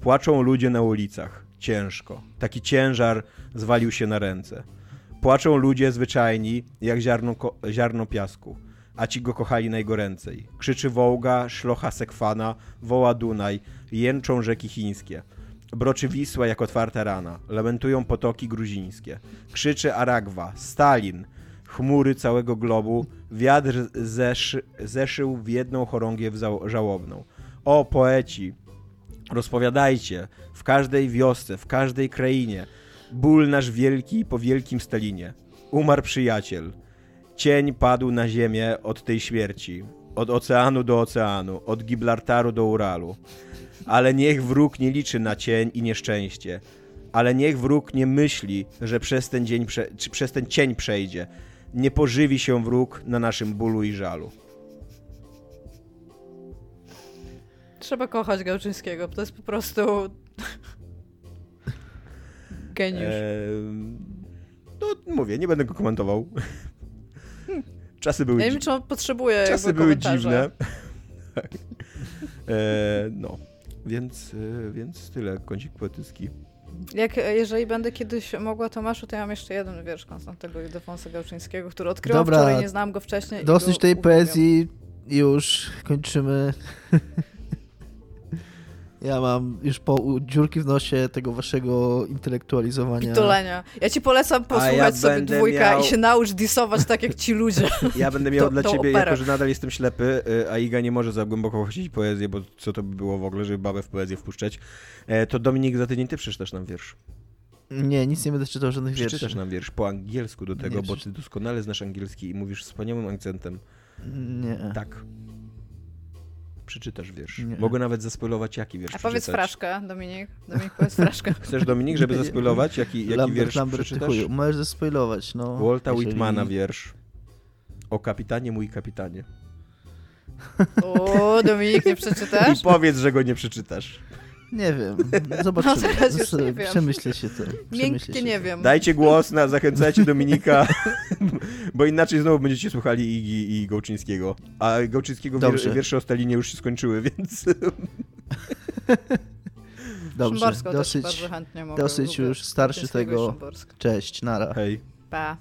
Płaczą ludzie na ulicach. Ciężko. Taki ciężar zwalił się na ręce. Płaczą ludzie zwyczajni, jak ziarno, ziarno piasku a ci go kochali najgoręcej. Krzyczy Wołga, szlocha Sekwana, woła Dunaj, jęczą rzeki chińskie. Broczy Wisła jak otwarta rana, lamentują potoki gruzińskie. Krzyczy Aragwa, Stalin, chmury całego globu, wiatr zeszy, zeszył w jedną chorągiew żałobną. O poeci, rozpowiadajcie, w każdej wiosce, w każdej krainie, ból nasz wielki po wielkim Stalinie. Umarł przyjaciel, Cień padł na ziemię od tej śmierci, od oceanu do oceanu, od Gibraltaru do Uralu. Ale niech wróg nie liczy na cień i nieszczęście. Ale niech wróg nie myśli, że przez ten, dzień czy przez ten cień przejdzie. Nie pożywi się wróg na naszym bólu i żalu. Trzeba kochać Gałczyńskiego, to jest po prostu geniusz. Eee, no mówię, nie będę go komentował. Czasy były Ja nie wiem, czy on potrzebuje Czasy były dziwne. e, no, więc, e, więc tyle, kącik poetycki. Jak, jeżeli będę kiedyś mogła Tomaszu, to ja mam jeszcze jeden wiersz Konstantego Ildefonsa Gałczyńskiego, który odkryłam Dobra, wczoraj, nie znałam go wcześniej. Dosyć tej poezji, już kończymy. Ja mam już po dziurki w nosie tego waszego intelektualizowania. Pitolenia. Ja ci polecam posłuchać ja sobie dwójka miał... i się naucz disować tak jak ci ludzie. Ja będę miał to, dla ciebie, jako że nadal jestem ślepy, y, a Iga nie może za głęboko chcieć poezję, bo co to by było w ogóle, żeby babę w poezję wpuszczać, e, to Dominik, za tydzień ty przeczytasz nam wiersz. Nie, nic nie będę czytał żadnych wierszy. Przeczytasz nam wiersz po angielsku do tego, nie, bo ty doskonale znasz angielski i mówisz wspaniałym akcentem. Nie. Tak przeczytasz wiersz. Nie. Mogę nawet zaspoilować, jaki wiersz A powiedz fraszkę, Dominik. Dominik, powiedz fraszkę. Chcesz, Dominik, żeby zaspoilować, jaki, jaki Lambert, wiersz Lambert, przeczytasz? Chuju. Możesz zaspoilować, no. Walta jeżeli... Whitmana wiersz. O kapitanie, mój kapitanie. O, Dominik, nie przeczytasz? I powiedz, że go nie przeczytasz. Nie wiem. Zobaczymy. No, teraz już nie wiem. Przemyślę się to. Miękkie nie wiem. Dajcie głos, na, zachęcajcie Dominika, bo inaczej znowu będziecie słuchali Igi i Gołczyńskiego. A Gołczyńskiego wier, wiersze o Stalinie już się skończyły, więc... Dobrze, dosyć, dosyć już starszy tego. Cześć, nara. Hej. Pa.